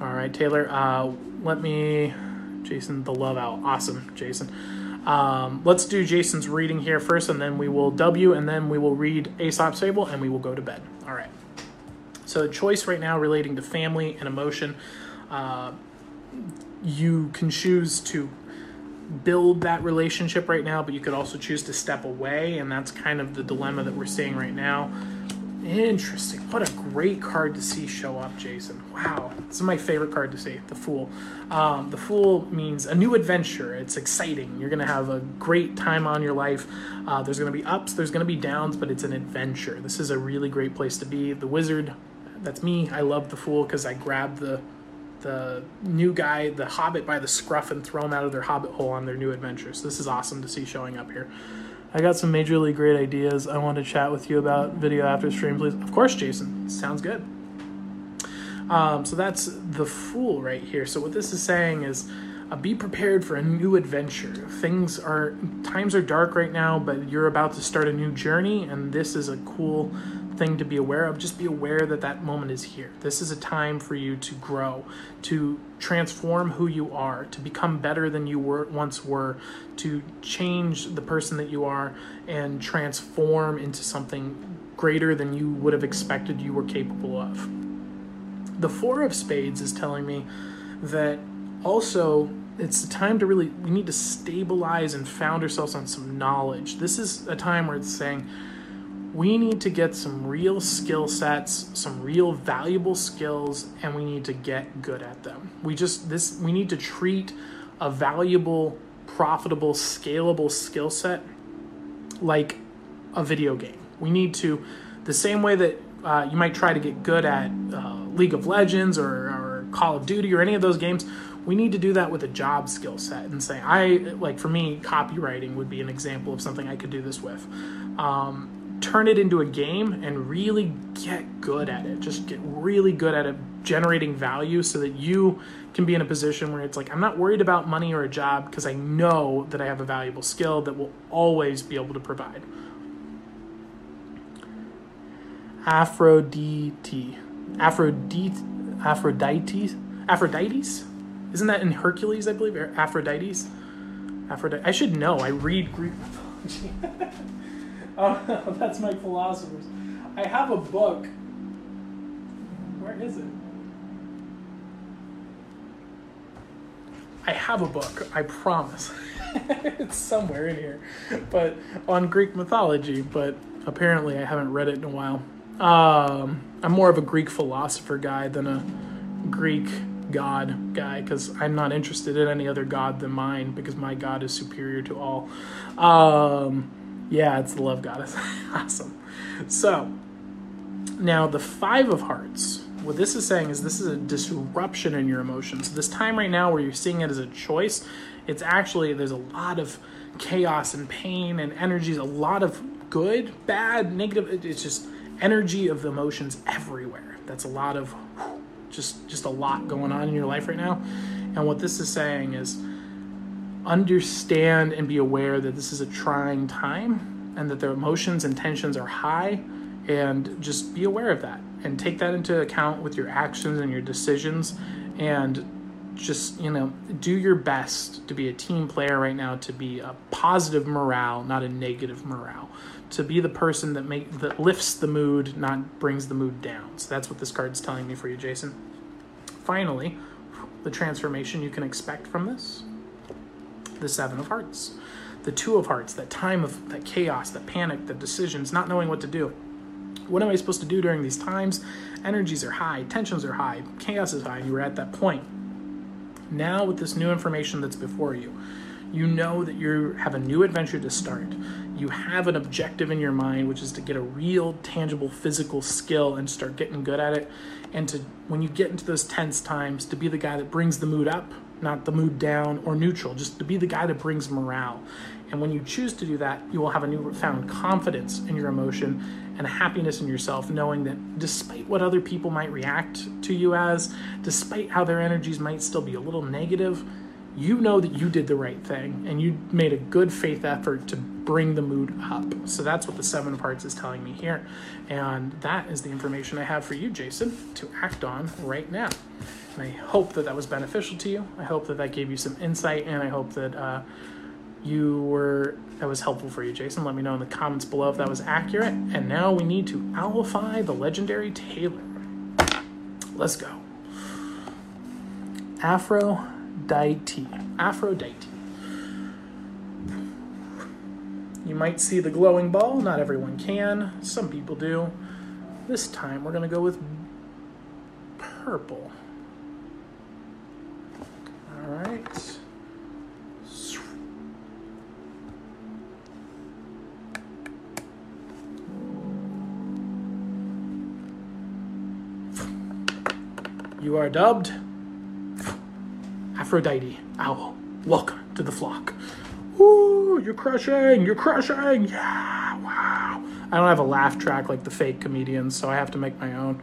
All right, Taylor. Uh, let me, Jason, the love owl. Awesome, Jason. Um, let's do Jason's reading here first, and then we will W, and then we will read Aesop's Fable, and we will go to bed. All right. So, the choice right now relating to family and emotion, uh, you can choose to build that relationship right now, but you could also choose to step away, and that's kind of the dilemma that we're seeing right now. Interesting. What a great card to see show up, Jason. Wow. This is my favorite card to see, the Fool. Um, the Fool means a new adventure. It's exciting. You're going to have a great time on your life. Uh, there's going to be ups, there's going to be downs, but it's an adventure. This is a really great place to be. The Wizard, that's me. I love the Fool because I grab the the new guy, the Hobbit, by the scruff and throw him out of their Hobbit hole on their new adventures. This is awesome to see showing up here. I got some majorly great ideas I want to chat with you about video after stream, please. Of course, Jason. Sounds good. Um, so that's the fool right here. So what this is saying is uh, be prepared for a new adventure. Things are times are dark right now, but you're about to start a new journey, and this is a cool thing to be aware of. Just be aware that that moment is here. This is a time for you to grow, to transform who you are, to become better than you were once were, to change the person that you are and transform into something greater than you would have expected you were capable of. The 4 of spades is telling me that also it's the time to really we need to stabilize and found ourselves on some knowledge. This is a time where it's saying we need to get some real skill sets, some real valuable skills, and we need to get good at them. We just this we need to treat a valuable, profitable, scalable skill set like a video game. We need to the same way that uh, you might try to get good at uh, League of Legends or, or Call of Duty or any of those games. We need to do that with a job skill set and say, I like for me, copywriting would be an example of something I could do this with. Um, turn it into a game and really get good at it. Just get really good at it, generating value so that you can be in a position where it's like, I'm not worried about money or a job because I know that I have a valuable skill that will always be able to provide. Aphrodite. Aphrodite. Aphrodite. Aphrodite's? Isn't that in Hercules, I believe? Aphrodite's? Aphrodite. I should know. I read Greek mythology. *laughs* *laughs* Oh, that's my philosophers. I have a book. Where is it? I have a book, I promise. *laughs* it's somewhere in here. But on Greek mythology, but apparently I haven't read it in a while. Um, I'm more of a Greek philosopher guy than a Greek god guy because I'm not interested in any other god than mine because my god is superior to all. Um, yeah, it's the love goddess. *laughs* awesome. So, now the Five of Hearts. What this is saying is this is a disruption in your emotions. This time right now where you're seeing it as a choice, it's actually, there's a lot of chaos and pain and energies, a lot of good, bad, negative. It's just energy of emotions everywhere. That's a lot of just just a lot going on in your life right now. And what this is saying is understand and be aware that this is a trying time and that their emotions and tensions are high and just be aware of that and take that into account with your actions and your decisions and just you know do your best to be a team player right now to be a positive morale not a negative morale to be the person that make that lifts the mood not brings the mood down. So that's what this card's telling me for you jason. Finally the transformation you can expect from this the Seven of Hearts, the Two of Hearts, that time of that chaos, that panic, the decisions, not knowing what to do. What am I supposed to do during these times? Energies are high, tensions are high, chaos is high, and you were at that point. Now, with this new information that's before you, you know that you have a new adventure to start. You have an objective in your mind, which is to get a real, tangible, physical skill and start getting good at it. And to, when you get into those tense times, to be the guy that brings the mood up not the mood down or neutral, just to be the guy that brings morale. And when you choose to do that, you will have a newfound confidence in your emotion and happiness in yourself, knowing that despite what other people might react to you as, despite how their energies might still be a little negative, you know that you did the right thing and you made a good faith effort to bring the mood up. So that's what the seven of hearts is telling me here. And that is the information I have for you, Jason, to act on right now. And I hope that that was beneficial to you. I hope that that gave you some insight, and I hope that uh, you were that was helpful for you, Jason. Let me know in the comments below if that was accurate. And now we need to owlify the legendary Taylor. Let's go. Aphrodite. Aphrodite. You might see the glowing ball. Not everyone can. Some people do. This time we're going to go with purple. Right. You are dubbed Aphrodite Owl. Welcome to the flock. Woo, you're crushing, you're crushing. Yeah, wow. I don't have a laugh track like the fake comedians, so I have to make my own.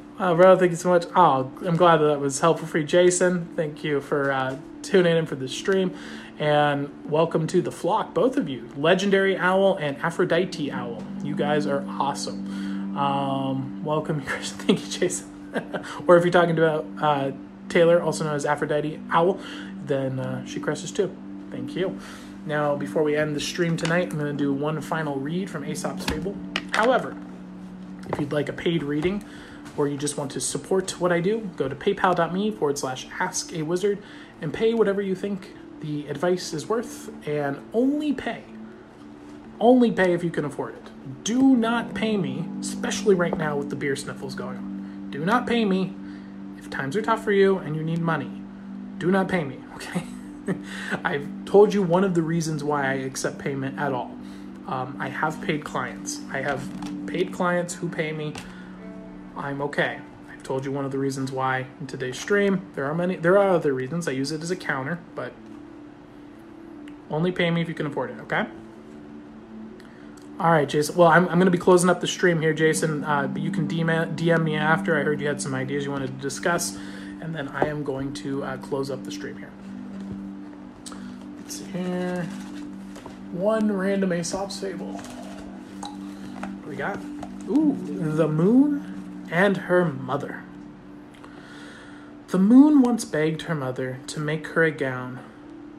*laughs* Bro, thank you so much. Oh, I'm glad that, that was helpful for you, Jason. Thank you for uh, tuning in for the stream. And welcome to the flock, both of you. Legendary Owl and Aphrodite Owl. You guys are awesome. Um, welcome, *laughs* Chris. Thank you, Jason. *laughs* or if you're talking about uh, Taylor, also known as Aphrodite Owl, then uh, she crushes too. Thank you. Now, before we end the stream tonight, I'm going to do one final read from Aesop's Fable. However, if you'd like a paid reading or you just want to support what I do, go to paypal.me forward slash ask a wizard and pay whatever you think the advice is worth and only pay. Only pay if you can afford it. Do not pay me, especially right now with the beer sniffles going on. Do not pay me if times are tough for you and you need money. Do not pay me, *laughs* okay? I've told you one of the reasons why I accept payment at all. Um, I have paid clients. I have paid clients who pay me. I'm okay. I've told you one of the reasons why in today's stream. There are many. There are other reasons. I use it as a counter, but only pay me if you can afford it. Okay. All right, Jason. Well, I'm, I'm going to be closing up the stream here, Jason. Uh, but you can DM, DM me after. I heard you had some ideas you wanted to discuss, and then I am going to uh, close up the stream here. Let's see here. One random Aesop's fable. What do we got? Ooh, the moon and her mother. The moon once begged her mother to make her a gown.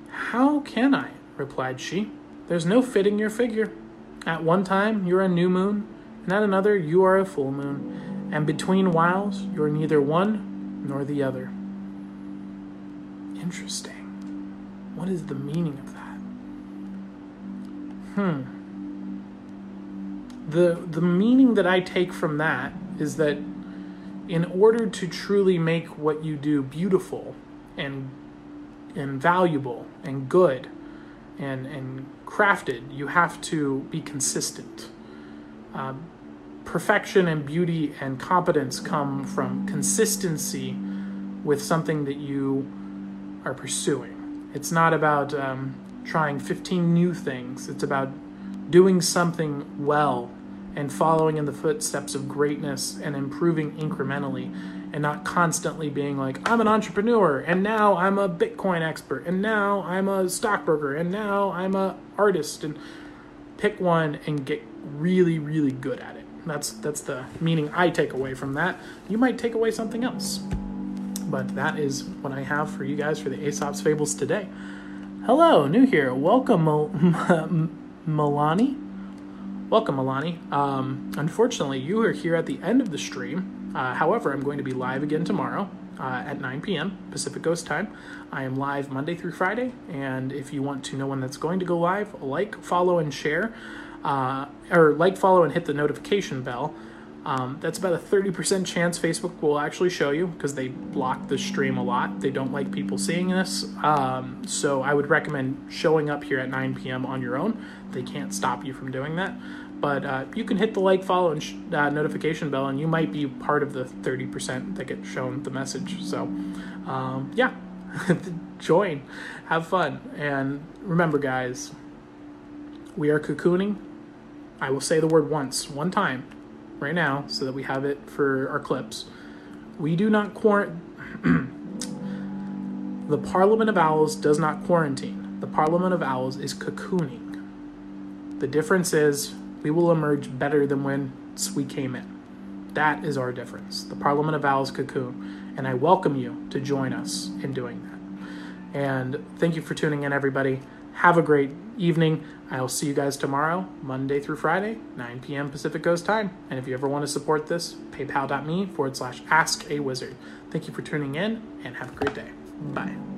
How can I? replied she. There's no fitting your figure. At one time you're a new moon, and at another you are a full moon, and between whiles you're neither one nor the other. Interesting. What is the meaning of that? Hmm. The the meaning that I take from that is that in order to truly make what you do beautiful and and valuable and good and and crafted, you have to be consistent. Um, perfection and beauty and competence come from consistency with something that you are pursuing. It's not about um, trying 15 new things, it's about doing something well and following in the footsteps of greatness and improving incrementally and not constantly being like, I'm an entrepreneur and now I'm a Bitcoin expert and now I'm a stockbroker and now I'm a artist and pick one and get really, really good at it. That's that's the meaning I take away from that. You might take away something else. But that is what I have for you guys for the Aesop's Fables today. Hello, new here. Welcome, Milani. *laughs* Welcome, Milani. Um, unfortunately, you are here at the end of the stream. Uh, however, I'm going to be live again tomorrow uh, at 9 p.m. Pacific Coast time. I am live Monday through Friday, and if you want to know when that's going to go live, like, follow, and share, uh, or like, follow, and hit the notification bell um, that's about a 30% chance Facebook will actually show you because they block the stream a lot. They don't like people seeing this. Um, so I would recommend showing up here at 9 p.m. on your own. They can't stop you from doing that. But uh, you can hit the like, follow, and sh- uh, notification bell, and you might be part of the 30% that get shown the message. So, um, yeah, *laughs* join, have fun. And remember, guys, we are cocooning. I will say the word once, one time right now so that we have it for our clips. We do not quarantine. *clears throat* the Parliament of Owls does not quarantine. The Parliament of Owls is cocooning. The difference is we will emerge better than when we came in. That is our difference. The Parliament of Owls cocoon. And I welcome you to join us in doing that. And thank you for tuning in, everybody. Have a great evening. I'll see you guys tomorrow, Monday through Friday, 9 p.m. Pacific Coast time. And if you ever want to support this, paypal.me forward slash ask a wizard. Thank you for tuning in and have a great day. Bye.